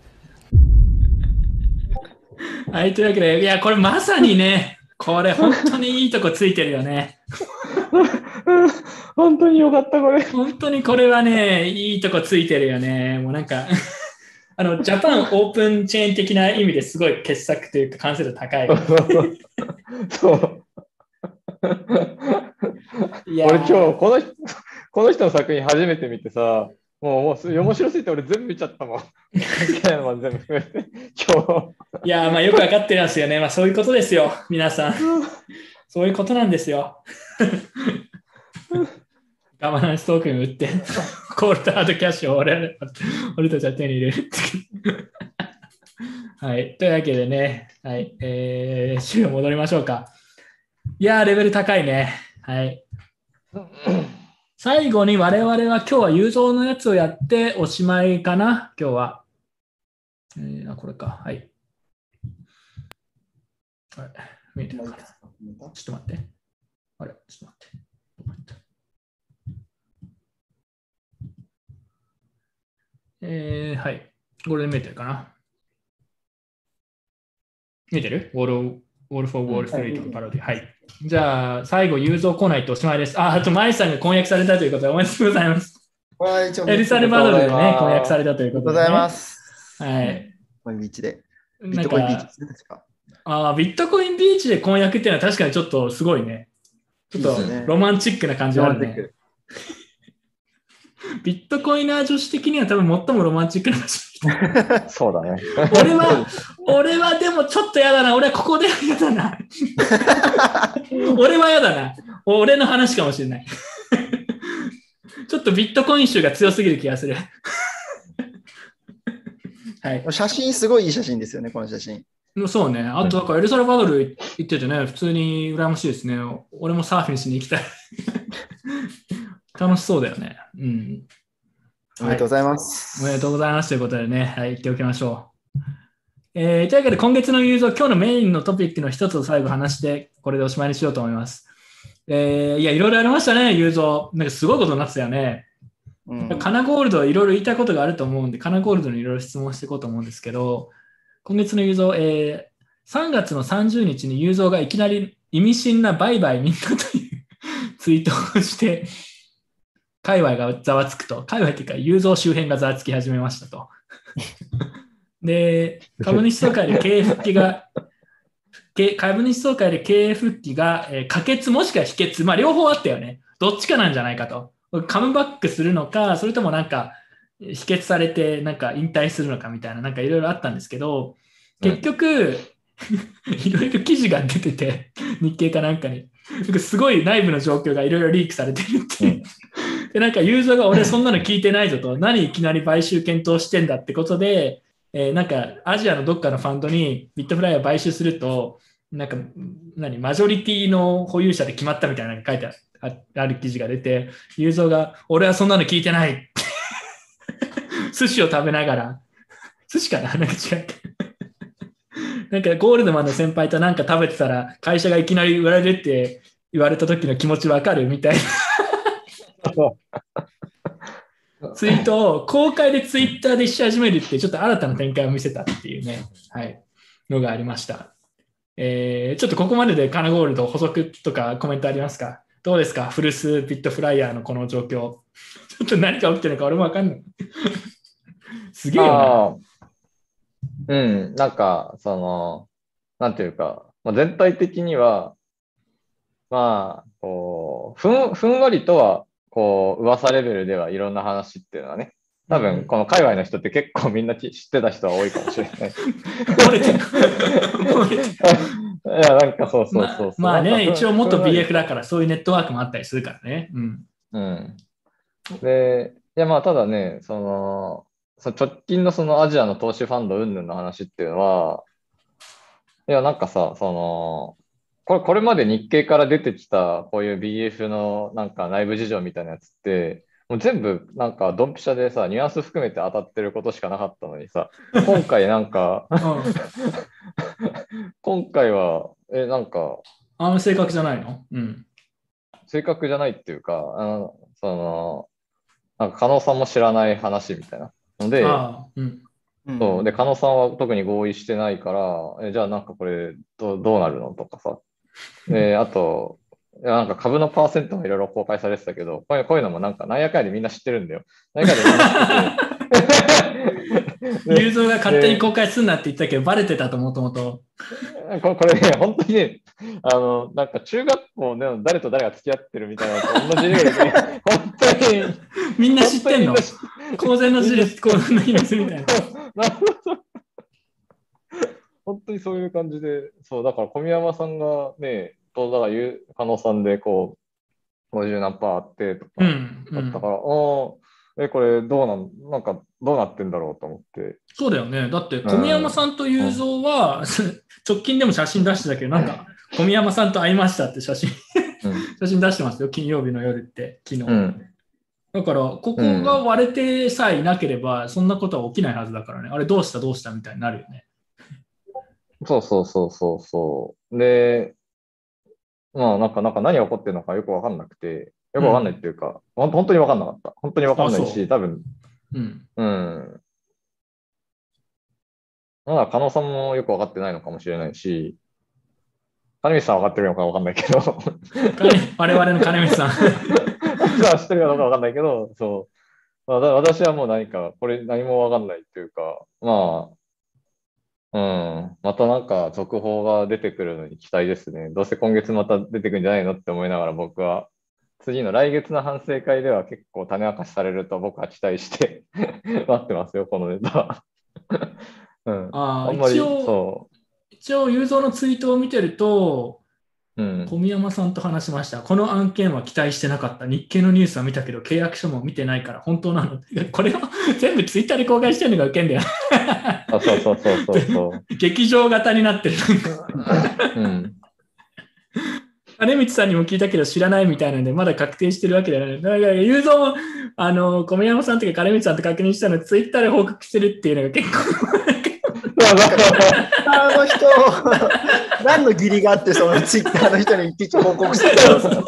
はい、というわけで、いや、これまさにね、これ本当にいいとこついてるよね。 本当によかった、これ。本当にこれはね、いいとこついてるよね。もうなんか、[LAUGHS] あの、ジャパンオープンチェーン的な意味ですごい傑作というか完成度高い。[LAUGHS] そう。いや俺今日この人、この人の作品初めて見てさ、もうもうす面白すぎて俺全部見ちゃったもん。いや、まあよくわかってますよね。まあそういうことですよ、皆さん。そういうことなんですよ。ガバナンストークン売って、コールドハードキャッシュを俺俺たちは手に入れるって。はい。というわけでね、はい。えー、資料戻りましょうか。いやー、レベル高いね。はい。最後に我々は今日は雄三のやつをやっておしまいかな、今日は。えー、あ、これか。はい。あれ見えてるかなちょっと待って。あれ？ちょっと待って。どこ行ったえー、はい。これで見えてるかな見えてる？ウォール、ウォールフォーウォールストリートのパロディ。はい。じゃあ、最後、雄三来ないとおしまいです。あ、あと、マイさんが婚約されたということでおめでとうございます。エルサルバドルでね、婚約されたということで、ね。ございます。はい。このビーチで。ビットコインビーチか、ですか？あービットコインビーチで婚約っていうのは確かにちょっとすごいね。ちょっとロマンチックな感じがあるね。ロマンチックビットコイナー女子的には多分最もロマンチックな場所。日。[LAUGHS] そうだね。俺は、俺はでもちょっと嫌だな。俺はここでは嫌だな。[LAUGHS] 俺は嫌だな。俺の話かもしれない。ちょっとビットコイン集が強すぎる気がする。はい。写真すごいいい写真ですよね、この写真。そうね。あと、だからエルサルバドル行っててね、普通に羨ましいですね。俺もサーフィンしに行きたい。楽しそうだよね。うん。おめでとうございます。おめでとうございますということでね、はい、言っておきましょう。えー、というわけで、今月のユー今日のメインのトピックの一つを最後話して、これでおしまいにしようと思います。えー、いや、いろいろありましたね、ユーザー。なんかすごいことになってたよね。うんカナゴールドはいろいろ言いたいことがあると思うんで、カナゴールドにいろいろ質問していこうと思うんですけど、今月のユーザー、えー、3月の30日にユーザーがいきなり意味深なバイバイみんなというツイートをして、界隈がざわつくと、界隈っていうか、ユーザー周辺がざわつき始めましたと。[LAUGHS] で、株主総会で経営復帰が、け株主総会で経営復帰が、えー可決もしくは否決、まあ両方あったよね。どっちかなんじゃないかと。カムバックするのか、それともなんか、否決されて、なんか引退するのかみたいな、なんかいろいろあったんですけど、結局、[LAUGHS] いろいろ記事が出てて、日経かなんかに。すごい内部の状況がいろいろリークされてるっていう。で、なんかユーザーが俺そんなの聞いてないぞと、[LAUGHS] 何いきなり買収検討してんだってことで、えーなんかアジアのどっかのファンドにビットフライを買収すると、なんか、何、マジョリティの保有者で決まったみたいなのが書いてある記事が出て、ユーザーが、俺はそんなの聞いてない。[LAUGHS] 寿司を食べながら、寿司かな？なんか違う。なんかゴールドマンの先輩となんか食べてたら、会社がいきなり売られるって言われた時の気持ちわかるみたいな。[LAUGHS] ツイートを公開でツイッターでし始めるって、ちょっと新たな展開を見せたっていうね、はい、のがありました。えー、ちょっとここまででカナゴールド補足とかコメントありますか？どうですか？フルスビットフライヤーのこの状況。ちょっと何が起きてるのか俺もわかんない。すげえようん、なんか、その、なんていうか、まあ、全体的には、まあ、こそう、ふん、ふんわりとは、こう、噂レベルではいろんな話っていうのはね、多分、この界隈の人って結構みんな知ってた人は多いかもしれない。漏れてる漏れてるいや、なんかそうそうそうそう。まあまあね、一応元 BF だからそういうネットワークもあったりするからね。うん。うん。で、いやまあただね、その、その直近のそのアジアの投資ファンド云々の話っていうのは、いやなんかさ、その、これこれまで日経から出てきたこういう BF のなんか内部事情みたいなやつって、もう全部なんかドンピシャでさ、ニュアンス含めて当たってることしかなかったのにさ、今回なんか、[LAUGHS] 今回は、え、なんか、あの性格じゃないの？うん。正確じゃないっていうか、あの、その、なんか、加納さんも知らない話みたいなので。そう、で、加納さんは特に合意してないから、え、じゃあなんかこれどう、どうなるのとかさ。で、[LAUGHS] あと、なんか株のパーセントもいろいろ公開されてたけど、こういうこういうのもなんかなんやかんやでみんな知ってるんだよ。なんやかんやでみんな知ってて。[LAUGHS] [LAUGHS] で雄三が勝手に公開すんなって言ったけど、バレてたともともと。[LAUGHS] これね、本当にね、あの、なんか中学校での誰と誰が付き合ってるみたいなのと同じレベルで、[LAUGHS] 本当に、みんな知ってんの？公然の事実、公然の秘密みたいな。[LAUGHS] なるほど。本当にそういう感じで、そう、だから小宮山さんがね、と、だから言う、加納さんでこう、50何パーあってとか、うん。うんだったから、ああ、え、これどうなん、なんかどうなってんだろうと思って。そうだよね。だって、小宮山さんと雄三は、[LAUGHS] 直近でも写真出してたけど、なんか、小宮山さんと会いましたって写真、[LAUGHS] 写真出してますよ。金曜日の夜って、昨日。うん。うん。だから、ここが割れてさえいなければ、そんなことは起きないはずだからね。あれ、どうしたどうしたみたいになるよね。そうそうそうそうそう。で、まあなんか、なんか何起こってるのかよくわかんなくて、よくわかんないっていうか、ほん、本当にわかんなかった。本当にわかんないし、多分、うん。うん。まだ加納さんもよくわかってないのかもしれないし、金光さんは分かってるのかわかんないけど、金我々の金光さん。さん知ってるかどうかわかんないけど、そう。まあ、だ私はもう何か、これ何もわかんないっていうか、まあ、うん、またなんか続報が出てくるのに期待ですね。どうせ今月また出てくるんじゃないのって思いながら僕は、次の来月の反省会では結構種明かしされると僕は期待して [LAUGHS] 待ってますよ、このネタは。[LAUGHS] うん、ああ、あんまり、一応、そ一応、雄三のツイートを見てると、う。うん。小宮山さんと話しました。この案件は期待してなかった。日経のニュースは見たけど、契約書も見てないから、本当なのこれを [LAUGHS] 全部ツイッターで公開してるのがウケんだよ。あ、そうそうそうそうそう。劇場型になってる。うん。金光さんにも聞いたけど知らないみたいなので、まだ確定してるわけじゃない。だから、雄三も、あの、小宮山さんとか金光さんと確認したのツイッターで報告してるっていうのが結構、あの人、何の義理があって、そのツイッターの人にいちいち報告してたんですか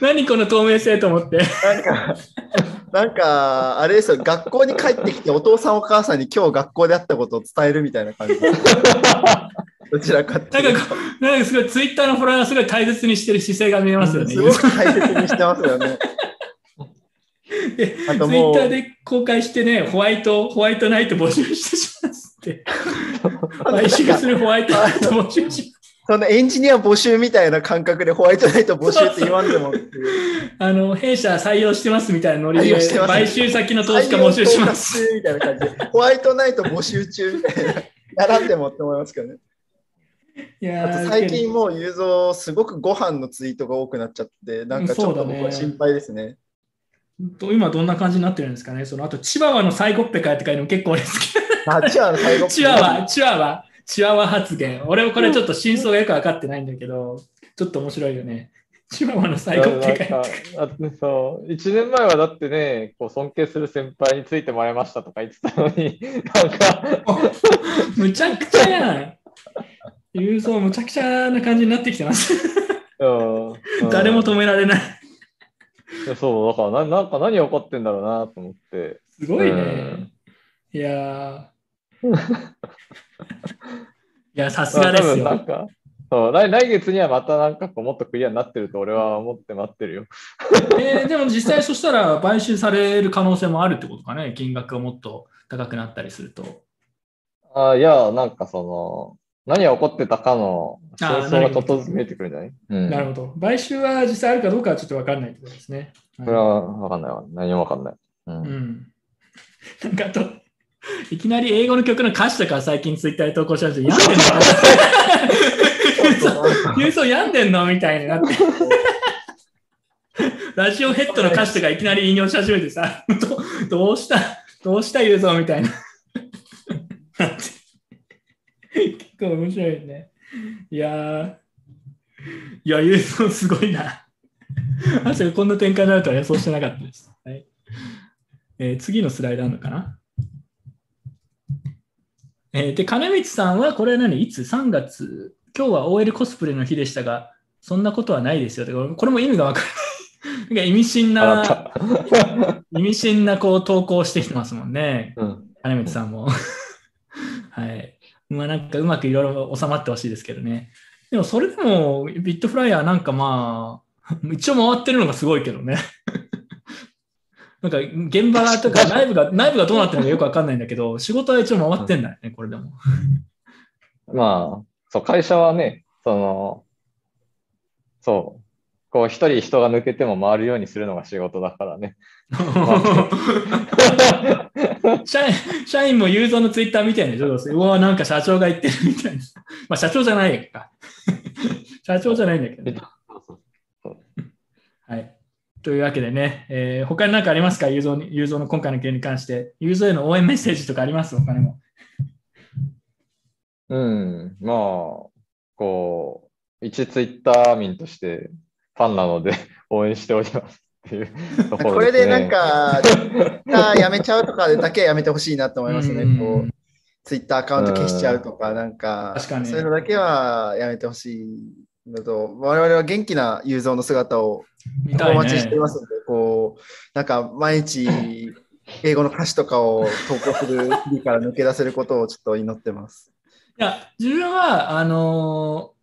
何この透明性と思って。なんか、なんか、あれですよ、学校に帰ってきて、お父さんお母さんに今日学校であったことを伝えるみたいな感じ。どちらかってなんかこう、なんかすごいツイッターのフォロワーをすごい大切にしてる姿勢が見えますよね。すごく大切にしてますよね。でツイッターで公開してね、ホワイト、ホワイトナイト募集してしますって。買収するホワイトナイト募集します。そのエンジニア募集みたいな感覚でホワイトナイト募集って言わんでも。あの、弊社採用してますみたいなノリで買収先の投資家募集します。みたいな感じで。ホワイトナイト募集中みたいな。やらんでもって思いますけどね。いやーあと最近もう、雄三、すごくご飯のツイートが多くなっちゃって、なんかちょっと僕は心配ですね。と今どんな感じになってるんですかね。そのあと、チワワの最後っぺかって書いても結構俺好き。[LAUGHS] あ、チワワの最後。チワワ、チワワ、チワワ発言。俺もこれちょっと真相がよく分かってないんだけど、ちょっと面白いよね。チワワの最後ってなんかあそう1年前はだってね、こう尊敬する先輩についてもらいましたとか言ってたのに、なんか、[LAUGHS] むちゃくちゃやん。雄三むちゃくちゃな感じになってきてます。[LAUGHS] 誰も止められない。そう、だからななんか何起こってんだろうなと思って。すごいね。うんいやー [LAUGHS] いや、さすがですよ。なんかそう来来月にはまたなんかこうもっとクリアになってると俺は思って待ってるよ。[LAUGHS] えーでも実際そしたら買収される可能性もあるってことかね。金額がもっと高くなったりすると。あいや、なんかその、何が起こってたかの真あー相がちょっとずつ見えてくるんじゃない？うん。なるほど。買収は実際あるかどうかはちょっとわかんないってことですね。それはわかんないわ。何もわかんない。う。うんん。なんかあと、いきなり英語の曲の歌詞とか最近ツイッターで投稿したんですよ。病んでんの？郵送病んでんの？みたいになって。ラジオヘッドの歌詞とかいきなり引用し始めてさ、どどうしたどうした郵送みたいな。構面白いよね。いやー、いや、郵送すごいな。まさかこんな展開になるとは予想してなかったです。はいえー次のスライドあるのかな？えーで、金光さんはこれは何？いつ ?3 月。今日は OL コスプレの日でしたが、そんなことはないですよ。これも意味がわからない。[LAUGHS] なんか意味深あな。[LAUGHS] 意味深なこう投稿してきてますもんね。うん。金光さんも。[LAUGHS] はい。まあなんかうまくいろいろ収まってほしいですけどね。でもそれでもビットフライヤーなんかまあ、一応回ってるのがすごいけどね。[LAUGHS] なんか現場とか内部が、内部がどうなってるのかよくわかんないんだけど、仕事は一応回ってんだよね、これでも。[LAUGHS] まあ、そう、会社はね、その、そう、こう、一人人が抜けても回るようにするのが仕事だからね。[LAUGHS] 社員社員もユーザーのツイッター見てんでしょどうせうわ、なんか社長が言ってるみたいな。[LAUGHS] まあ社長じゃないか。[LAUGHS] 社長じゃないんだけどね、はい。というわけでね、えー他に何かありますか？ユーザーにユーザーの今回の件に関して。ユーザーへの応援メッセージとかあります？他にも。うん、まあ、こう、一ツイッター民としてファンなので [LAUGHS] 応援しておりますっていうところですね。これでなんか、やめちゃうとかでだけやめてほしいなと思いますね。うんこうツイッターアカウント消しちゃうとか、なんか、確かにそういうのだけはやめてほしいのと、我々は元気なユーザーの姿をお待ちして。ますので、こう、なんか毎日、英語の歌詞とかを投稿する日々から抜け出せることをちょっと祈ってます。いや、自分は、あのー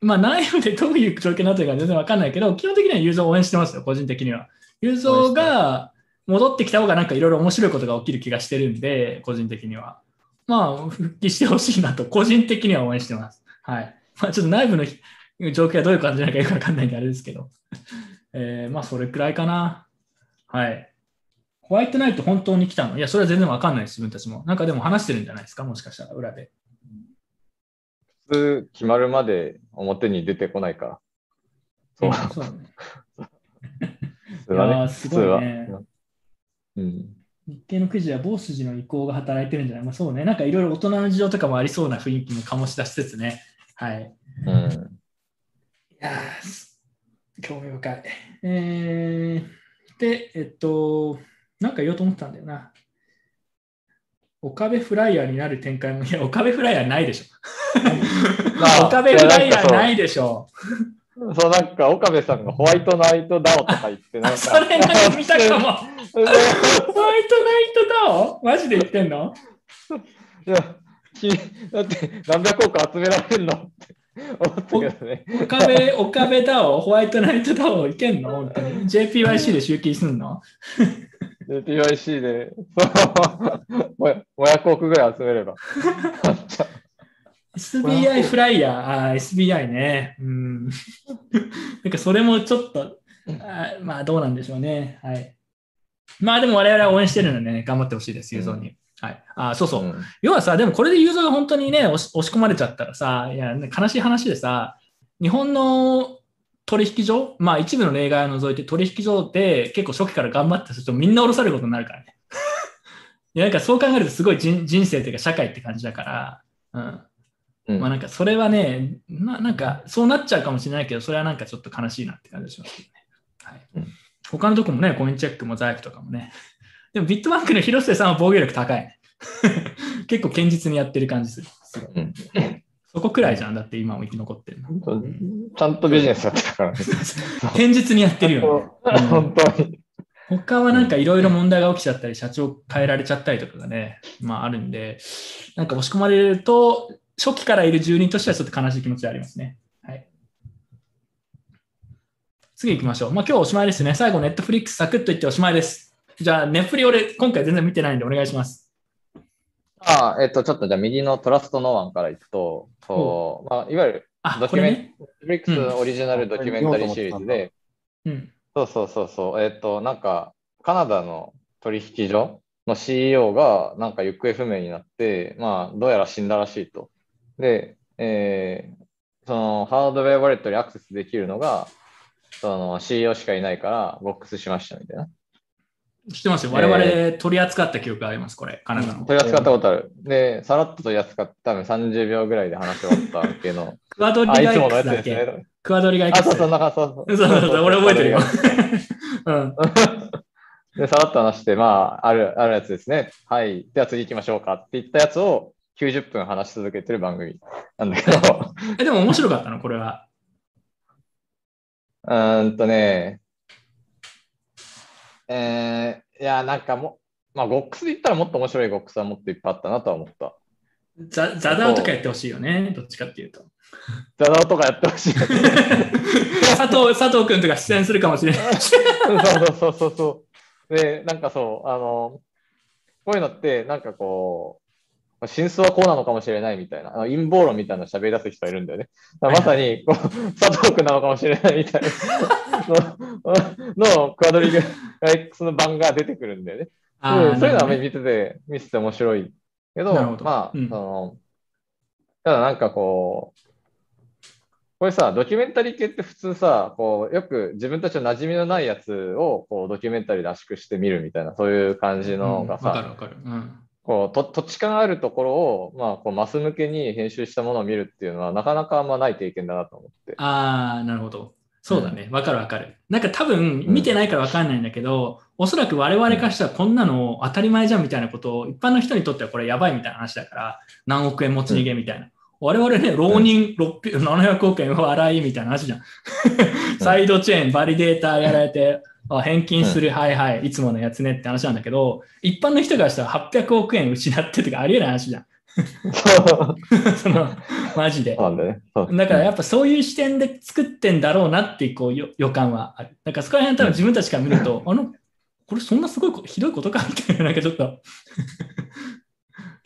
まあ、内部でどういう状況になってるか全然わかんないけど、基本的にはユーザーを応援してますよ、個人的には。ユーザーが戻ってきた方がなんかいろいろ面白いことが起きる気がしてるんで、個人的には。まあ、復帰してほしいなと、個人的には応援してます。はい。まあ、ちょっと内部の状況がどういう感じなのかよくわかんないんであれですけど。えーまあ、それくらいかな。はい。ホワイトナイト本当に来たの？いや、それは全然わかんないです、自分たちも。なんかでも話してるんじゃないですか、もしかしたら、裏で。普通決まるまで表に出てこないから。そう。んそうだね。普通はいね。すごいね。日経のくじは某筋の意向が働いてるんじゃない？まあそうね。なんかいろいろ大人の事情とかもありそうな雰囲気も醸し出しつつね。はい。うん。いや興味深い。えー、で、えっと、なんか言おうと思ったんだよな。岡部フライヤーになる展開も、いや、岡部フライヤーないでしょ。岡部フライヤーないでしょ。そう、なんか、岡部さんがホワイトナイトダオとか言って、なんか、それなんか見たかも。ホワイトナイトダオ？マジで言ってんの？いや、きだって何百億集められるのって思ったけどね。岡部、岡部ダオ、ホワイトナイトダオいけんの？本当に。JPYC で集金すんの？で PYC で、そう、もや500億ぐらい集めれば。[LAUGHS] SBI フライヤー、あー SBI ね。うん。[LAUGHS] なんかそれもちょっと、あーまあどうなんでしょうね。はい。まあでも我々は応援してるのでね、頑張ってほしいです、ユーザーに。はい。あーそうそう。うん要はさ、でもこれでユーザーが本当にね、押し押し込まれちゃったらさ、いや、ね悲しい話でさ、日本の取引所、まあ一部の例外を除いて取引所で結構初期から頑張った人みんな降ろされることになるからね。[LAUGHS] いや、なんかそう考えるとすごい人人生というか社会って感じだから、うん。うんまあなんかそれはね、ななんかそうなっちゃうかもしれないけど、それはなんかちょっと悲しいなって感じがしますけどね。はいうん他のとこもね、コインチェックもザイフとかもね。[LAUGHS] でもビットバンクの広瀬さんは防御力高いね。[LAUGHS] 結構堅実にやってる感じする。すごいうんそこくらいじゃん。だって今も生き残ってるの。ちゃんとビジネスやってたからね。[LAUGHS] 堅実にやってるよね。うん本当に。他はなんかいろいろ問題が起きちゃったり、社長変えられちゃったりとかがね、まああるんで、なんか押し込まれると、初期からいる住人としてはちょっと悲しい気持ちがありますね。はい。次行きましょう。まあ今日おしまいですね。最後、ネットフリックスサクッと言っておしまいです。じゃあ、ネッフリ俺今回全然見てないんでお願いします。ああ、えっと、ちょっとじゃあ右のトラストノーワンからいくと、こうまあ、いわゆるあ、ドキュメンね。ト、フリックスオリジナルドキュメンタリーシリーズで、うん。そうそうそうそう、えっと、なんか、カナダの取引所の CEO が、なんか行方不明になって、まあ、どうやら死んだらしいと。で、えーそのハードウェアウォレットにアクセスできるのが、その CEO しかいないから、ボックスしましたみたいな。知ってますよ。我々取り扱った記憶があります、これ、カナダの。取り扱ったことある。で、さらっと取り扱って、多分30秒ぐらいで話し終わったけど、[LAUGHS] クワドリあ、いガつものや X だっけね。クワドリガあ、X。そうそう、なんかそうそう。[LAUGHS] そうそうそう、俺覚えてるよ。[LAUGHS] うん。で、さらっと話して、まあ、ある、あるやつですね。はい。では次行きましょうかって言ったやつを90分話し続けてる番組なんだけど、え、でも面白かったの、これは。うーんとね、えー、いや、なんかもう、まあ、ゴックスで言ったらもっと面白いゴックスはもっといっぱいあったなとは思った。ザザダオとかやってほしいよね、どっちかっていうと。ザダオとかやってほしい。そう佐藤佐藤君とか出演するかもしれない。そうそうそうそう。で、なんかそう、あの、こういうのって、なんかこう、真相はこうなのかもしれないみたいな、陰謀論みたいなの喋り出す人がいるんだよね。まさにこう、佐藤君なのかもしれないみたいな [LAUGHS] ののクアドリグ X の版が出てくるんだよね。そういうのは見てて、見せて面白いけど、どまあ、うんその、ただなんかこう、これさ、ドキュメンタリー系って普通さ、こうよく自分たちの馴染みのないやつをこうドキュメンタリーで圧縮して見るみたいな、そういう感じのがさ、こうと土地勘あるところを、まあ、こうマス向けに編集したものを見るっていうのは、なかなかあんまない経験だなと思って。ああ、なるほど。そうだね。わかるわかる。なんか多分見てないからわかんないんだけど、おそらく我々からしたらこんなの当たり前じゃんみたいなことを、一般の人にとってはこれやばいみたいな話だから、何億円持ち逃げみたいな。我々ね、浪人600 700億円を洗いみたいな話じゃん。[LAUGHS] サイドチェーン、バリデータやられて、あ返金する、はいはい、いつものやつねって話なんだけど、一般の人からしたら800億円失ってとかありえない話じゃん。[LAUGHS] その、マジで。ね。だからやっぱそういう視点で作ってんだろうなっていうこうよ予感はある。だからそこら辺多分自分たちから見ると、[LAUGHS] あの、これそんなすごいこひどいことかみたいな、なんかちょっと。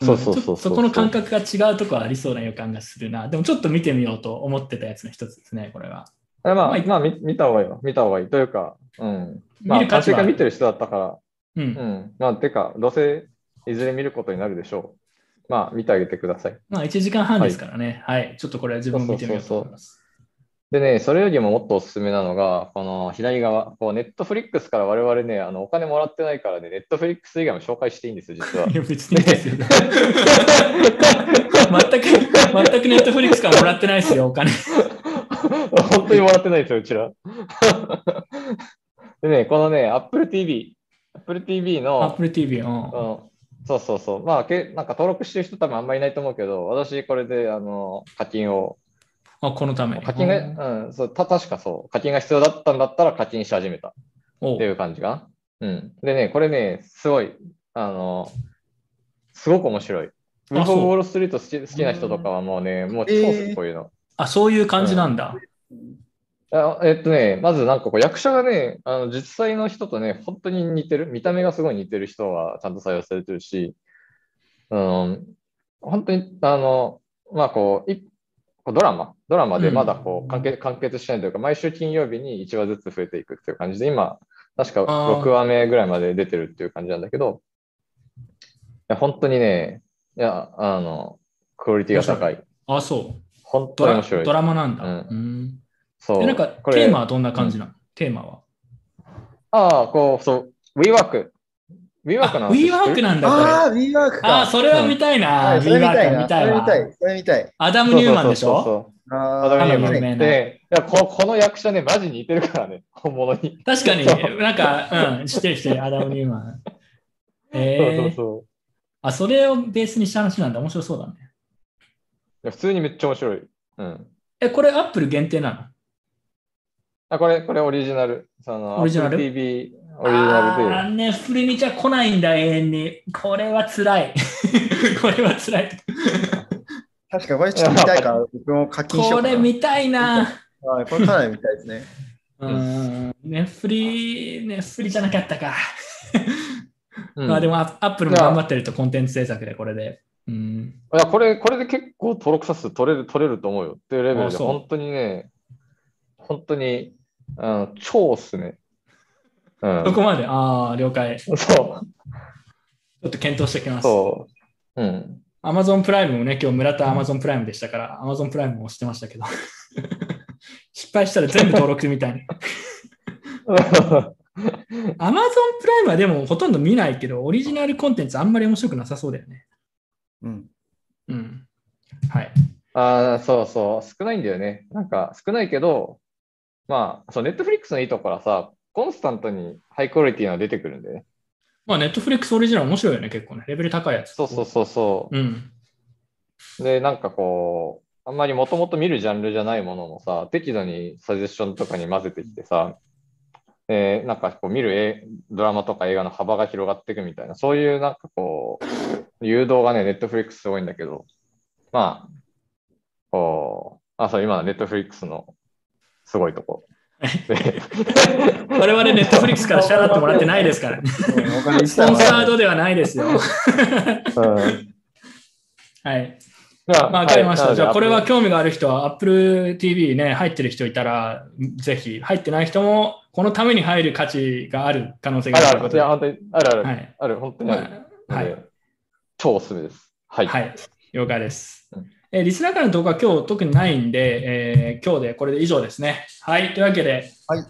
そうそうそうそこの感覚が違うところありそうな予感がするな。でもちょっと見てみようと思ってたやつの一つですね、これは。えまあ、まあまあ、見見た方がいいよ。見た方がいい。というか、うん。まあ、見る価値見てる人だったから、うん。うん。まあ、てか、どうせいずれ見ることになるでしょう。まあ、見てあげてください。まあ1時間半ですからね。はい。ちょっとこれは自分も見てみようと思います。でね、それよりももっとおすすめなのが、この左側、こうネットフリックスから我々ね、あのお金もらってないからね、ネットフリックス以外も紹介していいんですよ、実は。[LAUGHS] いや別にいいですよ。[LAUGHS] 全く、全くネットフリックスからもらってないですよ、お金。本当にもらってないですよ、うちら。[LAUGHS] でね、このね、Apple TV、Apple TV の、Apple TV、うん。うんそうそうそう。まあ、けなんか登録してる人多分あんまりいないと思うけど、私これであの課金を、あ、このために。課金が、うん、そうた確かそう、課金が必要だったんだったら課金し始めたおっていう感じかな。うん。でね、これね、すごい、あの、すごく面白い。ウルフ・ウォール・ストリート好き好きな人とかはもうね、もう超好き、こういうの。あ、そういう感じなんだ。あえっとね、まずなんかこう役者がね、あの実際の人とね、本当に似てる、見た目がすごい似てる人がちゃんと採用されてるし、うん、本当に、あの、まあこう、いこうドラマ、ドラマでまだこう完結完結してないというか、毎週金曜日に1話ずつ増えていくっていう感じで、今、確かあー6話目ぐらいまで出てるっていう感じなんだけど、いや本当にね、いや、あの、クオリティが高い。あ、そう。本当に面白い。ドラマなんだ。ううんん。そう。え、なんか、テーマはどんな感じなの、テーマは。ああ、こう、そう、WeWork。WeWork のあ、話 WeWork なんだ。ああ、WeWork か。あ、それは見たいな。はいそれ見たい WeWork な。見たいわそれ見た。い。それ見たい。アダム・ニューマンでしょ？そうそうそうそうあアダム・ニューマン有名なで、いやここの役者ね、マジ似てるからね、[LAUGHS] 本物に。確かに、そうなんか、うん、知ってる知ってる、アダム・ニューマン。そ [LAUGHS] うえー、そうそう。あ、それをベースにした話なんだ。面白そうだね。いや普通にめっちゃ面白い。うん。え、これアップル限定なの？あ、これ、これオリジナル。その、オリジナル？TV オリジナルで。あーね、フリにじゃ来ないんだ、永遠に。これは辛い。[LAUGHS] これは辛い。確かにこれちょっと見たいから、僕も課金しようかな。これ見たいな。はいこれかなり見たいですね。[LAUGHS] うん、ネフリ、ネフリじゃなかったか。うんまあでも、アアップルも頑張ってると、コンテンツ制作でこれで。うん。いや、これ、これで結構登録者数取れる、取れると思うよっていうレベルで、本当にね、本当に、うん、超っすね。うん。そこまで、ああ、了解。ちそう、ょっと検討しておきます。そう。うん。Amazon プライムもね、今日村田 Amazon プライムでしたから、Amazon プライムも押してましたけど。[LAUGHS] 失敗したら全部登録みたいに。[LAUGHS] Amazon プライムはでもほとんど見ないけど、オリジナルコンテンツあんまり面白くなさそうだよね。うん。うん。はい。ああ、そうそう、少ないんだよね。なんか少ないけど、まあ、そう、ネットフリックスのいいところはさ、コンスタントにハイクオリティが出てくるんでね。まあ、Netflix オリジナル面白いよね、結構ね。レベル高いやつ。そうそうそうそう。うん。で、なんかこう、あんまりもともと見るジャンルじゃないものもさ、適度にサジェッションとかに混ぜてきてさ、でなんかこう見るえドラマとか映画の幅が広がっていくみたいな、そういうなんかこう、誘導がね、ネットフリックスすごいんだけど、まあ、こう、あ、そう、今のネットフリックスのすごいとこ。で [LAUGHS] 我々 Netflix から支払ってもらってないですからスポンサードではないですよ。うんはい。じゃまあ、わかりました。はいじゃあ、これは興味がある人は Apple TV ね、入ってる人いたら、ぜひ、入ってない人も、このために入る価値がある可能性があるある、いあるあるある、はいある、本当にある。はい超おすすめです。はい。はい、了解ですうん。えーリスナーからの動画は今日特にないんで、えー今日でこれで以上ですね。はい、というわけで、はい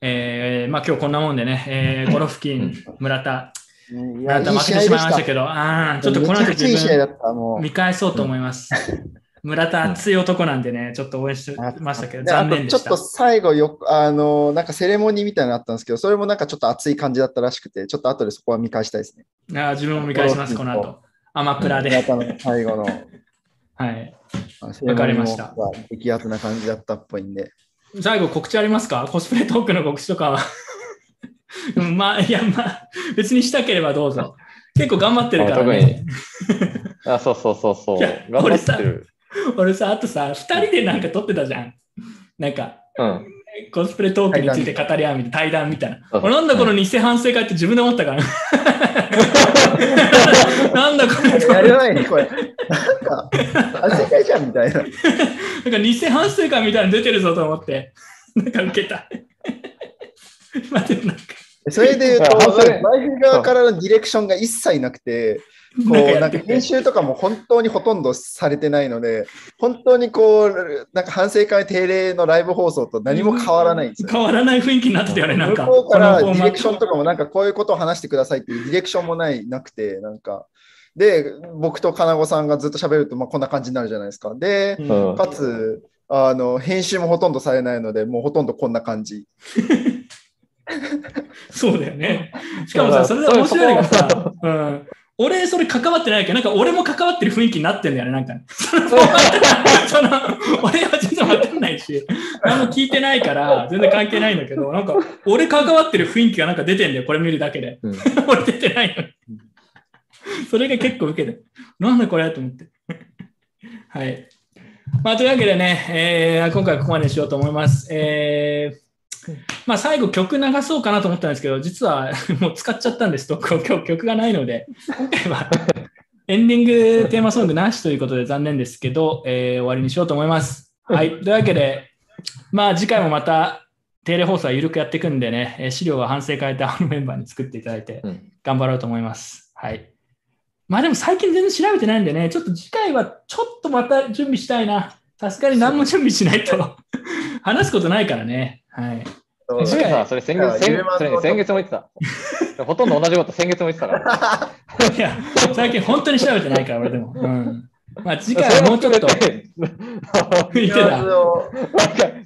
えーまあ、今日こんなもんでね、えー、[LAUGHS] ゴロフキン、村田、村田負けてしまいました。けど、あーちょっとこの後自分見返そうと思います。[LAUGHS] 村田熱い男なんでね、ちょっと応援してましたけど、残念でしたとちょっと。最後よく、あの、なんかセレモニーみたいなのあったんですけど、それもなんかちょっと熱い感じだったらしくて、ちょっと後でそこは見返したいですね。あー自分も見返します、この後。アマプラで。皆さんの最後のはい。わかりました激アツな感じだったっぽいんで。最後告知ありますか？コスプレトークの告知とかは。う [LAUGHS] んまあ、いや、まあ、別にしたければどうぞ。結構頑張ってるからね。あ、[LAUGHS] そうそうそうそう。頑張ってる。俺さ、あとさ、二人でなんか撮ってたじゃん。なんか、うん。コスプレトークについて語り合うみたいな、対談みたいな。そう俺なんだこの偽反省会って自分で思ったから。なんだこれ。やる前にこれ、なんか、あ正解じゃんみたいな。なんか偽反省会みたいなの出てるぞと思って。なんか受けた。待って、なんか。それで言うと、反省マイフ側からのディレクションが一切なくて、こう、なんか編集とかも本当にほとんどされてないので、本当にこう、なんか反省会定例のライブ放送と何も変わらないんですよ。変わらない雰囲気になってたよね、なん向か。こうからディレクションとかもなんかこういうことを話してくださいっていうディレクションもないなくて、なんか。で、僕と金子さんがずっと喋ると、まあ、こんな感じになるじゃないですか。で、うんうんかつ、あの、編集もほとんどされないので、もうほとんどこんな感じ。[LAUGHS] そうだよね。しかもさ、それで面白いのがさ、うん、俺、それ関わってないけど、なんか俺も関わってる雰囲気になってんだよね、なんか。[LAUGHS] そのその俺は全然わかんないし、何も聞いてないから、全然関係ないんだけど、なんか、俺関わってる雰囲気がなんか出てんだよ、これ見るだけで。うん [LAUGHS] 俺出てないのに。それが結構受けて。なんだこれと思って。はい。まあ、というわけでね、えー今回はここまでにしようと思います。えーまあ、最後曲流そうかなと思ったんですけど、実は [LAUGHS] もう使っちゃったんです、ストックを [LAUGHS] 今日曲がないので、今回はエンディングテーマソングなしということで残念ですけど、えー終わりにしようと思います。はい。というわけで、まあ次回もまた定例放送は緩くやっていくんでね、えー資料は反省会であのメンバーに作っていただいてうん頑張ろうと思います。はい。まあでも最近全然調べてないんでね、ちょっと次回はちょっとまた準備したいな。さすがに何も準備しないと [LAUGHS] 話すことないからね。はい。さ、それ先月、先月も言ってた。[LAUGHS] ほとんど同じこと先月も言ってたから。[LAUGHS] いや、最近本当に調べてないから、俺でも。うん。まあ次回はもうちょっとそれも含めて見てた。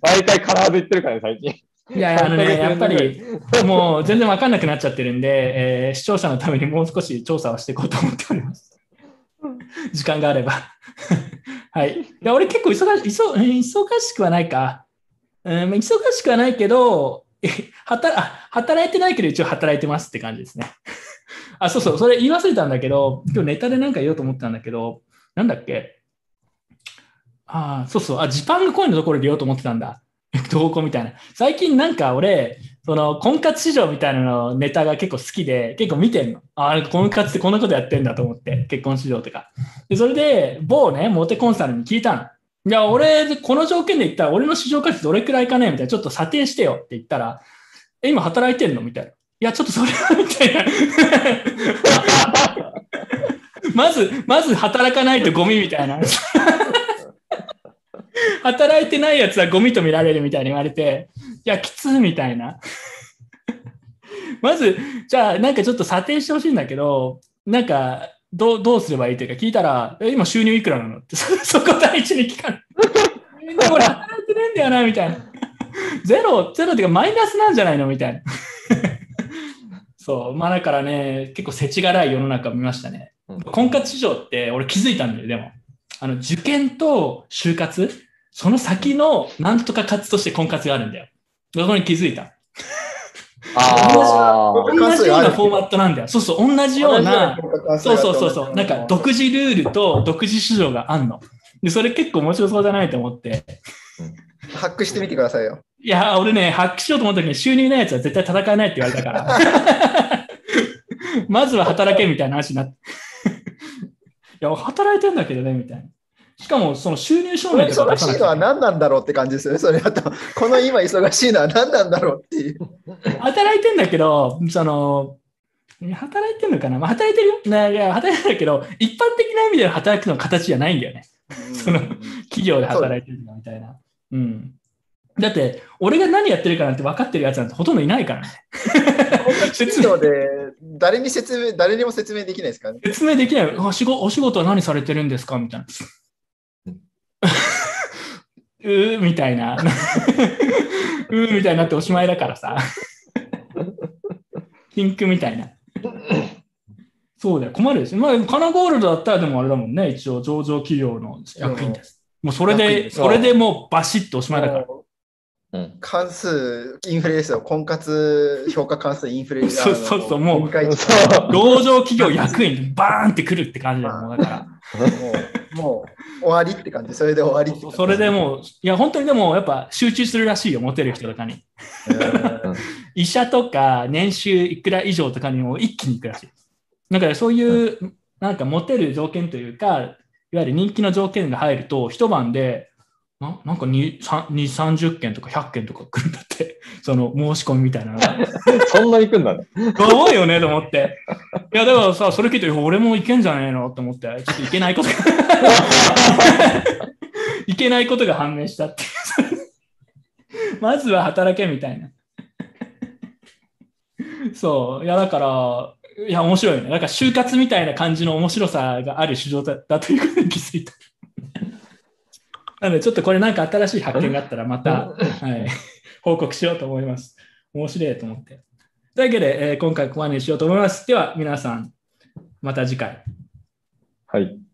毎回カラーで言ってるからね、最近。いやいや、あのね、やっぱり、もう全然わかんなくなっちゃってるんで、えー視聴者のためにもう少し調査をしていこうと思っております。時間があれば。[LAUGHS] はい。いや、俺結構忙し忙忙しくはないか。うん、忙しくはないけど、働働いてないけど一応働いてますって感じですね。[LAUGHS] あ、そうそう、それ言い忘れたんだけど、今日ネタで何か言おうと思ったんだけど、なんだっけ？ああ、そうそう、あ、ジパングコインのところで言おうと思ってたんだ。[LAUGHS] 投稿みたいな。最近なんか俺、その婚活市場みたいなのネタが結構好きで、結構見てんの。ああ、婚活ってこんなことやってんだと思って、結婚市場とか。で、それで、某ね、モテコンサルに聞いたの。いや、俺、この条件で言ったら、俺の市場価値どれくらいかねみたいな、ちょっと査定してよって言ったら、え、今働いてんの？みたいな。いや、ちょっとそれは、みたいな。[LAUGHS] まず、まず働かないとゴミみたいな。働いてないやつはゴミと見られるみたいに言われて、いや、きつみたいな。まず、じゃあ、なんかちょっと査定してほしいんだけど、なんか、どう、どうすればいいというか聞いたら、え今収入いくらなのって、そ [LAUGHS] そこ第一に聞かれる。みんなこれ働いてねえんだよな、みたいな。ゼロ、ゼロっていうかマイナスなんじゃないのみたいな。[LAUGHS] そう。まあだからね、結構世知辛い世の中見ましたね。うん婚活市場って俺気づいたんだよ、でも。あの、受験と就活その先のなんとか活として婚活があるんだよ。そこに気づいた。あ僕同じようなフォーマットなんだよ。そうそう、同じような。そうそうそうそう。なんか独自ルールと独自市場があんの。で、それ結構面白そうじゃないと思って。ハックしてみてくださいよ。いや、俺ね、発揮しようと思った時に収入ないやつは絶対戦えないって言われたから。[LAUGHS] まずは働けみたいな話になって。いや、働いてんだけどね、みたいな。しかも、その収入証明とか忙しいのは何なんだろうって感じですよね。それだと、[LAUGHS] この今忙しいのは何なんだろうっていう。働いてんだけど、その、働いてんのかな、まあ、働いてるよ。ないや、働いてるけど、一般的な意味での働くの形じゃないんだよね。その企業で働いてるのみたいな。うん。だって、俺が何やってるかなんて分かってるやつなんてほとんどいないからね。[LAUGHS] 説明で誰に説明、誰にも説明できないですからね。説明できない。あ仕事お仕事は何されてるんですか？みたいな。[LAUGHS] うーみたいな。[LAUGHS] うーみたいになっておしまいだからさ。ピンクみたいな。そうだよ、困るですよ。まあ、カナゴールドだったらでもあれだもんね、一応上場企業の役員です。もうそれで、それでもうバシッとおしまいだから。もううん関数、インフレですよ。婚活評価関数インフレ。そうそうそうもう上場企業役員、バーンってくるって感じだよ、もうだから。[LAUGHS] もう、もう終わりって感じ。それで終わりそれでもう、いや、本当にでも、やっぱ集中するらしいよ、モテる人とかに。うん医者とか年収いくら以上とかにも一気に行くらしい。だからそういう、なんかモテる条件というか、いわゆる人気の条件が入ると、一晩で、ななんか2、3 30件とか100件とか来るんだって、[LAUGHS] その申し込みみたいな。[LAUGHS] そんな行くんだね。やばいよねと思って。いや、だからさ、それ聞いて、俺もいけんじゃねえのと思って、ちょっといけないことが、[LAUGHS] いけないことが判明したっていう。まずは働けみたいな。そう。いや、だから、いや、面白いよね。なんか就活みたいな感じの面白さがある市場だだということに気づいた。なので、ちょっとこれなんか新しい発見があったら、また、はい、[LAUGHS] 報告しようと思います。面白いと思って。というわけで、えー今回ここまでにしようと思います。では、皆さん、また次回。はい。